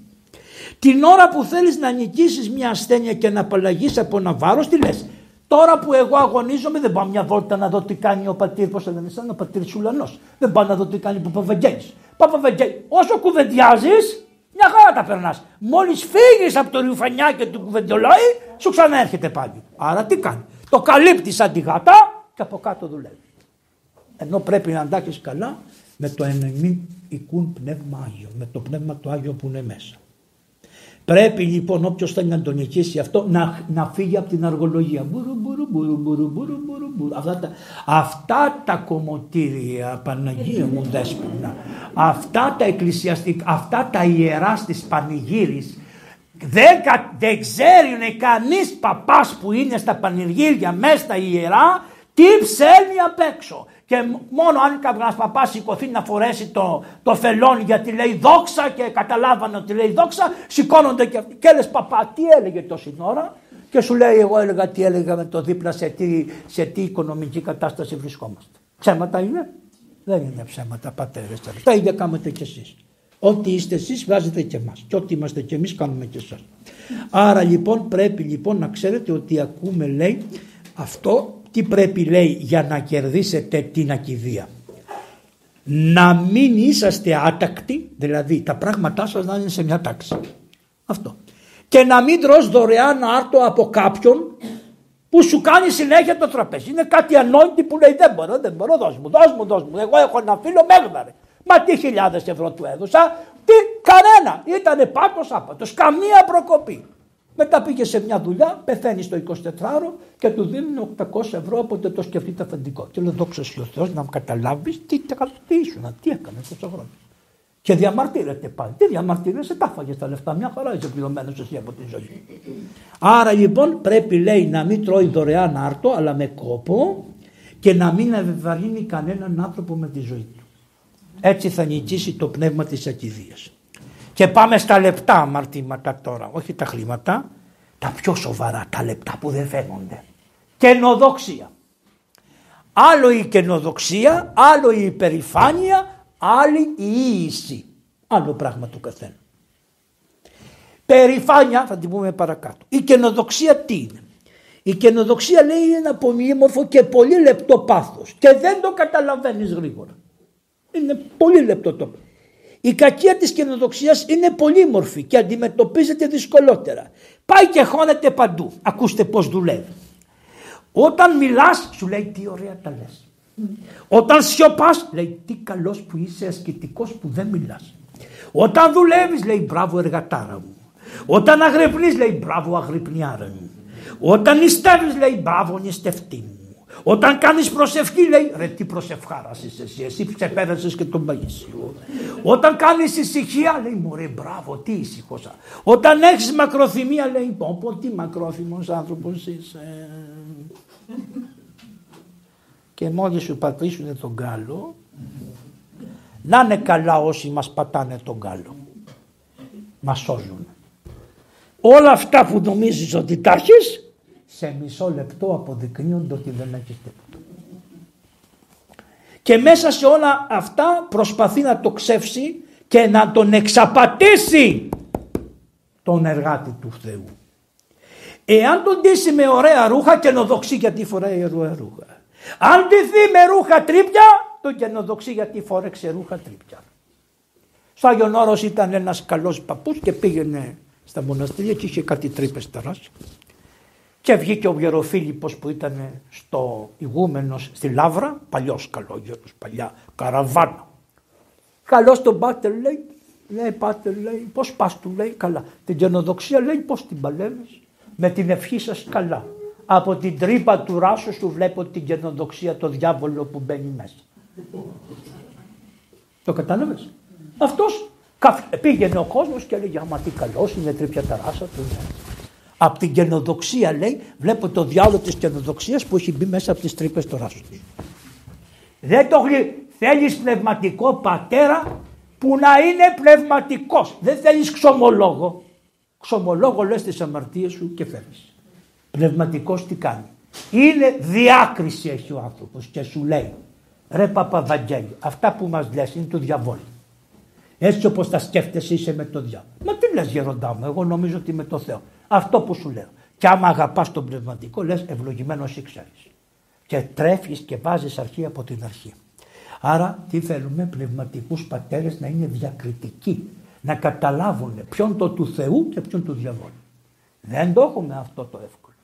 Την ώρα που θέλεις να νικήσεις μια ασθένεια και να απαλλαγείς από ένα βάρος τι λες; Τώρα που εγώ αγωνίζομαι δεν πάω μια βόλτα να δω τι κάνει ο πατήρ, πώς θα λένε σαν ο πατήρ Σουλανός. Δεν πάω να δω τι κάνει ο Παπαβαγγέλης. Παπαβαγγέλη, όσο κουβεντιάζεις μια χαρά τα περνάς. Μόλις φύγεις από το ρουφανιάκι του κουβεντολόι, σου ξαναέρχεται πάλι. Άρα τι κάνει; Το καλύπτεις σαν τη γάτα και από κάτω δουλεύει. Ενώ πρέπει να αντάξεις καλά με το ενεμή οικούν πνεύμα Άγιο, με το πνεύμα του Άγιο που είναι μέσα. Πρέπει λοιπόν όποιος θέλει να τον νικήσει αυτό να, να φύγει από την αργολογία. Μπουρου, μπουρου, μπουρου, μπουρου, μπουρου, μπουρου, μπουρου. Αυτά, τα, αυτά τα κομμωτήρια, Παναγία μου δέσποινα, αυτά τα εκκλησιαστικά, αυτά τα ιερά στις πανηγύρις, δεν, δεν ξέρει κανείς παπάς που είναι στα πανηγύρια μέσα στα ιερά τι ψέλνει απ' έξω. Και μόνο αν κάποιος παπάς σηκωθεί να φορέσει το, το φελόνι γιατί λέει δόξα και καταλάβανε ότι λέει δόξα, σηκώνονται και αυτοί. Και λες παπά, τι έλεγε τόση ώρα. Και σου λέει, Εγώ έλεγα τι έλεγα με το δίπλα σε τι, σε τι οικονομική κατάσταση βρισκόμαστε. Ψέματα είναι; Δεν είναι ψέματα, πατέρες. Τα ίδια κάνετε κι εσείς. Ό,τι είστε εσείς, βγάζετε και εμάς. Και ό,τι είμαστε κι εμείς, κάνουμε και εσάς. Άρα λοιπόν πρέπει λοιπόν να ξέρετε ότι ακούμε λέει αυτό τι πρέπει λέει για να κερδίσετε την ακιδεία. Να μην είσαστε άτακτοι, δηλαδή τα πράγματά σας να είναι σε μια τάξη. Αυτό. Και να μην τρως δωρεάν άρτο από κάποιον που σου κάνει συνέχεια το τραπέζι. Είναι κάτι ανόητη που λέει δεν μπορώ, δεν μπορώ, δώσ' μου, δώσ' μου, δώσ' μου. Εγώ έχω ένα φίλο μέγναρε. Μα τι χιλιάδες ευρώ του έδωσα, τι κανένα. Ήτανε πάτος άπατος, καμία προκοπή. Μετά πήγε σε μια δουλειά, πεθαίνει στο 24ωρο και του δίνουν 800 ευρώ όποτε το σκεφτείτε αφεντικό. Και λέω δόξα ο Θεός να μου καταλάβεις τι, τι ήσουν, τι έκανε τόσο χρόνος. Και διαμαρτύρεται πάλι. Τι διαμαρτύρεσαι, τα φάγες τα λεφτά. Μια χαρά είσαι πληρωμένος εσύ από τη ζωή. Άρα λοιπόν πρέπει λέει να μην τρώει δωρεάν άρτο αλλά με κόπο και να μην ευεβαρύνει κανέναν άνθρωπο με τη ζωή του. Έτσι θα νικήσει το πνεύμα της ακιδείας. Και πάμε στα λεπτά αμαρτήματα τώρα, όχι τα χρήματα, τα πιο σοβαρά, τα λεπτά που δεν φαίνονται. Καινοδοξία. Άλλο η καινοδοξία, άλλο η υπερηφάνεια, άλλη η ίηση. Άλλο πράγμα του καθένα. Περηφάνεια θα την πούμε παρακάτω. Η καινοδοξία τι είναι; Η καινοδοξία λέει είναι ένα πολύμορφο και πολύ λεπτό πάθος και δεν το καταλαβαίνεις γρήγορα. Είναι πολύ λεπτό το πάθος. Η κακία της καινοδοξίας είναι πολύμορφη και αντιμετωπίζεται δυσκολότερα. Πάει και χώνεται παντού. Ακούστε πώς δουλεύει. Όταν μιλάς σου λέει τι ωραία τα λες. Όταν σιωπάς λέει τι καλός που είσαι ασκητικός που δεν μιλάς. Όταν δουλεύεις λέει μπράβο εργατάρα μου. Όταν αγρυπνείς λέει μπράβο αγρυπνιάρα μου. Όταν νηστεύεις λέει μπράβο νηστευτή μου. Όταν κάνεις προσευχή λέει ρε τι προσευχάρας είσαι εσύ, εσύ ξεπέρασες και τον Παγίσιο. Όταν κάνεις ησυχία λέει μωρέ μπράβο τι ησυχώσα. Όταν έχεις μακροθυμία λέει πω πω τι μακρόθυμος άνθρωπος είσαι. και μόλις σου πατήσουν τον κάλο να είναι καλά όσοι μας πατάνε τον κάλο. Μας σώζουν. Όλα αυτά που νομίζεις ότι τα έχεις σε μισό λεπτό αποδεικνύονται ότι δεν έχει τίποτα. Και μέσα σε όλα αυτά προσπαθεί να το ξεύσει και να τον εξαπατήσει τον εργάτη του Θεού. Εάν τον ντύσει με ωραία ρούχα καινοδοξεί γιατί φοράει ωραία ρούχα. Αν ντυθεί με ρούχα τρίπια τον καινοδοξεί γιατί φόρεξε ρούχα τρίπια. Στο Άγιον Όρος ήταν ένας καλός παππούς και πήγαινε στα μοναστήρια και είχε κάτι τρύπες τεράστιες. Και βγήκε ο Γεροφίλιππος που ήταν στο ηγούμενος στη Λάβρα, παλιός καλόγερος, παλιά καραβάνα. Καλώς τον Πάτερ λέει, λέει Πάτερ λέει, πώς πας του λέει καλά. Την γενοδοξία λέει πώς την παλεύεις. Με την ευχή σας καλά. Από την τρύπα του ράσου σου βλέπω την γενοδοξία το διάβολο που μπαίνει μέσα. Το κατάλαβες; Αυτός πήγαινε ο κόσμος και έλεγε άμα τι καλός είναι τρίπια ταράσα του. Από την καινοδοξία λέει βλέπω το διάλογο της καινοδοξίας που έχει μπει μέσα από τις τρύπες του ράσου Δεν το θέλεις πνευματικό πατέρα που να είναι πνευματικός. Δεν θέλεις ξομολόγο. Ξομολόγο λες τις αμαρτίες σου και φεύγεις. Πνευματικός τι κάνει. Είναι διάκριση έχει ο άνθρωπος και σου λέει ρε Παπαβαγγέλη αυτά που μας λες είναι του διαβόλου. Έτσι όπως τα σκέφτεσαι είσαι με το διάβολο. Μα τι λες γεροντά μου, εγώ νομίζω ότι με το Θεό. Αυτό που σου λέω. Και άμα αγαπάς τον πνευματικό λες ευλογημένος ή ξέρεις. Και τρέφεις και βάζεις αρχή από την αρχή. Άρα τι θέλουμε πνευματικούς πατέρες να είναι διακριτικοί. Να καταλάβουν ποιον το του Θεού και ποιον του διαβόλου. Δεν το έχουμε αυτό το εύκολο.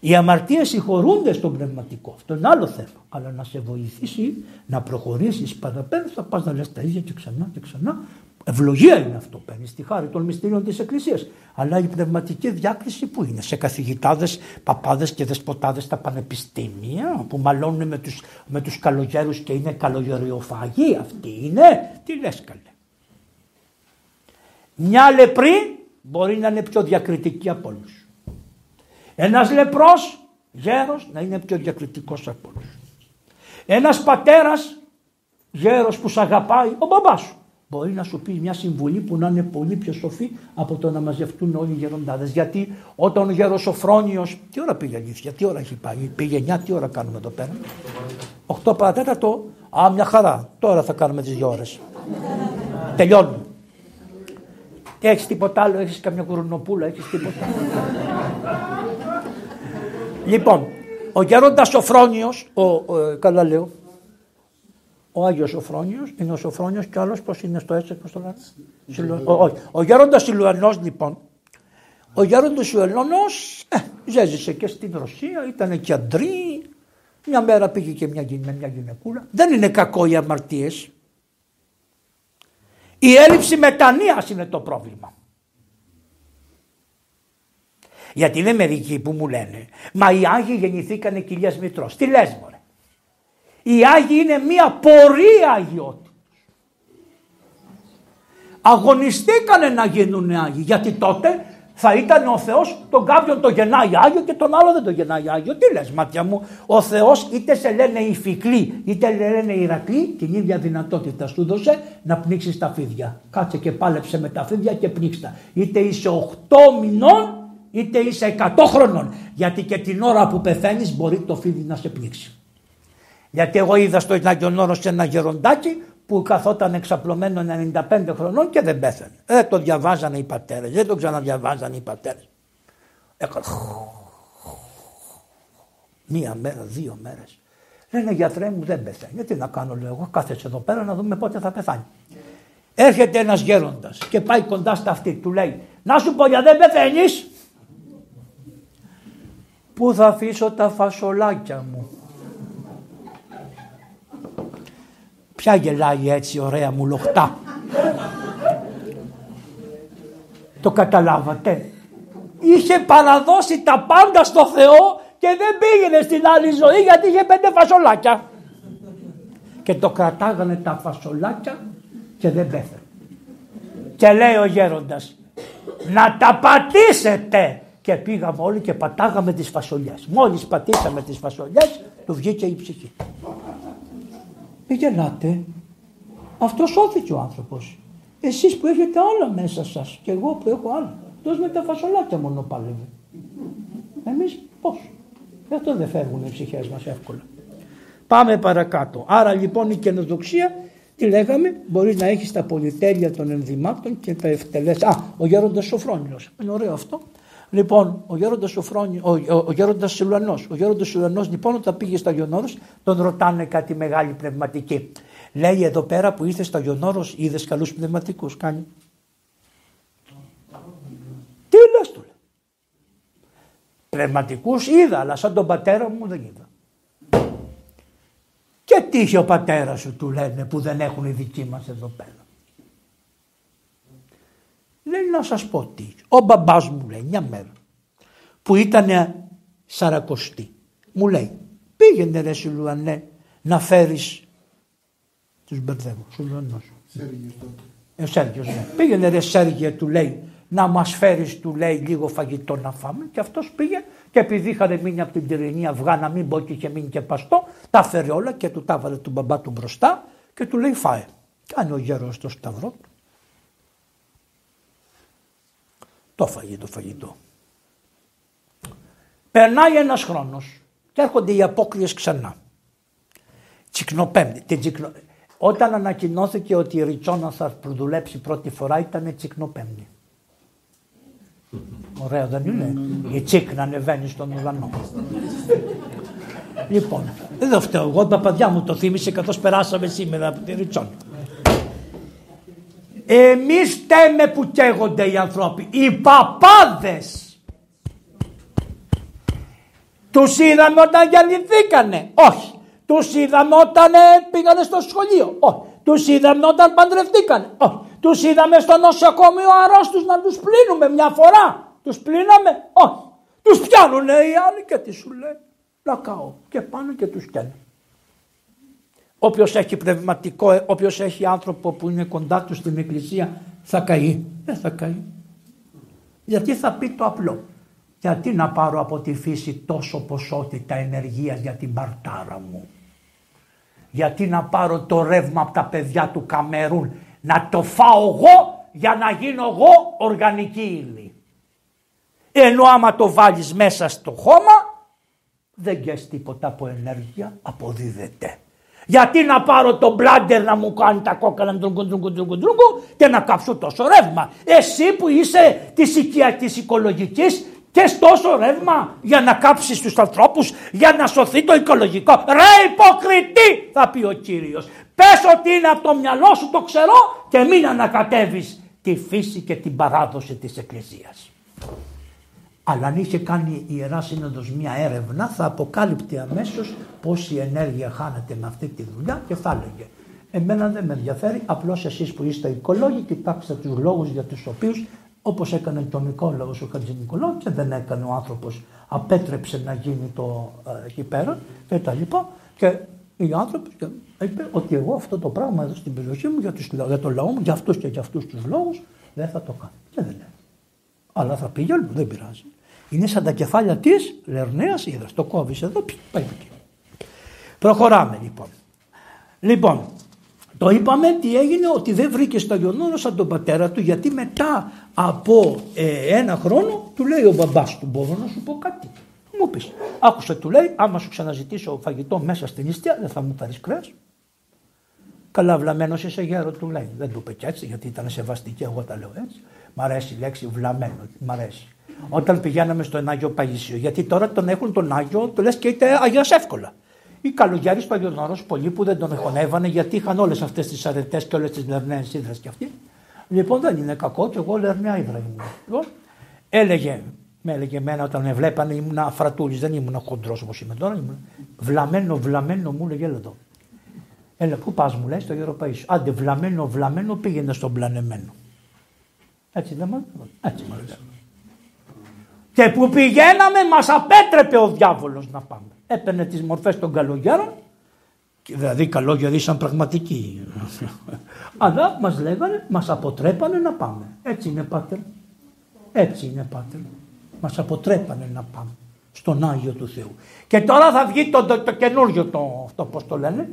Οι αμαρτίες συγχωρούνται στον πνευματικό. Αυτό είναι άλλο θέμα. Αλλά να σε βοηθήσει να προχωρήσεις παραπέρα θα πας να λες τα ίδια και ξανά και ξανά. Ευλογία είναι αυτό. Παίρνεις τη χάρη των μυστήριων της Εκκλησίας. Αλλά η πνευματική διάκριση που είναι σε καθηγητάδες, παπάδες και δεσποτάδες στα πανεπιστήμια που μαλώνουν με τους, με τους καλογέρους και είναι καλογεριοφαγοί. Αυτοί είναι. Τι λες καλέ. Μια λεπρή μπορεί να είναι πιο διακριτική από όλους. Ένας λεπρός γέρος να είναι πιο διακριτικός από όλους. Ένας πατέρας γέρος που σ' αγαπάει ο μπαμπάς σου. Μπορεί να σου πει μια συμβουλή που να είναι πολύ πιο σοφή από το να μαζευτούν όλοι οι γεροντάδες. Γιατί όταν ο γέρος Σοφρόνιος, τι ώρα πήγε αλήθεια, τι ώρα έχει πάει, πήγε 9, τι ώρα κάνουμε εδώ πέρα; 8 παρατέταρτο, α μια χαρά, τώρα θα κάνουμε τις δύο ώρες. Τελειώνουμε. Έχεις τίποτα άλλο, έχεις καμιά κουρουνοπούλα, έχεις τίποτα. Λοιπόν, ο γέροντας Σοφρόνιος, ο, ο, καλά λέω, ο Άγιος Σοφρόνιος, είναι ο Σοφρόνιος και άλλος πώς είναι στο έτσι, πώς το λένε; Ο, ο γέροντας Σιλουανός λοιπόν, ο γέροντας Σιλουανός ε, ζέζησε και στην Ρωσία, ήταν και αντρή, μια μέρα πήγε και μια, με μια γυναικούλα. Δεν είναι κακό οι αμαρτίες. Η έλλειψη μετανοίας είναι το πρόβλημα. Γιατί είναι μερικοί που μου λένε, μα οι Άγιοι γεννηθήκανε κοιλιάς μητρός. Τι λες μωρέ; Οι Άγιοι είναι μια πορεία αγιότητα. Αγωνιστήκανε να γίνουν Άγιοι γιατί τότε θα ήταν ο Θεός τον κάποιον το γεννάει Άγιο και τον άλλο δεν το γεννάει Άγιο. Τι λες μάτια μου, ο Θεός είτε σε λένε Ιφικλή είτε λένε Ηρακλή την ίδια δυνατότητα σου δώσε να πνίξεις τα φίδια. Κάτσε και πάλεψε με τα φίδια και πνίξτα. Είτε είσαι 8 μηνών είτε είσαι 100 χρονών. Γιατί και την ώρα που πεθαίνεις μπορεί το φίδι να σε πνίξει. Γιατί εγώ είδα στο Ιναγιονόρο σε ένα γεροντάκι που καθόταν εξαπλωμένο 95 χρονών και δεν πέθανε. Δεν το διαβάζανε οι πατέρες, δεν το ξαναδιαβάζανε οι πατέρες. Έκανε μία μέρα, δύο μέρες. Λένε γιατρέ μου δεν πεθαίνει. Γιατί να κάνω λέω εγώ κάθεσαι εδώ πέρα να δούμε πότε θα πεθάνει. Έρχεται ένας γέροντας και πάει κοντά στα αυτή του λέει να σου πω για δεν πεθαίνεις. Πού θα αφήσω τα φασολάκια μου. Ποια γελάει έτσι ωραία μου λοχτά. Το καταλάβατε. Είχε παραδώσει τα πάντα στο Θεό και δεν πήγαινε στην άλλη ζωή γιατί είχε πέντε φασολάκια. Και το κρατάγανε τα φασολάκια και δεν πέθανε. Και λέει ο γέροντας να τα πατήσετε και πήγαμε όλοι και πατάγαμε τις φασολιές. Μόλις πατήσαμε τις φασολιές του βγήκε η ψυχή. Μην γελάτε. Αυτό σώθηκε ο άνθρωπος. Εσείς που έχετε άλλα μέσα σας και εγώ που έχω άλλα. Τόσο με τα φασολάκια μόνο πάλευε. Εμείς πώς. Γι' αυτό δεν φεύγουν οι ψυχές μας εύκολα. Πάμε παρακάτω. Άρα λοιπόν η καινοδοξία τι λέγαμε, μπορεί να έχεις τα πολυτέλεια των ενδυμάτων και τα ευτελές. Α, ο γέροντας Σοφρόνιος. Είναι ωραίο αυτό. Λοιπόν, ο γέροντας, Σοφρόνι, ο, ο, ο γέροντας Σιλουανός, ο γέροντας Σιλουανός λοιπόν όταν πήγε στο Αγιονόρος τον ρωτάνε κάτι μεγάλη πνευματική. Λέει εδώ πέρα που ήρθε στο Αγιονόρος είδες καλούς πνευματικούς κάνει. Τι λες του λέει. Πνευματικούς είδα αλλά σαν τον πατέρα μου δεν είδα. Και τι είχε ο πατέρας σου του λένε που δεν έχουν οι δικοί μας εδώ πέρα. Λέει να σας πω τι. Ο μπαμπάς μου λέει μια μέρα που ήταν σαρακοστή. Μου λέει πήγαινε ρε Σιλουανέ να φέρεις Τους μπερδεύω. Σουλωνό. Ο Σέργιος, ναι. Πήγαινε ρε Σέργιο, του λέει, να μας φέρεις, του λέει, λίγο φαγητό να φάμε. Και αυτός πήγε και επειδή είχαν μείνει από την τυρινή αυγά, να μην πω και είχε μείνει και παστό, τα φέρει όλα και του τα βάλε του μπαμπά του μπροστά και του λέει φάε. Κάνει ο γέρο το σταυρό του. Το φαγητό, το φαγητό. Περνάει ένας χρόνος και έρχονται οι απόκριες ξανά. Τσικνοπέμπτη. Την τσικνο... Όταν ανακοινώθηκε ότι η Ριτσόνα θα δουλέψει πρώτη φορά ήταν τσικνοπέμπτη. Ωραίο δεν είναι; Η τσίκ να ανεβαίνει στον ουρανό. λοιπόν, εδώ φταίω εγώ, η παπαδιά μου το θύμισε καθώς περάσαμε σήμερα από τη Ριτσόνα. Εμείς στέμε που καίγονται οι άνθρωποι. Οι παπάδες. Τους είδαμε όταν γεννηθήκανε. Όχι. Τους είδαμε όταν ε, πήγανε στο σχολείο. Όχι. Τους είδαμε όταν παντρευτήκανε. Όχι. Τους είδαμε στο νοσοκομείο αρρώστους να τους πλύνουμε μια φορά. Τους πλύναμε. Όχι. Τους πιάνουνε οι άλλοι και τι σου λέει. Λακάω. Και πάνε και τους πιάνουν. Όποιος έχει πνευματικό, ε, όποιος έχει άνθρωπο που είναι κοντά του στην εκκλησία θα καεί. Δεν θα καεί. Γιατί θα πει το απλό. Γιατί να πάρω από τη φύση τόσο ποσότητα ενεργείας για την παρτάρα μου; Γιατί να πάρω το ρεύμα από τα παιδιά του Καμερούν; Να το φάω εγώ για να γίνω εγώ οργανική ύλη. Ενώ άμα το βάλεις μέσα στο χώμα δεν γκες τίποτα από ενέργεια, αποδίδεται. Γιατί να πάρω το μπλάντερ να μου κάνει τα κόκκαλα και να κάψω τόσο ρεύμα. Εσύ που είσαι της οικιακής οικολογικής και τόσο ρεύμα για να κάψεις τους ανθρώπους, για να σωθεί το οικολογικό. Ρε υποκριτή θα πει ο Κύριος. Πες ότι είναι από το μυαλό σου το ξερό και μην ανακατεύεις τη φύση και την παράδοση της Εκκλησίας. Αλλά αν είχε κάνει η Ιερά Σύνοδος μία έρευνα θα αποκάλυπτε αμέσως πόση ενέργεια χάνεται με αυτή τη δουλειά και θα έλεγε Εμένα δεν με ενδιαφέρει, απλώς εσείς που είστε οικολόγοι κοιτάξτε τους λόγους για τους οποίους όπως έκανε και ο Νικόλαος ο Χατζη Νικολάου και δεν έκανε ο άνθρωπος, απέτρεψε να γίνει το ε, εκεί πέρα και τα λοιπά και οι άνθρωποι είπε ότι εγώ αυτό το πράγμα εδώ στην περιοχή μου για, τους, για το λαό μου, για αυτούς και για αυτούς τους λόγους δεν θα το κάνω. Και δεν είναι. Αλλά θα πήγε αλλού, δεν πειράζει. Είναι σαν τα κεφάλια της Λερναίας Ήδρα. Το κόβεις εδώ, πάει εκεί. Προχωράμε λοιπόν. Λοιπόν, το είπαμε τι έγινε ότι δεν βρήκε στο Αγιονόρο σαν τον πατέρα του γιατί μετά από ε, ένα χρόνο του λέει ο μπαμπάς του μπορώ να σου πω κάτι. Μου πεις, άκουσε του λέει άμα σου ξαναζητήσω φαγητό μέσα στην Ιστία δεν θα μου φέρει κρέας. Καλά βλαμμένος είσαι γέρο του λέει. Δεν του είπε και έτσι γιατί ήταν σεβαστική εγώ τα λέω έτσι. Μ' αρέσει η λέξη βλαμμένο, μ' αρέσει. Όταν πηγαίναμε στον Άγιο Παγίσιο, γιατί τώρα τον έχουν τον Άγιο, το λες και είτε Αγία εύκολα. Ή καλογιάρης του Αγιονόρο, πολλοί που δεν τον εχωνεύανε γιατί είχαν όλες αυτές τις αρετές και όλες τις λερναίε ύδρες κι αυτοί. Λοιπόν δεν είναι κακό και εγώ λερναία ύδρα ήμουν. Λοιπόν, έλεγε, με έλεγε εμένα όταν με βλέπανε ήμουν αφρατούλης, δεν ήμουν χοντρός όπως είμαι τώρα. Ήμουν βλαμένο, βλαμένο μου έλεγε έλα εδώ. Έλα, πού πας μου λέει στο Παγίσιο. Άντε, βλαμένο, βλαμένο πήγαινε στον πλανεμένο. Έτσι δεν μου Έτσι μου Και που πηγαίναμε μας απέτρεπε ο διάβολος να πάμε. Έπαιρνε τις μορφές των καλογέρων, δηλαδή καλόγεροι σαν πραγματικοί. Αλλά μας λέγανε, μας αποτρέπανε να πάμε. Έτσι είναι πάτερ. Έτσι είναι πάτερ. Μας αποτρέπανε να πάμε στον Άγιο του Θεού. Και τώρα θα βγει το, το, το καινούριο το, αυτό πώς το λένε,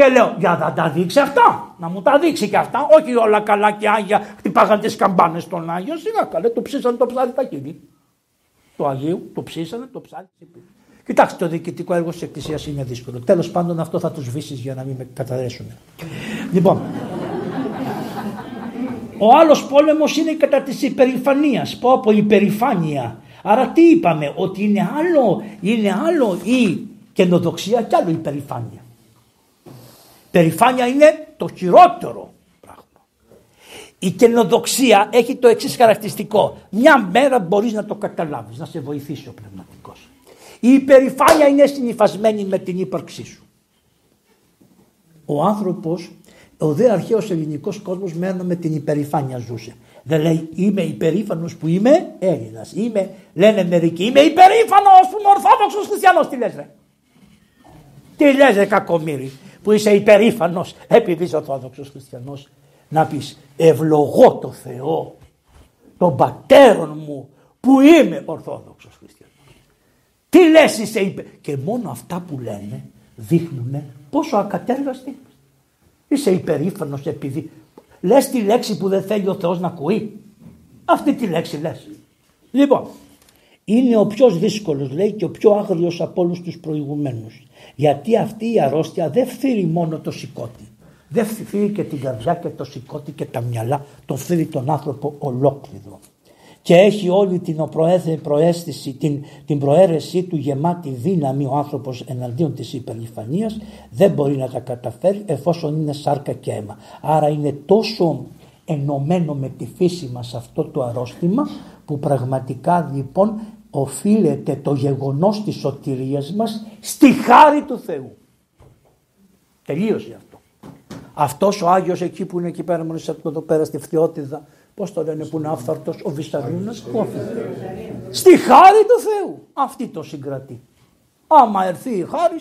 και λέω, για να τα δείξει αυτά. Να μου τα δείξει και αυτά. Όχι όλα καλά και άγια χτυπάγαν τις καμπάνες στον Άγιο. Σιγά καλέ, το ψήσανε το ψάρι τα χείλη. Το Αγίου, το ψήσανε, το ψάρι. Κοιτάξτε, το διοικητικό έργο της Εκκλησίας είναι δύσκολο. Τέλος πάντων, αυτό θα τους βήσει για να μην με καταρρέσουν. λοιπόν, ο άλλος πόλεμος είναι κατά της υπερηφανίας. Πω από υπερηφάνεια. Άρα τι είπαμε, ότι είναι άλλο, είναι άλλο η καινοδοξία και άλλο η υπερηφάνεια. Περηφάνεια είναι το χειρότερο πράγμα. Η καινοδοξία έχει το εξής χαρακτηριστικό. Μια μέρα μπορείς να το καταλάβεις, να σε βοηθήσει ο πνευματικός. Η υπερηφάνεια είναι συνειφασμένη με την ύπαρξή σου. Ο άνθρωπος, ο δε αρχαίος ελληνικός κόσμος μένω με την υπερηφάνεια ζούσε. Δεν λέει είμαι υπερήφανος που είμαι Έλληνας. Είμαι, λένε μερικοί, είμαι υπερήφανος που είμαι ορθόδοξος χριστιανός. Τι λες ρε. Τι λες ρε κακομύρι. Που είσαι υπερήφανος επειδή είσαι Ορθόδοξος Χριστιανός να πεις ευλογώ το Θεό τον πατέρων μου που είμαι Ορθόδοξος Χριστιανός. Τι λες είσαι υπε... Και μόνο αυτά που λένε δείχνουν πόσο ακατέργαστοι Είσαι υπερήφανος επειδή λες τη λέξη που δεν θέλει ο Θεός να ακούει. Αυτή τη λέξη λες. Λοιπόν, είναι ο πιο δύσκολος λέει και ο πιο άγριος από όλους τους προηγουμένους. Γιατί αυτή η αρρώστια δεν φύρει μόνο το σηκώτη. Δεν φύρει και την καρδιά και το σηκώτη και τα μυαλά. Το φύρει τον άνθρωπο ολόκληρο. Και έχει όλη την προαίσθηση, την, την προαίρεσή του γεμάτη δύναμη ο άνθρωπος εναντίον της υπερηφανίας δεν μπορεί να τα καταφέρει εφόσον είναι σάρκα και αίμα. Άρα είναι τόσο ενωμένο με τη φύση μας αυτό το αρρώστημα που πραγματικά λοιπόν οφείλεται το γεγονός της σωτηρίας μας στη χάρη του Θεού. Τελείωσε αυτό. Αυτός ο Άγιος εκεί που είναι εκεί πέρα μόλις από εδώ πέρα στη Φθιώτιδα πώς το λένε που είναι άφθαρτος ο Βυσσαρίνας Στη χάρη του Θεού. Αυτή το συγκρατεί. Άμα έρθει η χάρη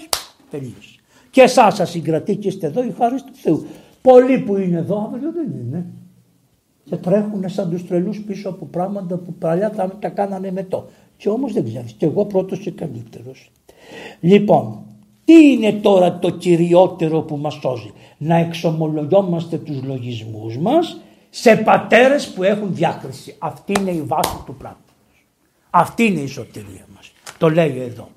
τελείωσε. Και εσάς σας συγκρατεί και είστε εδώ η χάρη του Θεού. Πολλοί που είναι εδώ αύριο δεν είναι και τρέχουν σαν τους τρελούς πίσω από πράγματα που παλιά τα, τα κάνανε μετό. Και όμως δεν ξέρεις, και εγώ πρώτος και καλύτερος. Λοιπόν, τι είναι τώρα το κυριότερο που μας σώζει; Να εξομολογιόμαστε τους λογισμούς μας σε πατέρες που έχουν διάκριση. Αυτή είναι η βάση του πράγματος. Αυτή είναι η σωτηρία μας. Το λέει εδώ.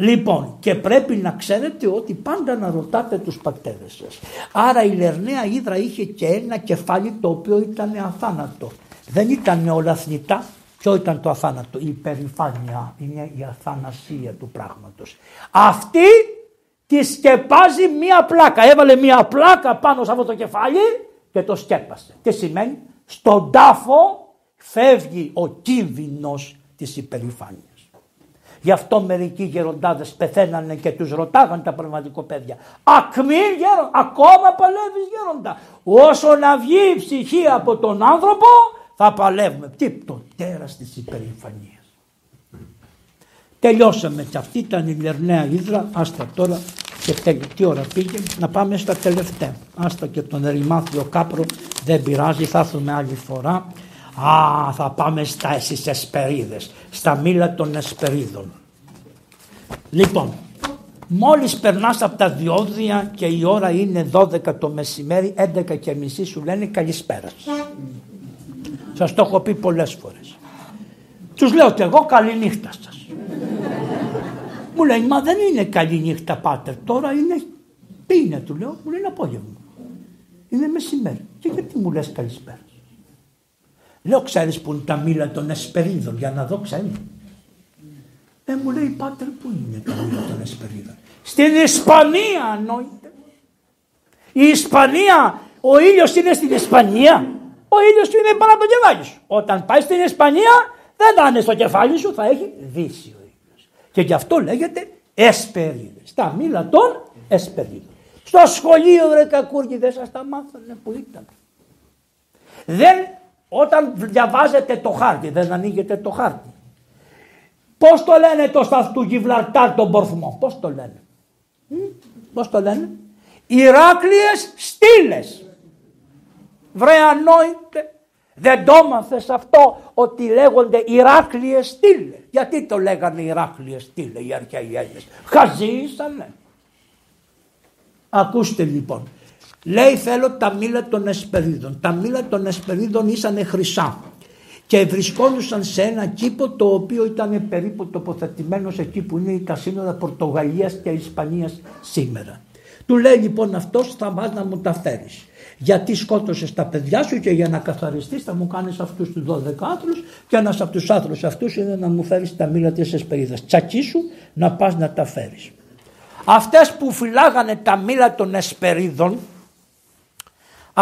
Λοιπόν και πρέπει να ξέρετε ότι πάντα να ρωτάτε τους πατέρες σας. Άρα η Λερναία Ήδρα είχε και ένα κεφάλι το οποίο ήταν αθάνατο. Δεν ήταν όλα θνητά. Ποιο ήταν το αθάνατο; Η υπερηφάνεια είναι η αθανασία του πράγματος. Αυτή τη σκεπάζει μία πλάκα. Έβαλε μία πλάκα πάνω σε αυτό το κεφάλι και το σκέπασε. Τι σημαίνει; Στον τάφο φεύγει ο κίνδυνος της υπερηφάνειας. Γι' αυτό μερικοί γεροντάδες πεθαίνανε και τους ρωτάγαν τα παιδιά. Ακμή γέροντα, ακόμα παλεύεις γέροντα. Όσο να βγει η ψυχή από τον άνθρωπο θα παλεύουμε. Τι το τέρας της υπερηφανίας. Τελειώσαμε και αυτή ήταν η Λερναία Ήδρα. Άστα τώρα και τέλει. Τι ώρα πήγε να πάμε στα τελευταία. Άστα και τον Ερημάθιο Κάπρο δεν πειράζει θα έρθουμε άλλη φορά. Α, θα πάμε στα εσείς εσπερίδες, στα μήλα των εσπερίδων. Λοιπόν, μόλις περνάς από τα διόδια και η ώρα είναι 12 το μεσημέρι, 11 και μισή σου λένε καλησπέρα. Σας το έχω πει πολλές φορές. Τους λέω και εγώ καλή νύχτα σας. Μου λέει, μα δεν είναι καλή νύχτα πάτερ, τώρα είναι, τι είναι του λέω, μου λέει απόγευμα. Είναι μεσημέρι. Και γιατί μου λες καλησπέρα. Λέω ξέρεις που είναι τα μήλα των εσπερίδων για να δω ξέρεις. Ε μου λέει πάτερ που είναι τα μήλα των εσπερίδων; Στην Ισπανία εννοείται. Η Ισπανία, ο ήλιος είναι στην Ισπανία. Ο ήλιος είναι πάνω από το κεφάλι σου. Όταν πάει στην Ισπανία δεν θα είναι στο κεφάλι σου, θα έχει δύσει ο ήλιος. Και γι' αυτό λέγεται εσπερίδες. Τα μήλα των εσπερίδων. Στο σχολείο ρε κακούργοι δεν σας τα μάθανε που ήταν. Δεν όταν διαβάζετε το χάρτη, δεν ανοίγετε το χάρτη. Πώς το λένε το σταθ του Γιβλαρτάρ τον Πορθμό, πώς το λένε; Πώς το λένε; Ηράκλειες στήλες. Βρε ανόητε. Δεν το μάθες αυτό ότι λέγονται Ηράκλειες στήλες. Γιατί το λέγανε Ηράκλειες στήλες οι αρχαίοι Έλληνες; Χαζήσανε. Ακούστε λοιπόν. Λέει θέλω τα μήλα των εσπερίδων. Τα μήλα των εσπερίδων ήσαν χρυσά και βρισκόντουσαν σε ένα κήπο το οποίο ήταν περίπου τοποθετημένος εκεί που είναι τα σύνορα Πορτογαλίας και Ισπανίας σήμερα. Του λέει λοιπόν αυτός θα πας να μου τα φέρεις. Γιατί σκότωσες τα παιδιά σου και για να καθαριστείς θα μου κάνεις αυτούς τους 12 άθρους και ένας από τους άθρους αυτούς είναι να μου φέρεις τα μήλα της εσπερίδας. Τσακί σου να πας να τα φέρεις. Αυτές που φυλάγανε τα μήλα των εσπερίδων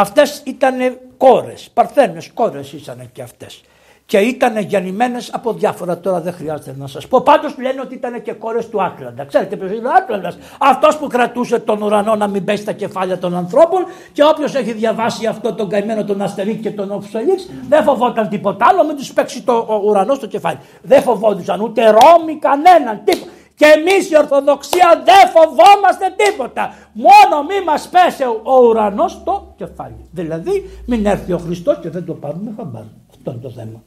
Αυτές ήταν κόρες, παρθένες κόρες ήσαν και αυτές. Και ήταν γεννημένες από διάφορα, τώρα δεν χρειάζεται να σας πω. Πάντως λένε ότι ήταν και κόρες του Άκλαντα. Ξέρετε ποιος είναι ο Άκλαντας; Αυτός που κρατούσε τον ουρανό να μην πέσει στα κεφάλια των ανθρώπων και όποιος έχει διαβάσει αυτό τον καημένο τον Αστερίκ και τον Οψελίξ δεν φοβόταν τίποτα άλλο, μην τους παίξει το ουρανό στο κεφάλι. Δεν φοβόντουσαν ούτε Ρώμη κανέναν, τίποτα. Και εμείς η Ορθοδοξία δεν φοβόμαστε τίποτα. Μόνο μη μας πέσει ο ουρανός στο κεφάλι. Δηλαδή μην έρθει ο Χριστός και δεν το πάρουμε χαμπάρι. Αυτό είναι το θέμα.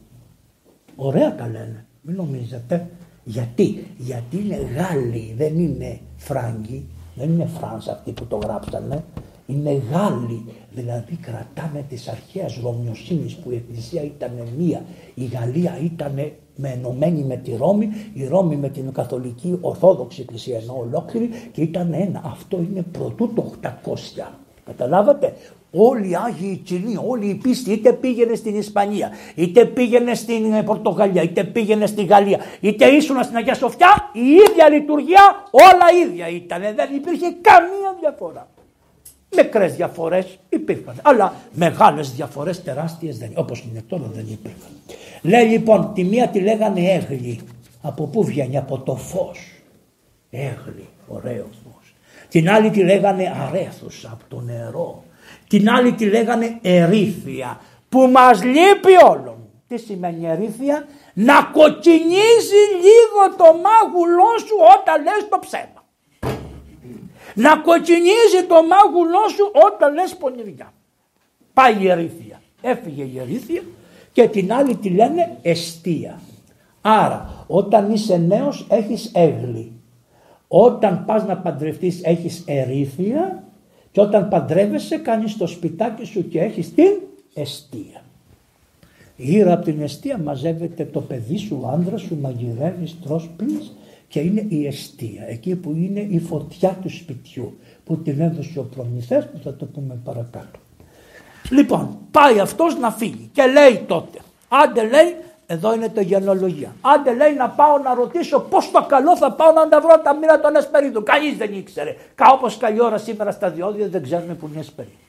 Ωραία τα λένε. Μην νομίζετε. Γιατί, γιατί είναι Γάλλοι, δεν είναι Φράγκοι, δεν είναι Φράνς αυτοί που το γράψανε, είναι Γάλλοι, δηλαδή κρατάνε τις αρχαίες Ρωμιοσύνης που η Εκκλησία ήταν μία, η Γαλλία ήταν με ενωμένη με τη Ρώμη, η Ρώμη με την Καθολική Ορθόδοξη Εκκλησία ενώ ολόκληρη και ήταν ένα. Αυτό είναι πρωτού το 800. Καταλάβατε, Όλοι οι Άγιοι Τσινοί, όλη η πίστη είτε πήγαινε στην Ισπανία, είτε πήγαινε στην ε, Πορτογαλία, είτε πήγαινε στη Γαλλία, είτε ήσουν στην Αγία Σοφιά, η ίδια λειτουργία, όλα ίδια ήταν. Δεν υπήρχε καμία διαφορά. Μικρές διαφορές υπήρχαν. Αλλά μεγάλες διαφορές τεράστιες δεν Όπως είναι τώρα δεν υπήρχαν. Λέει λοιπόν, τη μία τη λέγανε έγλη. Από πού βγαίνει, από το φως. Έγλη, ωραίο φως. Την άλλη τη λέγανε αρέθου, από το νερό. Την άλλη τη λέγανε ερήθια που μας λείπει όλων. Τι σημαίνει ερήθια; Να κοκκινίζει λίγο το μάγουλό σου όταν λες το ψέμα. Να κοκκινίζει το μάγουλό σου όταν λες πονηριά. Πάει η ερήθια. Έφυγε η ερήθια και την άλλη τη λένε εστία. Άρα όταν είσαι νέος έχεις έγλη. Όταν πας να παντρευτείς έχεις ερήθια και όταν παντρεύεσαι κάνεις το σπιτάκι σου και έχεις την εστία. Γύρω από την εστία μαζεύεται το παιδί σου, ο άνδρας σου, μαγειρεύεις, τρως, πίνεις και είναι η εστία. Εκεί που είναι η φωτιά του σπιτιού που την έδωσε ο προμηθές που θα το πούμε παρακάτω. Λοιπόν πάει αυτός να φύγει και λέει τότε άντε λέει εδώ είναι το γενολογία. Άντε λέει να πάω να ρωτήσω πώς το καλό θα πάω να τα βρω τα μοίρα των Εσπερίδων. Κανείς δεν ήξερε. Όπως καλή ώρα σήμερα στα διόδια δεν ξέρουν που είναι Εσπερίδων.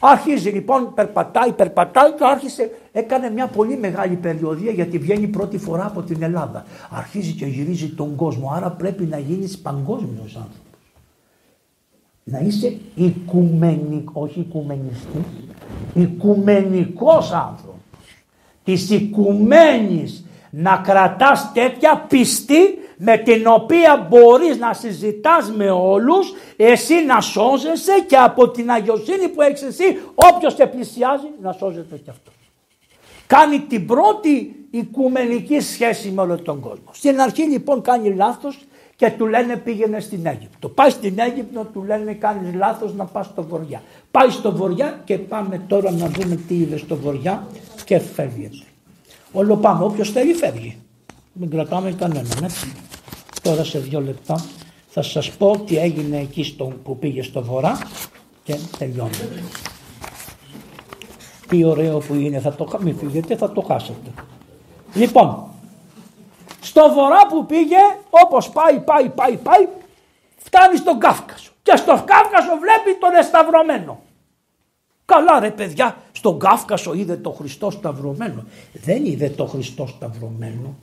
Αρχίζει λοιπόν, περπατάει, περπατάει και άρχισε, έκανε μια πολύ μεγάλη περιοδία γιατί βγαίνει πρώτη φορά από την Ελλάδα. Αρχίζει και γυρίζει τον κόσμο, άρα πρέπει να γίνεις παγκόσμιος άνθρωπος. Να είσαι οικουμενικός, όχι οικουμενιστής, οικουμενικός άνθρωπος της οικουμένης να κρατάς τέτοια πιστή με την οποία μπορείς να συζητάς με όλους, εσύ να σώζεσαι και από την αγιοσύνη που έχεις εσύ όποιος σε πλησιάζει να σώζεται και αυτό. Κάνει την πρώτη οικουμενική σχέση με όλο τον κόσμο. Στην αρχή λοιπόν κάνει λάθος και του λένε πήγαινε στην Αίγυπτο. Πάει στην Αίγυπτο, του λένε κάνεις λάθος να πας στο βοριά. Πάει στο βοριά και πάμε τώρα να δούμε τι είδες στο βοριά και φεύγει. Όλο πάμε, όποιος θέλει φεύγει. Μην κρατάμε κανέναν έτσι. Τώρα σε δύο λεπτά θα σας πω τι έγινε εκεί στο, που πήγε στο βορρά και τελειώνει. Τι ωραίο που είναι, θα το, μην φύγετε, θα το χάσετε. Λοιπόν, στο βορρά που πήγε, όπως πάει, πάει, πάει, πάει, φτάνει στον Κάφκασο. Και στο Κάφκασο βλέπει τον εσταυρωμένο. Καλά ρε παιδιά, στον Κάφκασο είδε το Χριστό σταυρωμένο. Δεν είδε το Χριστό σταυρωμένο.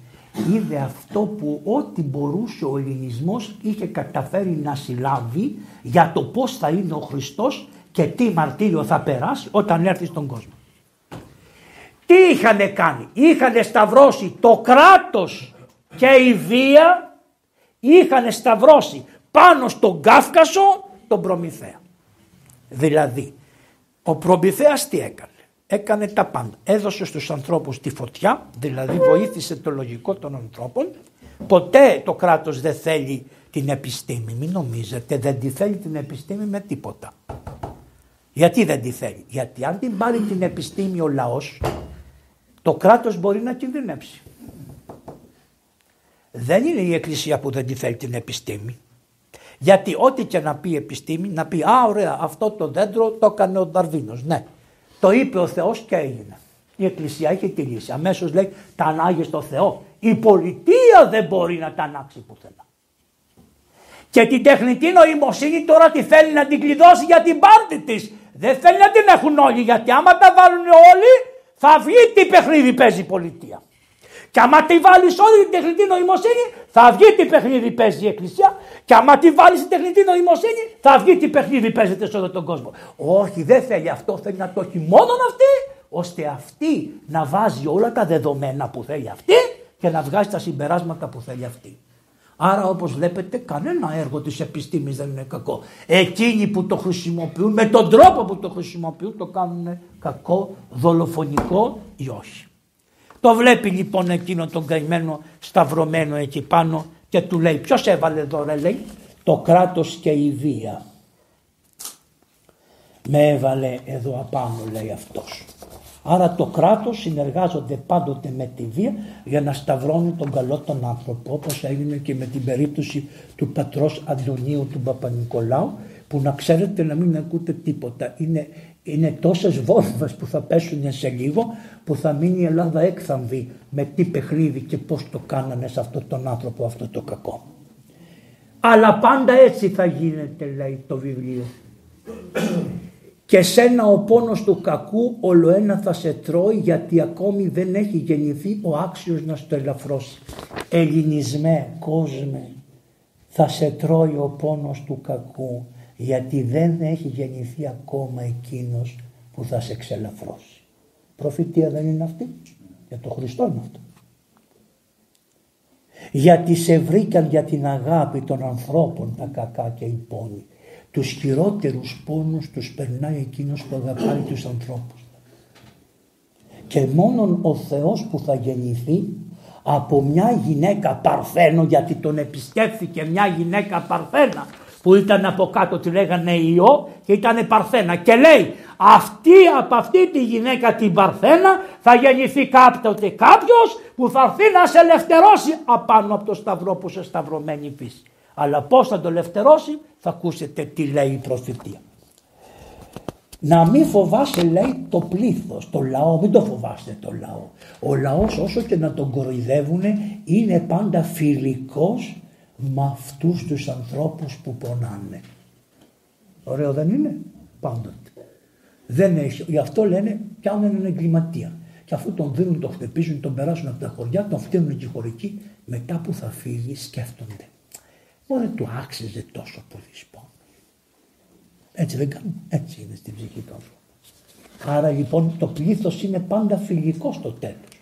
Είδε αυτό που ό,τι μπορούσε ο ελληνισμός είχε καταφέρει να συλλάβει για το πώς θα είναι ο Χριστός και τι μαρτύριο θα περάσει όταν έρθει στον κόσμο. Τι είχαν κάνει; Είχαν σταυρώσει το κράτος και η βία είχαν σταυρώσει πάνω στον Κάφκασο τον Προμηθέα. Δηλαδή ο Προμηθέας τι έκανε; Έκανε τα πάντα. Έδωσε στους ανθρώπους τη φωτιά, δηλαδή βοήθησε το λογικό των ανθρώπων. Ποτέ το κράτος δεν θέλει την επιστήμη. Μην νομίζετε, δεν τη θέλει την επιστήμη με τίποτα. Γιατί δεν τη θέλει; Γιατί αν την πάρει την επιστήμη ο λαός, το κράτος μπορεί να κινδυνεύσει. Δεν είναι η Εκκλησία που δεν τη θέλει την επιστήμη. Γιατί ό,τι και να πει η επιστήμη, να πει Α, ωραία, αυτό το δέντρο το έκανε ο Δαρβίνο. Ναι, το είπε ο Θεός και έγινε. Η Εκκλησία έχει τη λύση. Αμέσως λέει τα ανάγει στο Θεό. Η πολιτεία δεν μπορεί να τα ανάξει πουθενά. Και την τεχνητή νοημοσύνη τώρα τη θέλει να την κλειδώσει για την πάρτη της. Δεν θέλει να την έχουν όλοι γιατί άμα τα βάλουν όλοι θα βγει τι παιχνίδι παίζει η πολιτεία. Και άμα τη βάλεις όλη την τεχνητή νοημοσύνη, θα βγει τι παιχνίδι παίζει η Εκκλησία. Και άμα τη βάλεις την τεχνητή νοημοσύνη, θα βγει τι παιχνίδι παίζεται σε όλο τον κόσμο. Όχι, δεν θέλει αυτό. Θέλει να το έχει μόνο αυτή, ώστε αυτή να βάζει όλα τα δεδομένα που θέλει αυτή και να βγάζει τα συμπεράσματα που θέλει αυτή. Άρα όπως βλέπετε κανένα έργο της επιστήμης δεν είναι κακό. Εκείνοι που το χρησιμοποιούν με τον τρόπο που το χρησιμοποιούν το κάνουν κακό, δολοφονικό ή όχι. Το βλέπει λοιπόν εκείνο τον καημένο σταυρωμένο εκεί πάνω και του λέει ποιος έβαλε εδώ ρε λέει το κράτος και η βία. Με έβαλε εδώ απάνω λέει αυτός. Άρα το κράτος συνεργάζονται πάντοτε με τη βία για να σταυρώνει τον καλό τον άνθρωπο όπως έγινε και με την περίπτωση του πατρός Αντωνίου του Παπα-Νικολάου που να ξέρετε να μην ακούτε τίποτα. Είναι, είναι τόσες βόμβες που θα πέσουν σε λίγο που θα μείνει η Ελλάδα έκθαμβη με τι παιχνίδι και πώς το κάνανε σε αυτόν τον άνθρωπο αυτό το κακό. Αλλά πάντα έτσι θα γίνεται λέει το βιβλίο και σένα ο πόνος του κακού ολοένα θα σε τρώει γιατί ακόμη δεν έχει γεννηθεί ο άξιος να στο ελαφρώσει. Ελληνισμέ, κόσμε, θα σε τρώει ο πόνος του κακού γιατί δεν έχει γεννηθεί ακόμα εκείνος που θα σε ξελαφρώσει. Προφητεία δεν είναι αυτή, για το Χριστό είναι αυτό. Γιατί σε βρήκαν για την αγάπη των ανθρώπων τα κακά και οι πόνοι τους χειρότερους πόνους τους περνάει εκείνος που αγαπάει τους ανθρώπους. Και μόνον ο Θεός που θα γεννηθεί από μια γυναίκα παρθένο γιατί τον επισκέφθηκε μια γυναίκα παρθένα που ήταν από κάτω τη λέγανε Ιώ και ήταν παρθένα και λέει αυτή από αυτή τη γυναίκα την παρθένα θα γεννηθεί κάποτε κάποιος που θα έρθει να σε ελευθερώσει απάνω από το σταυρό που σε σταυρωμένη φύση. Αλλά πώς θα το ελευθερώσει θα ακούσετε τι λέει η προφητεία. Να μην φοβάσαι λέει το πλήθος, το λαό, μην το φοβάστε το λαό. Ο λαός όσο και να τον κοροϊδεύουν είναι πάντα φιλικός με αυτούς τους ανθρώπους που πονάνε. Ωραίο δεν είναι, πάντοτε. Δεν έχει, γι' αυτό λένε πιάνουν έναν εγκληματία. Και αφού τον δίνουν, τον χτυπήσουν, τον περάσουν από τα χωριά, τον φτύνουν και χωρικοί, μετά που θα φύγει σκέφτονται. Μόνο δεν του άξιζε τόσο πολύ σπόν. Έτσι δεν κάνουν. Έτσι είναι στην ψυχή του άνθρωπου. Άρα λοιπόν το πλήθος είναι πάντα φιλικό στο τέλος.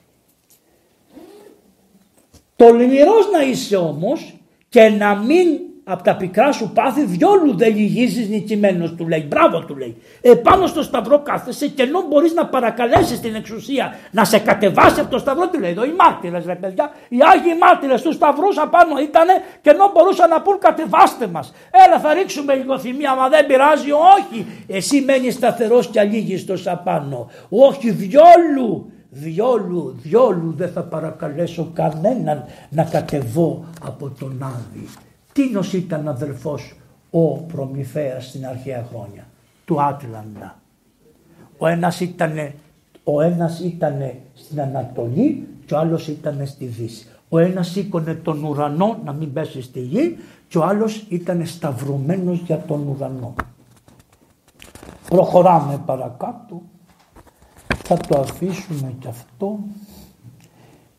Τολμηρός να είσαι όμως και να μην από τα πικρά σου πάθη διόλου δεν λυγίζεις νικημένος του λέει. Μπράβο του λέει. Επάνω στο σταυρό κάθεσαι και ενώ μπορείς να παρακαλέσεις την εξουσία να σε κατεβάσει από το σταυρό του λέει. Εδώ οι μάρτυρες ρε παιδιά. Οι Άγιοι μάρτυρες του σταυρού απάνω ήταν και ενώ μπορούσαν να πούν κατεβάστε μας. Έλα θα ρίξουμε λίγο θυμία μα δεν πειράζει. Όχι. Εσύ μένεις σταθερός και αλήγιστος απάνω. Όχι διόλου. Διόλου, διόλου δεν θα παρακαλέσω κανέναν να κατεβώ από τον Άδη. Τίνος ήταν αδελφός ο Προμηθέας στην αρχαία χρόνια του Άτλαντα. Ο ένας ήταν, ο ένας ήτανε στην Ανατολή και ο άλλος ήταν στη Δύση. Ο ένας σήκωνε τον ουρανό να μην πέσει στη γη και ο άλλος ήταν σταυρωμένος για τον ουρανό. Προχωράμε παρακάτω. Θα το αφήσουμε και αυτό.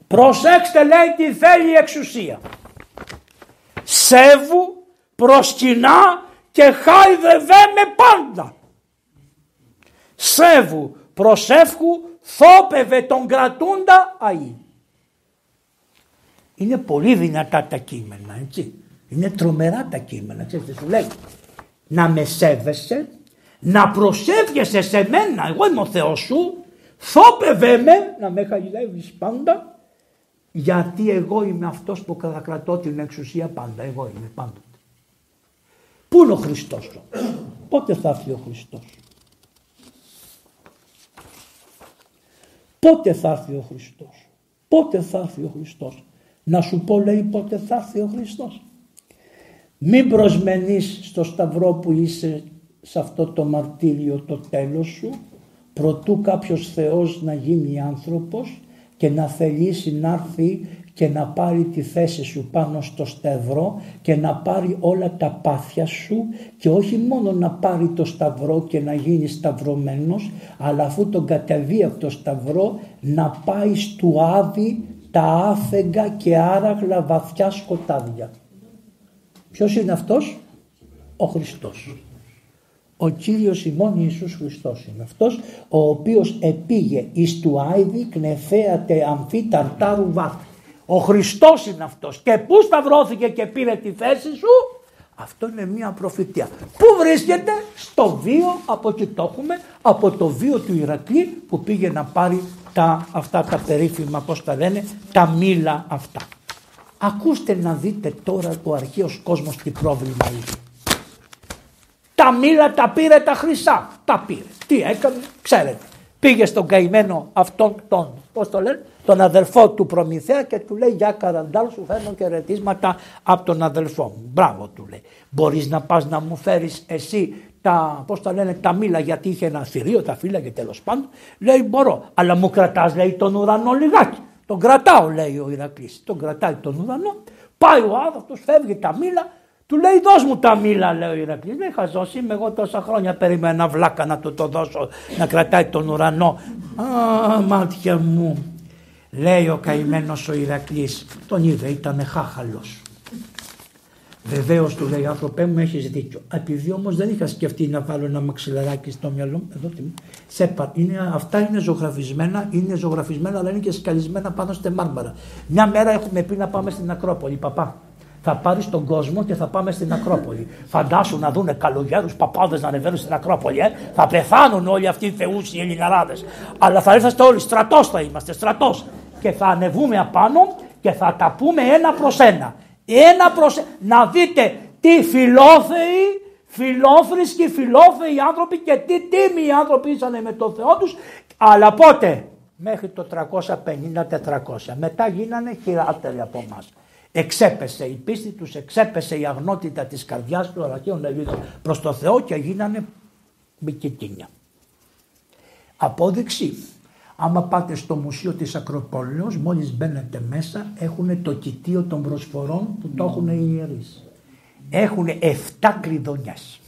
Προσέξτε λέει τι θέλει η εξουσία σέβου, προσκυνά και χάιδευε με πάντα. Σέβου, προσεύχου, θόπευε τον κρατούντα αΐ. Είναι πολύ δυνατά τα κείμενα, έτσι. Είναι τρομερά τα κείμενα, ξέρετε, σου λέει. Να με σέβεσαι, να προσεύγεσαι σε μένα, εγώ είμαι ο Θεός σου, θόπευε με, να με χαϊδεύεις πάντα γιατί εγώ είμαι αυτός που κατακρατώ την εξουσία πάντα. Εγώ είμαι πάντοτε. Πού είναι ο Χριστός Πότε θα έρθει ο Χριστός; Πότε θα έρθει ο Χριστός; Πότε θα έρθει ο Χριστός; Να σου πω λέει πότε θα έρθει ο Χριστός. Μην προσμενείς στο σταυρό που είσαι σε αυτό το μαρτύριο το τέλος σου προτού κάποιος Θεός να γίνει άνθρωπος και να θελήσει να έρθει και να πάρει τη θέση σου πάνω στο σταυρό και να πάρει όλα τα πάθια σου και όχι μόνο να πάρει το σταυρό και να γίνει σταυρωμένος αλλά αφού τον κατεβεί από το σταυρό να πάει στου άδει τα άφεγγα και άραγλα βαθιά σκοτάδια. Ποιος είναι αυτός; Ο Χριστός. Ο Κύριος ημών Ιησούς Χριστός είναι αυτός ο οποίος επήγε εις του Άιδη κνεφέατε αμφί ταρτάρου βάθ. Ο Χριστός είναι αυτός. Και πού σταυρώθηκε και πήρε τη θέση σου; Αυτό είναι μια προφητεία. Πού βρίσκεται; Στο βίο, από εκεί το έχουμε, από το βίο του Ηρακλή που πήγε να πάρει τα, αυτά τα περίφημα, πώς τα λένε, τα μήλα αυτά. Ακούστε να δείτε τώρα ο αρχαίος κόσμος τι πρόβλημα είχε. Τα μήλα τα πήρε τα χρυσά. Τα πήρε. Τι έκανε, ξέρετε. Πήγε στον καημένο αυτόν τον, πώς το λένε, τον αδελφό του Προμηθέα και του λέει για καραντάλ σου φέρνω χαιρετίσματα από τον αδελφό μου. Μπράβο του λέει. Μπορείς να πας να μου φέρεις εσύ τα, πώς τα λένε, τα μήλα γιατί είχε ένα θηρίο, τα φύλαγε τέλος πάντων. Λέει μπορώ, αλλά μου κρατάς λέει τον ουρανό λιγάκι. Τον κρατάω λέει ο Ηρακλής. Τον κρατάει τον ουρανό. Πάει ο άνθρωπος, φεύγει τα μήλα, του λέει δώσ' μου τα μήλα λέει ο Ηρακλής. Δεν χαζός είμαι εγώ τόσα χρόνια περίμενα βλάκα να του το δώσω να κρατάει τον ουρανό. Α μάτια μου. Λέει ο καημένος ο Ηρακλής. Τον είδε ήταν χάχαλος. Βεβαίως του λέει άνθρωπέ μου έχεις δίκιο. Επειδή όμως δεν είχα σκεφτεί να βάλω ένα μαξιλαράκι στο μυαλό μου, εδώ σέπα, είναι, αυτά είναι ζωγραφισμένα, είναι ζωγραφισμένα αλλά είναι και σκαλισμένα πάνω στη μάρμαρα. Μια μέρα έχουμε πει να πάμε στην Ακρόπολη, παπά. Θα πάρεις τον κόσμο και θα πάμε στην Ακρόπολη. Φαντάσου να δούνε καλογέρους παπάδες να ανεβαίνουν στην Ακρόπολη. Ε. Θα πεθάνουν όλοι αυτοί οι θεούσιοι Ελληναράδες. Αλλά θα έρθετε όλοι, στρατός θα είμαστε, στρατός. Και θα ανεβούμε απάνω και θα τα πούμε ένα προς ένα. Ένα προς... Να δείτε τι φιλόθεοι, φιλόθρησκοι, φιλόθεοι άνθρωποι και τι τίμοι άνθρωποι ήσαν με τον Θεό τους. Αλλά πότε, μέχρι το 350-400. Μετά γίνανε χειρότεροι από εμάς. Εξέπεσε η πίστη τους, εξέπεσε η αγνότητα της καρδιάς τους Αρχαίων Ελλήνων προς το Θεό και γίνανε μπικετίνια. Απόδειξη Άμα πάτε στο Μουσείο της Ακροπόλεως, μόλις μπαίνετε μέσα, έχουν το κοιτίο των προσφορών που το έχουν οι ιερείς. Έχουν 7 κλειδονιές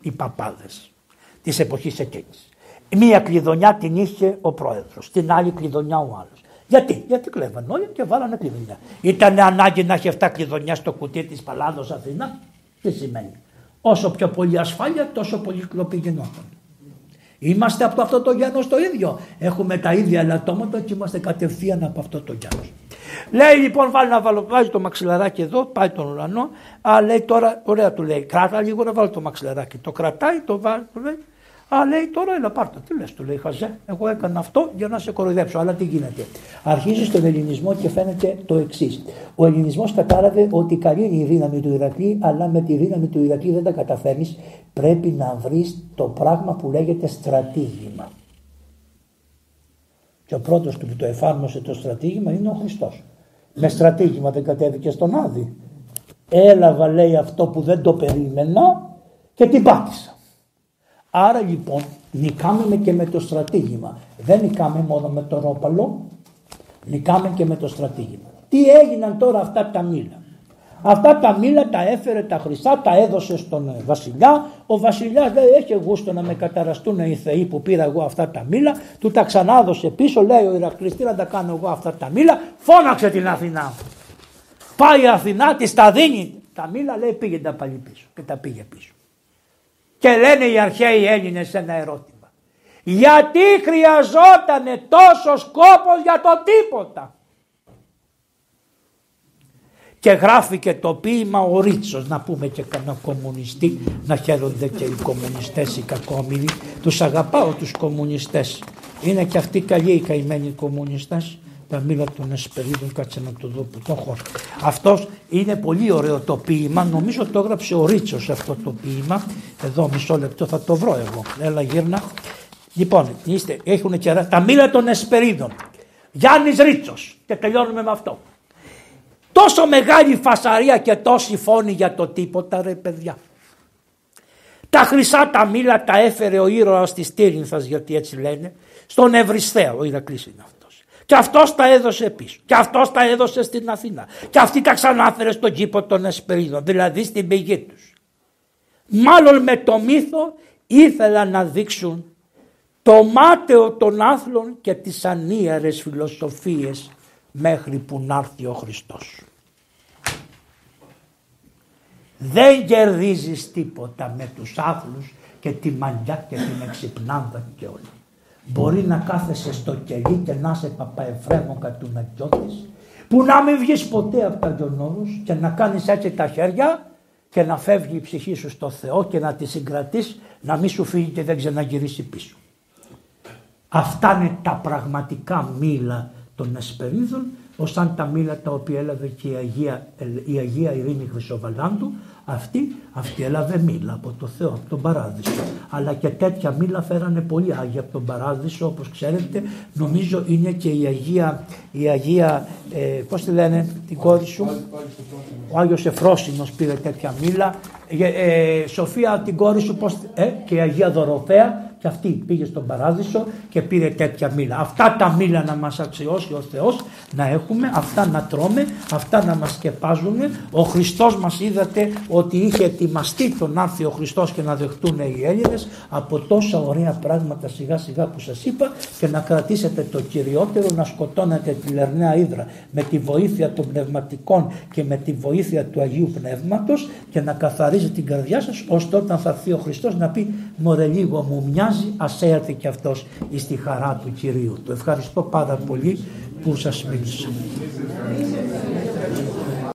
οι παπάδες της εποχής εκείνης. Μία κλειδονιά την είχε ο πρόεδρος, την άλλη κλειδονιά ο άλλος. Γιατί, γιατί κλέβαν όλοι και βάλανε κλειδονιά. Ήταν ανάγκη να έχει 7 κλειδονιά στο κουτί της Παλάδος Αθήνα. Τι σημαίνει; Όσο πιο πολύ ασφάλεια, τόσο πολύ κλοπή γινόταν. Είμαστε από αυτό το Γιάννος το ίδιο. Έχουμε τα ίδια ελαττώματα και είμαστε κατευθείαν από αυτό το Γιάννος. Λέει λοιπόν βάλει να βάλω, βάζει το μαξιλαράκι εδώ, πάει τον ουρανό, α λέει τώρα, ωραία του λέει, κράτα λίγο να βάλω το μαξιλαράκι. Το κρατάει, το βάζει, του λέει, Α, λέει τώρα έλα πάρτε. Τι λες, του λέει Χαζέ. Εγώ έκανα αυτό για να σε κοροϊδέψω. Αλλά τι γίνεται. Αρχίζει στον ελληνισμό και φαίνεται το εξής. Ο ελληνισμός κατάλαβε ότι καλή είναι η δύναμη του Ηρακλή, αλλά με τη δύναμη του Ηρακλή δεν τα καταφέρνεις. Πρέπει να βρεις το πράγμα που λέγεται στρατήγημα. Και ο πρώτος του που το εφάρμοσε το στρατήγημα είναι ο Χριστός. Με στρατήγημα δεν κατέβηκε στον Άδη. Έλαβα λέει αυτό που δεν το περίμενα και την πάτησα. Άρα λοιπόν νικάμε και με το στρατήγημα. Δεν νικάμε μόνο με το ρόπαλο, νικάμε και με το στρατήγημα. Τι έγιναν τώρα αυτά τα μήλα; Αυτά τα μήλα τα έφερε τα χρυσά, τα έδωσε στον ε, βασιλιά. Ο βασιλιάς λέει: Έχει γούστο να με καταραστούν οι θεοί που πήρα εγώ αυτά τα μήλα. Του τα ξανάδωσε πίσω. Λέει ο Ηρακλής: Τι να τα κάνω εγώ αυτά τα μήλα; Φώναξε την Αθηνά. Πάει η Αθηνά, της τα δίνει. Τα μήλα λέει: Πήγε τα πάλι πίσω. Και τα πήγε πίσω. Και λένε οι αρχαίοι Έλληνες ένα ερώτημα. Γιατί χρειαζόταν τόσο κόπος για το τίποτα; Και γράφει και το ποίημα ο Ρίτσος, να πούμε και κανένα κομμουνιστή, να χαίρονται και οι κομμουνιστές οι κακόμοιροι. Τους αγαπάω τους κομμουνιστές. Είναι και αυτοί καλοί οι καημένοι κομμουνιστές τα μήλα των Εσπερίδων, κάτσε να το δω που το έχω. Αυτός είναι πολύ ωραίο το ποίημα, νομίζω το έγραψε ο Ρίτσος αυτό το ποίημα. Εδώ μισό λεπτό θα το βρω εγώ. Έλα γύρνα. Λοιπόν, είστε, έχουν και τα μήλα των Εσπερίδων. Γιάννης Ρίτσος. Και τελειώνουμε με αυτό. Τόσο μεγάλη φασαρία και τόση φόνη για το τίποτα ρε παιδιά. Τα χρυσά τα μήλα τα έφερε ο ήρωας της Τύρινθας γιατί έτσι λένε στον Ευριστέο, ο Ηρακλής είναι αυτός. Και αυτός τα έδωσε πίσω. Και αυτός τα έδωσε στην Αθήνα. Και αυτή τα ξανάφερε στον κήπο των Εσπερίδων, δηλαδή στην πηγή τους. Μάλλον με το μύθο ήθελαν να δείξουν το μάταιο των άθλων και τις ανίαρες φιλοσοφίες μέχρι που να έρθει ο Χριστός. Δεν κερδίζεις τίποτα με τους άθλους και τη μαλλιά και την εξυπνάδα και όλα. Μπορεί να κάθεσαι στο κελί και να είσαι παπαεφρέμον κατουνακιώτης. που να μην βγεις ποτέ από τα γιονόρους και να κάνεις έτσι τα χέρια και να φεύγει η ψυχή σου στο Θεό και να τη συγκρατείς να μην σου φύγει και δεν ξαναγυρίσει πίσω. Αυτά είναι τα πραγματικά μήλα των Εσπερίδων ως αν τα μήλα τα οποία έλαβε και η Αγία, η Αγία Ειρήνη Χρυσοβαλάντου αυτή, αυτή έλαβε μήλα από το Θεό, από τον Παράδεισο. Αλλά και τέτοια μήλα φέρανε πολύ Άγια από τον Παράδεισο, όπως ξέρετε, νομίζω είναι και η Αγία, η Αγία ε, πώς τη λένε, την κόρη σου, ο Άγιος Εφρόσινος πήρε τέτοια μήλα, ε, ε, Σοφία την κόρη σου, πώς, ε, και η Αγία Δωροπαία, και αυτή πήγε στον παράδεισο και πήρε τέτοια μήλα. Αυτά τα μήλα να μας αξιώσει ο Θεός να έχουμε, αυτά να τρώμε, αυτά να μας σκεπάζουν. Ο Χριστός μας είδατε ότι είχε ετοιμαστεί τον άρθιο ο Χριστός και να δεχτούν οι Έλληνες από τόσα ωραία πράγματα σιγά σιγά που σας είπα και να κρατήσετε το κυριότερο να σκοτώνετε τη Λερναία Ήδρα με τη βοήθεια των πνευματικών και με τη βοήθεια του Αγίου Πνεύματος και να καθαρίζει την καρδιά σας ώστε όταν θα έρθει ο Χριστός να πει μωρέ λίγο μου μια μοιάζει ας έρθει και αυτός στη χαρά του Κυρίου. Το ευχαριστώ πάρα πολύ που σας μίλησα.